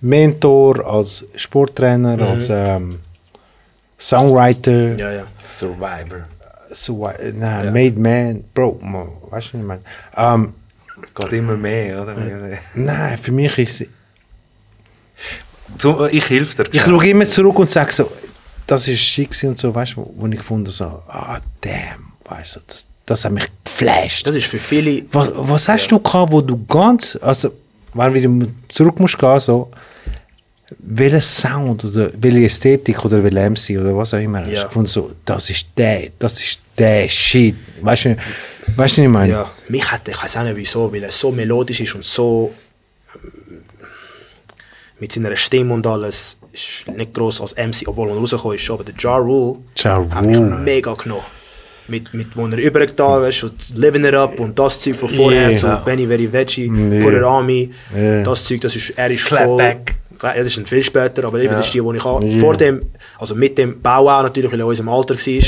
Mentor, als Sporttrainer, als ähm, Songwriter, ja, ja. Survivor. so, äh, nein, Made Man, Bro, man, weißt du, was ich meine? Ähm, Geht immer mehr, oder? nein, für mich ist Zum, ich helfe dir. Ich schaue immer zurück und sage so, das ist schick und so, weißt du, wo, ich gefunden so, ah, damn, weißt du, das, das hat mich geflasht. Das ist für viele. Was, was hast du gehabt, wo du ganz, also, wenn du wieder zurück musst gehen, so, welcher Sound oder welche Ästhetik oder welche MC oder was auch immer, hast Ja. du gefunden, so, das ist der, das ist der Shit. Weißt du, weißt du, was ich meine? Ja, mich hat, ich weiß auch nicht wieso, weil er so melodisch ist und so ähm, mit seiner Stimme und alles, ist nicht groß als MC, obwohl er rausgekommen ist, aber der Ja Rule Ja hat mich mega genommen. Mit, mit wo er übergetan ist, und Living It Up und das Zeug von vorher Yeah. zu Benny Very Veggie, Yeah. Put It On Me, Yeah. das Zeug, das ist, er ist Clapback. voll... Ja, das ist ein viel später, aber eben das ist die, die ich auch, Yeah. vor dem, also mit dem Bau auch natürlich, weil er in unserem Alter war,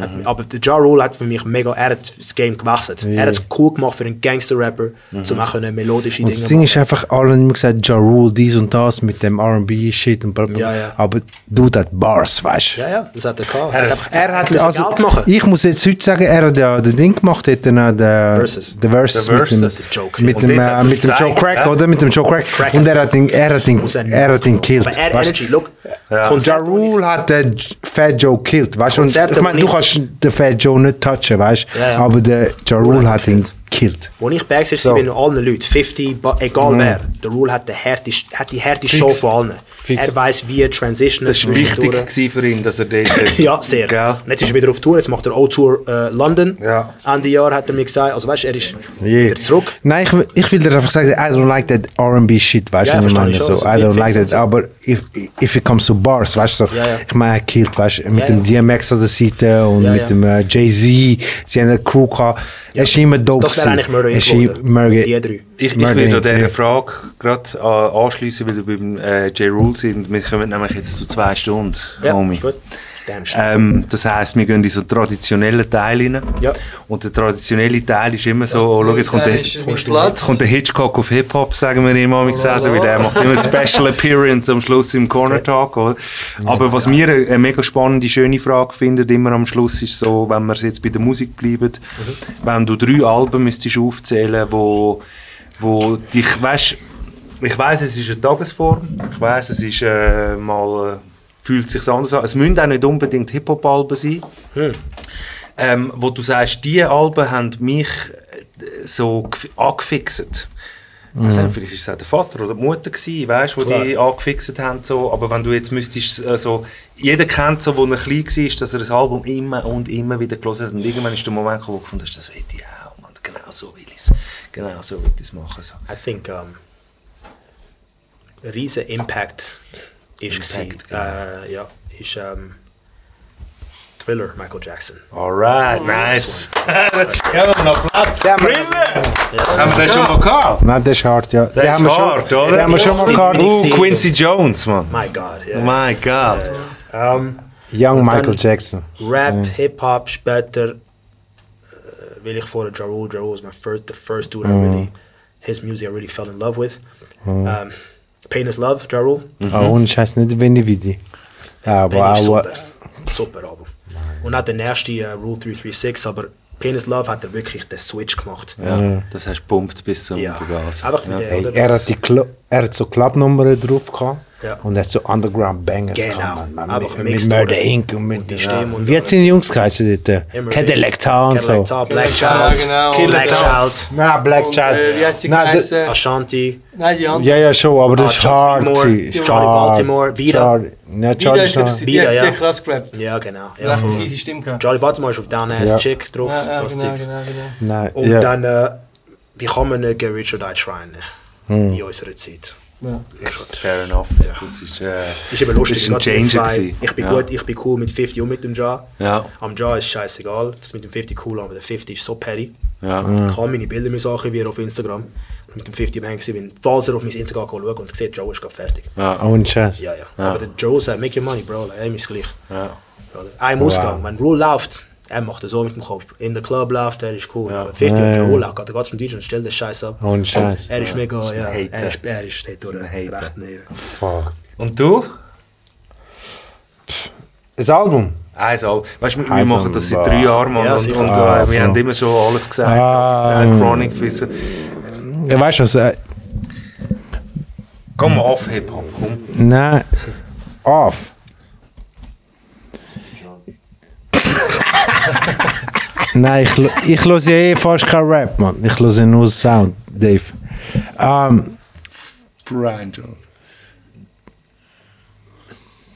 hat, aber der Ja Rule hat für mich mega, er hat das Game gewechselt. Er hat es cool gemacht für einen Gangster-Rapper, zum auch melodische Und Dinge das Ding machen. ist einfach, alle haben immer gesagt, Ja Rule, dies und das mit dem R&B-Shit und bla bla. Ja, ja. Aber du, das Bars, weißt du. Ja, ja, das hat er gehabt. Er, einfach- er hat müssen also, Geld machen. ich muss jetzt heute sagen, er hat ja den Ding gemacht, hat er noch den Versus. den Versus, mit dem. Joke. mit Und dem, hat äh, mit dem Joe Crack, ja? oder? Mit dem Joe Crack. Crack. Und er hat ihn, er hat ihn, er- er hat ihn killt. Aber er, weißt Energy, look, Ja Konzerte, wo ich- Rule hat den Fat Joe killt, weißt du? Ich meine, du ich- kannst den Fat Joe nicht touchen, weißt du? Ja, ja. Aber der Ja Rule hat ihn killt. Wo ich So. war, bin mit allen Leuten, 50, ba- egal wer, der Rule hat, hat die härteste Show von allen. Fix. Er weiß, wie transitionen Das war wichtig für ihn, dass er dort *laughs* Ja, sehr. Gell? Und jetzt ist er wieder auf Tour, jetzt macht er O-Tour äh, London. Ja. Ende Jahr hat er mir gesagt, also weißt du, er ist Yeah. wieder zurück. Nein, ich, ich will dir einfach sagen, I don't like that R&B shit, weißt Ja, du, was ich meine? So, schon, so I don't like that, so. aber if, if it comes to Bars, weißt du, so, Ja, ja. ich meine, er killt, weißt du, mit Ja, dem DMX an der Seite und Ja, mit ja. dem äh, Jay-Z, sie haben eine Crew gehabt, er ist immer dope Das wäre eigentlich immer- geworden. Die drei. Ich, ich will an dieser. Frage gerade anschließen, weil wir beim äh, J-Rule sind. Wir kommen nämlich jetzt zu zwei Stunden, Ja, Homie. ist gut. Ähm, das heisst, wir gehen in so einen traditionellen Teil rein. Ja. Und der traditionelle Teil ist immer so, oh, schau, jetzt kommt der, jetzt kommt der Hitchcock auf Hip-Hop, sagen wir immer, oh, also, weil er macht immer eine Special *laughs* Appearance am Schluss im Corner Talk. Oder? Aber was mir eine, eine mega spannende, schöne Frage findet, immer am Schluss, ist so, wenn wir jetzt bei der Musik bleiben, wenn du drei Alben müsstest aufzählen, wo, wo dich, weißt, ich weiß, es ist eine Tagesform, ich weiß, es ist äh, mal, fühlt sich anders an. Es müssen auch nicht unbedingt Hip-Hop-Alben sein ähm, wo du sagst, die Alben haben mich äh, so gef- angefixt. Ich weiss nicht, vielleicht ist es auch der Vater oder die Mutter gewesen, weißt, wo die angefixt haben, so. aber wenn du jetzt müsstest, äh, so, jeder kennt so, wo er klein war, dass er das Album immer und immer wieder gelesen hat und irgendwann ist der Moment gekommen, wo du gefunden hast, das will ich auch, Mann. genau so will ich es, genau so will ich es machen. So. I think um, ein riesen Impact ist Impact, gewesen. Äh, ja, ist ähm, Thriller, Michael Jackson. Alright, nice. ja, einen Applaus. Brille! Haben wir das schon mal gehabt? Nein, das ist hart, ja. Das ist hart, oder? Den haben wir schon mal gehabt. Uh, Quincy Jones, man. My God, Oh ja. my God. Ähm, Young Und dann- Michael Jackson. Rap, Hip-Hop, später, äh, will ich vor Ja Rule. Ja Rule was my first, the first dude I really, his music I really fell in love with. Um, Pain is Love, Ja Rule. Ah, ohne Scheiß, nicht Vinny Vidi. Ja, Pain aber ist auch, super, super Album. Und auch der nächste äh, Rule 336, aber Pain is Love hat er wirklich den Switch gemacht. Ja, das hast du pumpt bis zum Ja, Vergasen. einfach mit ja. der, Hey, oder? er, hat die er hat so Clubnummern drauf gehabt. Ja. Und hat so Underground Bangers Genau. gehabt. Man, Einfach mit, mit Murder? Inc. und mit Und die Stimme und Wie hat alles. seine Jungs geheißen dort? Cadillac Town und so. Black Child, genau. Black Child, Nein, Black Und, Child. äh, wie hat sie das- geheißen? Ashanti, Nein, die andere. Ja, ja, schon, aber das Ah, ist hart. Baltimore, gewesen. Ist Johnny hart. Baltimore, Vida. Charlie- Ja, Charlie ist, die, ja. krass gerappt. ja genau. Ja, fiese Stimme gehabt. Charlie Baltimore ist auf Down Ass Ja. Chick drauf, Ja, ja, das genau, Zeugs. genau, genau. Nein, Und ja. dann, äh, wie kann man nicht gegen Richard Die schreien in unserer Zeit? Ja. Fair enough. Das ist, äh, Ist eben lustig, das ist ein zwei. Ich bin ja. gut, ich bin cool mit 50 und mit dem Ja. Ja, Am Ja ist scheißegal, das mit dem 50 cool, aber der 50 ist so petty. ja. Ich kann meine Bilder müssen archivieren auf Instagram. Mit dem 50 am Hängen gewesen bin. Falls er auf mein Instagram schaut und sieht, Joe ist gerade fertig. ja. Ohne Scheiß. Ja, ja. Aber der Joe sagt, make your money, bro. Like, ey, ist gleich. ja. Ein Ausgang, wenn Rule läuft, er macht das so mit dem Kopf. In der Club läuft er, ist cool. Ja. Aber 50 Ja, ja. Rule geht, er geht zum DJ und stellt den Scheiß ab. Ohne Scheiß. Er ist mega, ja, ein er ist, er ist dort durch, Ein recht näher. Fuck. Und du? Das Album? Eins Album. Weißt du, wir, wir machen das seit drei Jahren, Mann. Ja, und und Ah, äh, wir Bro. haben immer schon alles gesagt. Ah, Ah, Chronic, wissen. Ja, weißt du was? Äh, Komm mal auf Hip-Hop, komm. nein. Off. *laughs* Nein, ich, ich höre ja eh fast kein Rap, Mann. Ich höre nur Sound, Dave. Ähm, Brian Jones.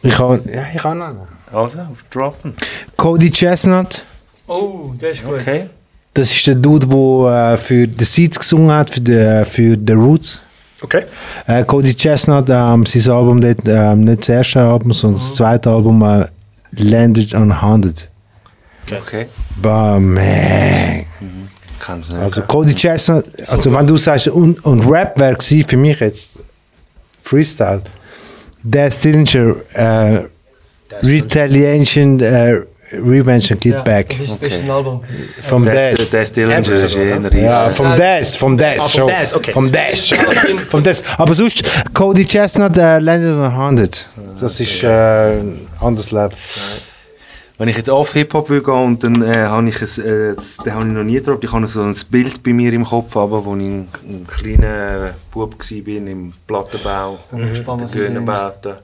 ich kann, ja, ich kann noch. Also, auf Droppen. Cody Chestnut, Oh, das ist gut. Okay. das ist der Dude, der äh, für The Seeds gesungen hat, für The, für The Roots. Okay. Äh, Cody Chestnut, ähm, sein Album, dort, ähm, nicht das erste Album, sondern das zweite Album, äh, Landed on 100. Okay. Bah, man. Kann's nicht. Also Cody Chestnut, also wenn du sagst, und, und Rap wäre gewesen für mich jetzt Freestyle. Der Stillinger, äh, Retaliation, äh, Revenge and Get Ja, Back. Das ist das beste Album. Vom der Stillinger Ambrose ist eh ein sogar, riesen. Ja, vom Daz, vom Daz. Ah, vom schon. Okay. Vom Daz. schon. vom Daz. Aber sonst, Cody Chestnut, äh, Landed on 100. Das ist äh, ein anderes Leben. Wenn ich jetzt auf Hip-Hop will gehen und dann äh, habe ich es, äh, den habe ich noch nie gedroppt. Ich habe so ein Bild bei mir im Kopf, aber wo ich ein, ein kleiner Bub war im Plattenbau, du Göhnenbauten.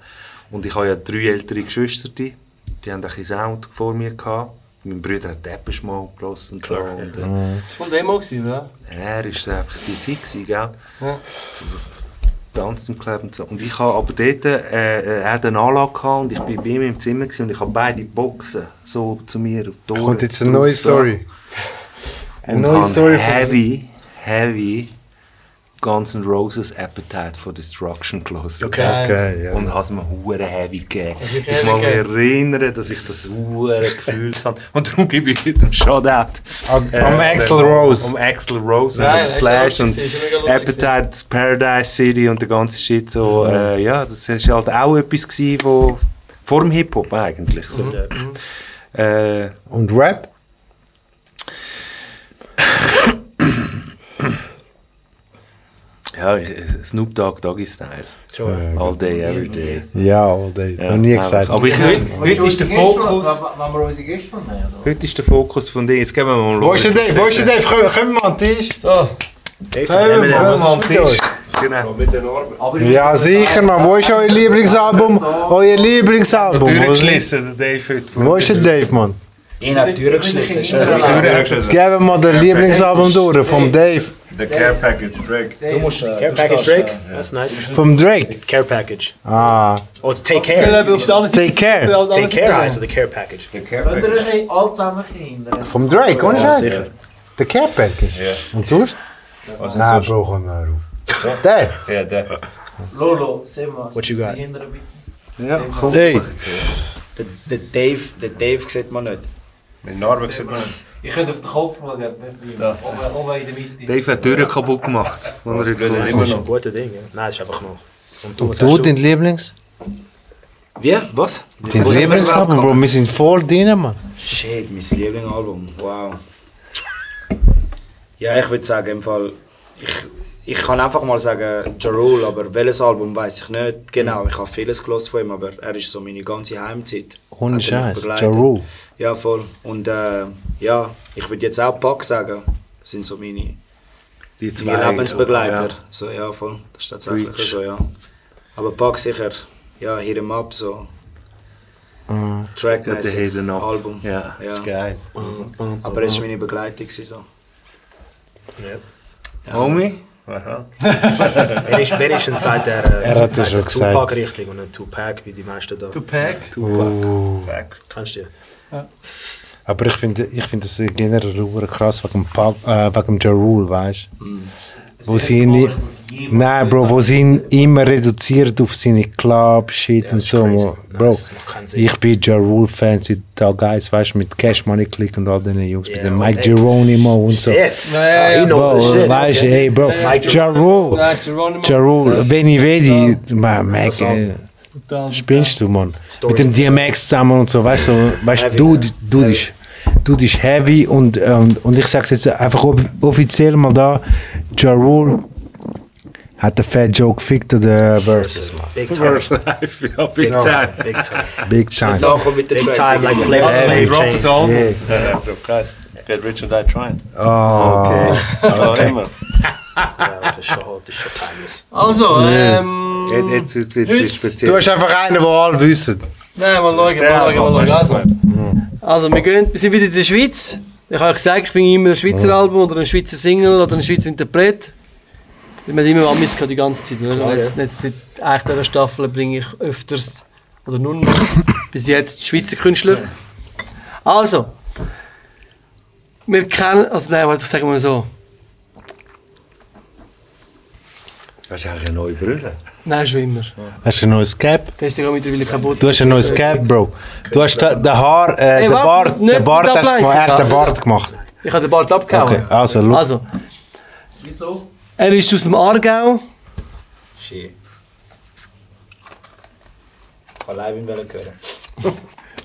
Und ich habe ja drei ältere Geschwister, die haben ein bisschen Sound vor mir gehabt. Mein Bruder hat Depeche Mode gehört und so. Und, äh, Das war voll Demo, gewesen, oder? er war einfach die Zeit, gell? Ja. Also, tanzt im Club und so. Und ich habe aber dort, äh, äh, er hatte eine Anlage gehabt und ich bin bei ihm im Zimmer und ich habe beide Boxen so zu mir auf die Ohren Kommt jetzt eine neue. Story. Eine neue Story Heavy, heavy Guns N' Roses Appetite for Destruction gelesen. Okay. Okay, ja. Und habe es mir hure heavy gegeben. Ich mag mich erinnern, dass ich das hure *laughs* gefühlt habe. Und darum gebe ich heute einen Shoutout. Am, Äh, am Axel dem- Rose. Um Axel Rose Nein, und das ist Slash und Appetite, Paradise City und der ganze Shit. So, äh, ja, das war halt auch etwas, gewesen, wo vor dem Hip-Hop eigentlich. So. Äh, Und Rap? *laughs* ja, Snoop Dogg, Doggy Style. All day, every day. Ja, all day. Ja, Noch nie gesagt. Aber ich, Heute ist der Fokus. Wenn wir unsere Gäste heute ist der Fokus von dir. Jetzt geben wir mal Wo ist der Dave? Wo ist der Dave? Komm, komm mal an den Tisch. So, Dave Komm Eminem. mal was an ist den Tisch. Genau. Ja, sicher, man. Wo ist euer Lieblingsalbum? Euer Lieblingsalbum? Wo- Durchgeschlissen, der Dave heute. Wo ist der Dave, Mann? Ich habe durchgeschlissen. Geben wir den Lieblingsalbum durch, vom Dave. The Care Package, Drake. Du musst Care Package Drake. That's nice. Vom Drake. Care Package. Ah. Oder Take Erzähl Care. eben auf der anderen Take Seite, care. auf der anderen Take Care Seite. heißt, oder Care Package. The Care Könnt ihr Package. euch alle zusammen hindern? Vom Drake, ohne Ja, Scheiß. sicher. Der Care Package. Ja. Und sonst? Was ist Nein, sonst? Bro, komm mal auf. Der? Ja, der. Lolo, sehen wir What you got? Hindern bitte. Ja, komm. Hey. Der, der Dave, der Dave sieht man nicht. Mit Narben sieht man nicht. Ich könnte auf den Kopf schauen, nicht Da. oben, oben in der Mitte. Dave hat die Tür kaputt gemacht. Das ist ein guter Ding. Ja. Nein, das ist einfach noch. Und du, was Du, dein Lieblings? Wie? Was? Dein Lieblingsalbum, Bro, wir sind voll drin, Mann. Shit, mein Lieblingsalbum. Wow. Ja, ich würde sagen, im Fall. Ich, ich kann einfach mal sagen, Ja Rule, aber welches Album weiß ich nicht genau. Ich habe vieles von ihm, aber er ist so meine ganze Heimzeit. Ohne Scheiß. begleitet. Ja voll. Und äh, ja, ich würde jetzt auch Pack sagen. Das sind so meine, Die meine Lebensbegleiter. Ja. So, ja, voll. Das ist tatsächlich Preach. so, ja. Aber Pack sicher, ja, hier im Up, so. Ah. Ja, der Trackmäßig, Hidden Up. Album. Ja, Ja. ist geil. Aber es war meine Begleitung. So. Ja. Homie? Aha. *laughs* Wer ist, wer ist denn seit der, äh, Er hat seit schon der gesagt. Tupac-Richtung und nicht Tupac, wie die meisten da. Tupac. Fact. Kannst du Aber ich finde ich find das generell krass wegen Pub, äh, wegen dem Ja Rule, weißt du? Wo sie ihn, nein, Bro, wo sie ihn immer reduziert auf seine Club-Shit und das ist so. crazy. Bro, Sinn. ich bin Ja Rule-Fan seit Tag Guys, weißt du, mit Cash Money Click und all den Jungs, mit Ja, dem und Mike. Geronimo und so. Shit. Ja, ja, ja. he knows Bro, shit. weißt du, ey, Bro, Mike Ja Rule, Ja, Rule, Benny Vedi, man, Mac, Total. spinnst du, Mann? Story. Mit dem DMX zusammen und so, weißt du, weißt Heavy, du, du, du bist, du bist heavy und, ähm, und ich sag's jetzt einfach off- offiziell mal da, Ja Rule hat den Fat Joe gefickt den Verses, man. Big time. Life, ja, big So. time. Big time. Big time. Mit den Big time, like. Flavor Flav Drop das Album. Yeah. Bro, krass. Get rich or die trying. Oh. Aber immer. Ja, das ist schon, das ist schon timeless. Also, ähm. Jetzt, jetzt, jetzt wird es Heute- speziell. Du hast einfach einen, der alle wissen. Nein, mal schauen, mal schauen, mal schauen. Also, also wir, gehen, wir sind wieder in der Schweiz. Ich habe gesagt, ich bin immer ein Schweizer Album oder ein Schweizer Single oder ein Schweizer Interpret. Wir haben immer Amis die ganze Zeit. Oder? Und jetzt, jetzt nicht, eigentlich dieser Staffel bringe ich öfters, oder nur noch, bis jetzt Schweizer Künstler. Also, wir kennen, also nein, warte, sagen wir so. Hast du eigentlich eine neue Brille? Nein, schon immer. Hast du ein neues Cap? Der ist sogar mittlerweile kaputt. Du hast ein neues Cap, Bro. Du hast den Haar, äh, Hey, den Bart, den Bart hast du gemacht. Er hat den Bart gemacht. Ich habe den Bart abgehauen. Okay, also, look. Also, Wieso? er ist aus dem Aargau. Shit. Ich kann live ihn hören.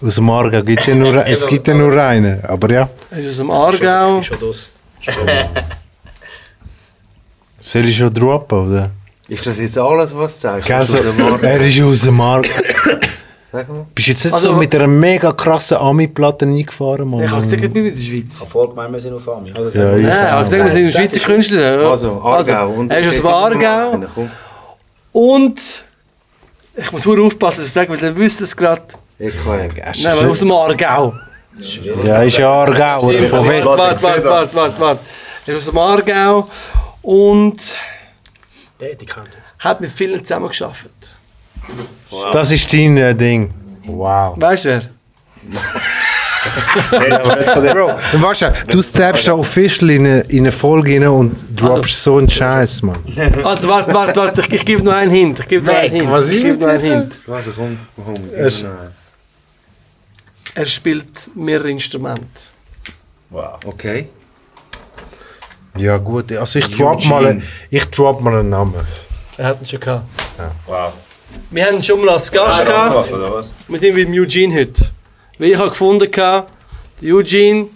Aus dem Aargau gibt's ja nur, es gibt ja nur einen, aber ja. Er ist aus dem Aargau. Schon das. Soll ich schon droppen, oder? Ist das jetzt alles, was du sagst? Also, Aus dem Markt? er ist aus dem Aargau. *coughs* Sag mal. Bist du jetzt nicht Also- so mit einer mega krassen Ami-Platte eingefahren, Mann? Ich habe gesagt, ich bin in der Schweiz. Voll gemeint, wir sind auf Ami. Also, Ja, ich- Nein, ich habe gesagt, wir sind Schweizer Künstler. Also, Aargau. Und er ist aus dem Aargau. Und ich muss nur aufpassen, dass ich sage, weil dann wüsste es gerade. Ich kann Nein, aber aus dem Aargau. Ja, ist ja Aargau, warte, warte, warte, warte, warte. Er ist aus dem Aargau und Der, hat mit vielen zusammengearbeitet. Das ist dein äh, Ding. Wow. Weißt du wer? *laughs* Bro, weißt du, du steppst official in eine, in eine Folge rein und droppst so einen Scheiß, Mann. *laughs* Warte, warte, warte, warte. Ich, ich gebe noch einen Hint. Ich gebe noch einen Hint. was ich ist gebe mit noch einen? Hint. Also komm, komm. Es- Er spielt mehrere Instrumente. Wow. Okay. Ja gut, also ich drop mal, einen- ich drop mal einen Namen. Er hat ihn schon gehabt. Wow. Wir haben ihn schon mal als Gast gehabt. Oder was? Wir sind mit dem Eugene heute. Weil ich habe gefunden, gehabt, der Eugene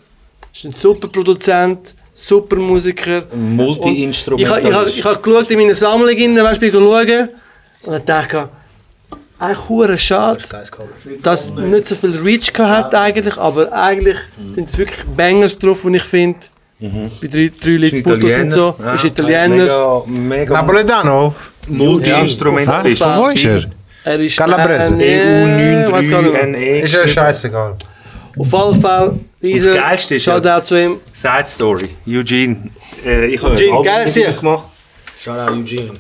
ist ein super Produzent, super Musiker. Multi-Instrument. Ich habe ich, hab, ich hab geschaut in meine Sammlung, rein, weißt du, schauen und dann dachte ich, eigentlich hure schade, dass es nicht so viel Reach gehabt hat eigentlich, aber eigentlich sind es wirklich Bangers drauf, die ich finde. Bei drei, drei Liputos und so. Ja, ist Italiener. Mega, mega Napoletano? Multi-Instrumentalist. Von wo ist er? Er ist Calabrese. äh, nee, weiß gar nicht mehr. EU93NE. Ist ja scheißegal. Auf jeden Fall, riesen ja- Shoutout zu ihm. Side Story. Eugene. Äh, ich habe Eugene, geil, gemacht. Shoutout Eugene.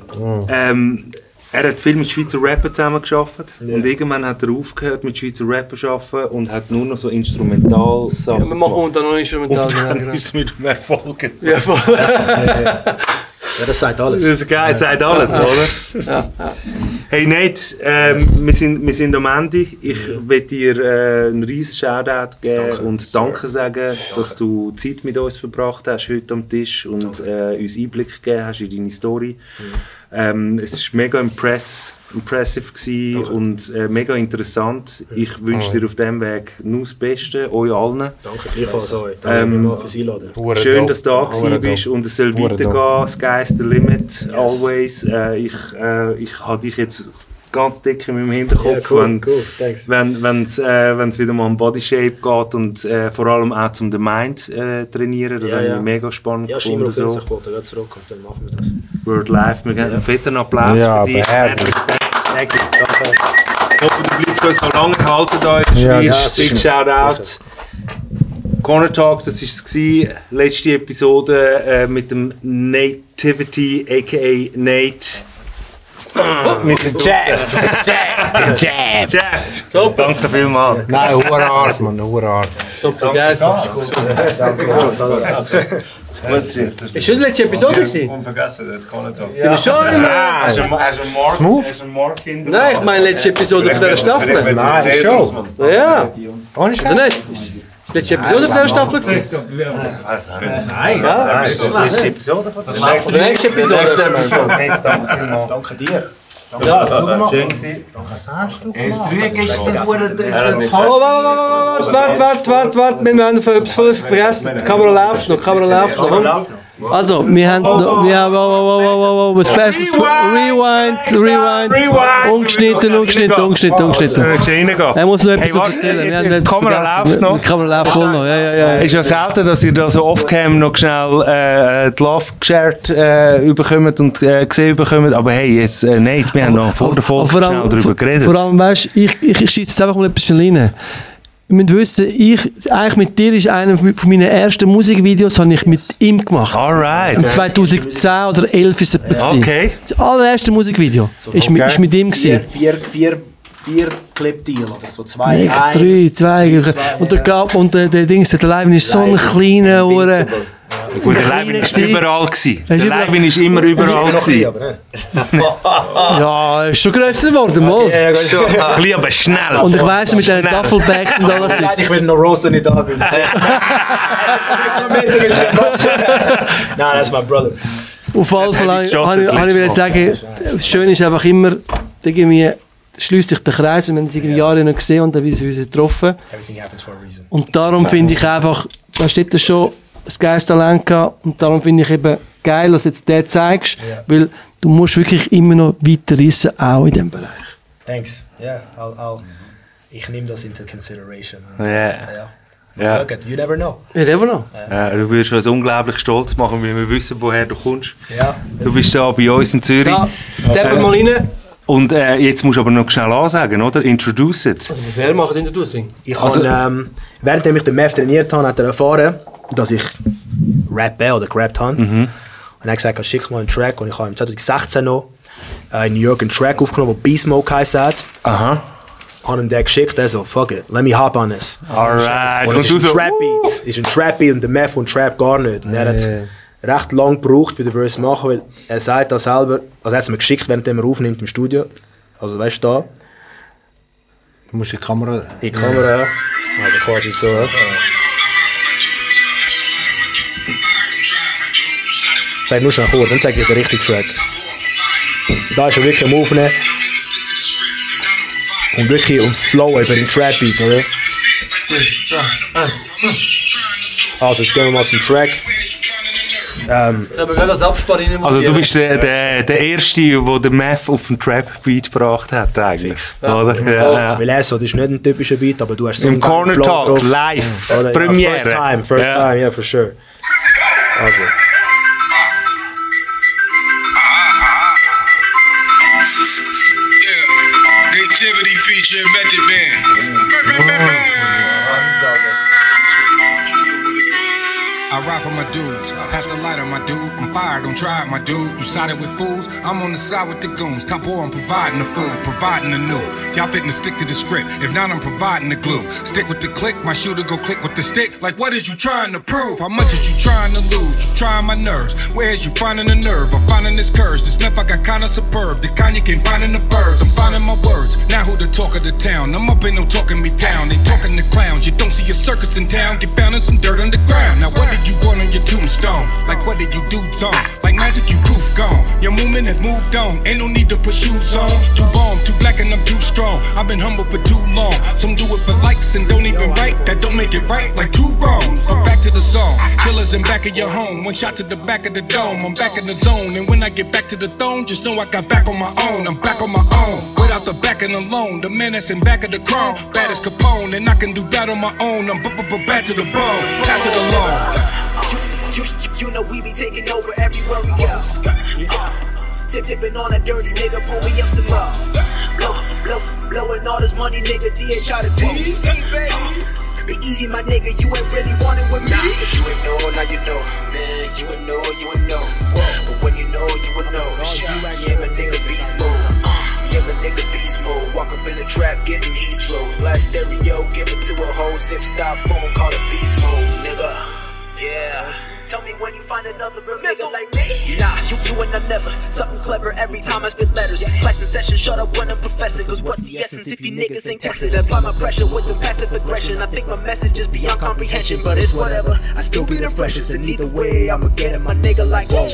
Ähm, er hat viel mit Schweizer Rappern zusammengearbeitet und irgendwann hat er aufgehört mit Schweizer Rappern zu arbeiten und hat nur noch so Instrumentalsachen Ja, wir machen unter noch Instrumental. Und dann genau. ist es mit dem Erfolg. Ja, voll. *laughs* Ja, das sagt alles. Das ist geil, sagt alles, oder? Ja, ja. Hey Nate, ähm, wir, sind, wir sind am Ende. Ich will dir äh, einen riesen Shoutout geben Danke. und Danke sagen, dass du Zeit mit uns verbracht hast heute am Tisch und äh, uns Einblick gegeben hast in deine Story. Ähm, es war mega impress, impressive gewesen und äh, mega interessant. Ich wünsche dir auf diesem Weg nur das Beste, euch allen. Danke gleichfalls euch. Danke Ähm, vielmals fürs Einladen. Schön, dass du da gewesen bist und es soll weitergehen. Sky's the limit, always. Äh, ich äh, ich habe dich jetzt ganz dick in meinem Hinterkopf, Ja, cool, wenn cool, wenn wenn's, äh, wenn's wieder mal um Body Shape geht und äh, vor allem auch zum den Mind äh, trainieren. Das Ja, habe ich ja. mega spannend Ja, scheinbar gefunden. auf So. zurück und dann machen wir das. Word Life, wir geben einen fetten Applaus Ja, für dich. Danke. Ich hoffe, du bleibst uns noch lange erhalten da in der Ja, Schweiz. ja, Big sicher. Shoutout. Corner Talk, das war es. Letzte Episode äh, mit dem Nativity, a.k.a. Nate. Wir sind Jab. Jab. Jab. Jab. Danke vielmals. Nein, hure hart, Mann, hure hart. Super, geil. Sie. Ist schon die letzte Episode gewesen? Unvergessen, das kann nicht sein. Sind wir schon im... Hast du einen Mark, Smooth. Nein, ich meine letzte Episode von dieser Staffel. Nein, schon. Ja, Ohne oder Scheiß. nicht? Ist die letzte Episode von dieser Staffel gewesen? letzte Episode von der Oder die nächste Episode? Nächste Episode. Danke dir. Schön gewesen. Oh, warte, warte, warte, warte, warte, warte, wir haben etwas vergessen. Die Kamera läuft noch, die Kamera läuft noch. Also, wir haben wir haben, wow, wow, wow, wow, Special, Rewind, Rewind, ungeschnitten, ungeschnitten, ungeschnitten, ungeschnitten. Er muss noch etwas erzählen. Die Kamera läuft noch. Die Kamera läuft noch, ja, ja, ja. ist ja selten, dass ihr da so off-cam noch schnell äh, die Love geshared äh, überkommt und äh, gesehen überkommt. Aber hey, jetzt, äh, nein, wir haben noch vor der Folge schnell darüber geredet. vor allem, weißt ich, ich, ich schieße jetzt einfach mal etwas schnell rein. Müsst wissen, ich, eigentlich mit dir ist einer von meinen ersten Musikvideos habe ich mit ihm gemacht. Alright. Im 2010 oder 2011 ist es etwa. Okay. Das allererste Musikvideo ist, mit, ist mit ihm Vier, gewesen. vier, vier, vier Clip-Deal oder so. Zwei, Nicht drei, zwei. Und der, Gab, und der, der Dings, der Live ist so ein kleiner, Gut, der Levin ist gewesen. überall gewesen. Er Der Levin ist immer überall gewesen. aber? *laughs* Ja, ist schon grösser geworden, mal. Ja, ja, schon. Ein bisschen, aber schnell. Und ich weiss, mit diesen Duffelbags und alles. *laughs* Nein, ich will noch Rosa nicht da bin. Nein, *laughs* das ist mein Brother. Auf jeden Fall habe ich- wollte sagen, das Schöne ist einfach immer, irgendwie schließt sich der Kreis und wir haben uns irgendwie Jahre nicht gesehen und dann wieder uns getroffen. Everything happens for a reason. Und darum finde ich einfach, da steht das schon das geiles Talent gehabt und darum finde ich eben geil, dass jetzt der zeigst, weil du musst wirklich immer noch weiter rissen, auch in diesem Bereich. Thanks. Yeah, I'll, I'll, ich nehme das into consideration. Ja. Ja. Ja. You never know. Ja, der noch. Ja, du würdest uns unglaublich stolz machen, weil wir wissen, woher du kommst. Ja. Du bist da bei uns in Zürich. Ja, steppen mal rein. Und äh, jetzt musst du aber noch schnell ansagen, oder? Introduce it. Also, was er macht, in der Sing. Ich Also- habe, ähm, währenddem ich den Mev trainiert habe, hat er erfahren, dass ich rappe oder gerappt habe. Und er hat gesagt, schick mal einen Track. Und ich habe im 2016 noch äh, in New York einen Track aufgenommen, der Beast Mode geheißen hat. Aha. Habe ihm den geschickt, er so, fuck it, let me hop on this. Alright. Und, Und es du ist ein so, Trap Beat. ist ein Trap Beat und der Meth und Trap gar nicht. Und er hat recht lang gebraucht, für den Verse zu machen, weil er sagt das selber, also er hat es mir geschickt, während er aufnimmt im Studio. Also weißt du da, Du musst die Kamera. in die Kamera, ja. also quasi so. Ja. Sag nur schnell kurz, dann zeig ich dir den richtigen Track. Da ist er wirklich am Aufnehmen. Und wirklich um Flow über den Trap Beat, oder? Also, jetzt gehen wir mal zum Track. Ähm, also du bist der, der, der Erste, der den Math auf den Trap-Beat gebracht hat, eigentlich. Fix. Oder? Ja, ja. Weil er so, das ist nicht ein typischer Beat, aber du hast so Im Corner Talk, drauf. live, Oder? Ja, Premiere. first time, first Ja. time, yeah, for sure. Also. Creativity feature Method Man. I ride for my dudes. Pass the light on my dude. I'm fired, don't try it, my dude. You sided with fools. I'm on the side with the goons. Top war, I'm providing the food, providing the new. Y'all fitting to stick to the script. If not, I'm providing the glue. Stick with the click, my shooter go click with the stick. Like, what is you trying to prove? How much is you trying to lose? You trying my nerves. Where's you finding the nerve? I'm finding this curse. This meth I got kinda superb. The kind you can't find in the birds. I'm finding my words. Now who the talk of the town? I'm up in no talking me down. They talking the clowns. You don't see a circus in town. Get found in some dirt underground. Now what did you want on your tombstone? Like what did you do, Tom? Like magic, you poof gone. Your movement has moved on. Ain't no need to put shoes on. Too bomb, too black, and I'm too strong. I've been humble for too long. Some do it for likes and don't even write. That don't make it right. Like two wrongs. But back to the song. Killers in back of your home. One shot to the back of the dome. I'm back in the zone. And when I get back to the throne, just know I got back on my own. I'm back on my own. Without the back and alone. The that's in back of the crown. Bad as Capone. And I can do that on my own. I'm bad to the bone. Pass it along. You, you, know we be taking over everywhere we go. Uh, tip tipping on a dirty nigga, pull me up some more. Blow, blow, blowing all this money, nigga. DH out of T. Be easy, my nigga. You ain't really wanting with me. If you ain't know, now you know. Man, you ain't know, you ain't know. But when you know, you will know. Yeah, my nigga beast mode. Yeah, my nigga beast mode. Walk up in the trap, getting heat strokes. Blast stereo, give it to a whole zip stop phone, call it beast mode, nigga. Yeah. Tell me when you find another real nigga like me. Nah, you, you and I never. Something clever every time I spit letters. Class in session, shut up when I'm professing. Cause what's the essence if you niggas ain't tested? Apply my pressure with some passive aggression. I think my message is beyond comprehension, but it's whatever. I still be the freshest, and either way, I'ma get it, my nigga like whoa.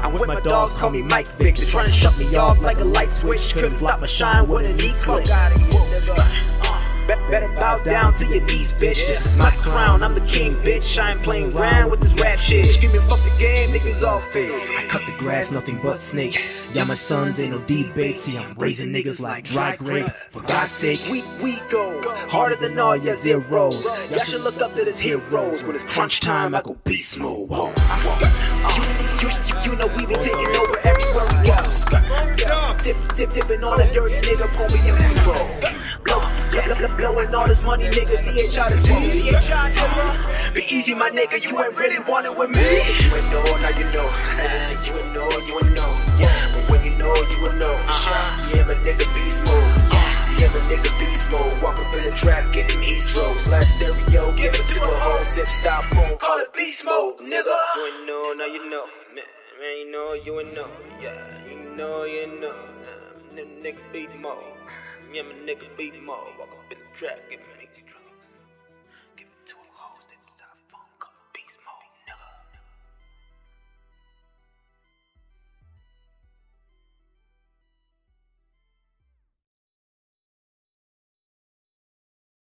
I'm with my dogs, call me Mike Vick. They're trying to shut me off like a light switch. Couldn't stop my shine with an eclipse. Be- better bow down to your knees, bitch. This is my crown, I'm the king, bitch. I ain't playing around with this rap shit. Screaming, fuck the game, niggas all fake. I cut the grass, nothing but snakes. Yeah, my sons ain't no debate. See, I'm raising niggas like dry grape. For God's sake, We, we go harder than all your zeros. Y'all should look up to this heroes. When it's crunch time, I go beast mode. Whoa. Uh, you, you, you know we be taking over go. Tip, tip, tipping on a dirty nigga, pull me to roll. Blow, blow, blow, blowing all this money, nigga. DH out of T. Be easy, my nigga. You ain't really wanted with me. You ain't know, now you know. Uh, you ain't know, you ain't know. Yeah, but when you know, you will know. Uh-huh. Yeah, my nigga beast mode. Yeah, yeah, my nigga beast mode. Walk up in the trap, getting East Roads. Last stereo, give it to a whole zip stop phone. Call it beast mode, nigga. You ain't know, now you know. Man, man, you know, you ain't know. Yeah, know, you know. Uh, nigga beat mode. Yeah, my nigga beat mode. Walk up in the trap, getting East Roads.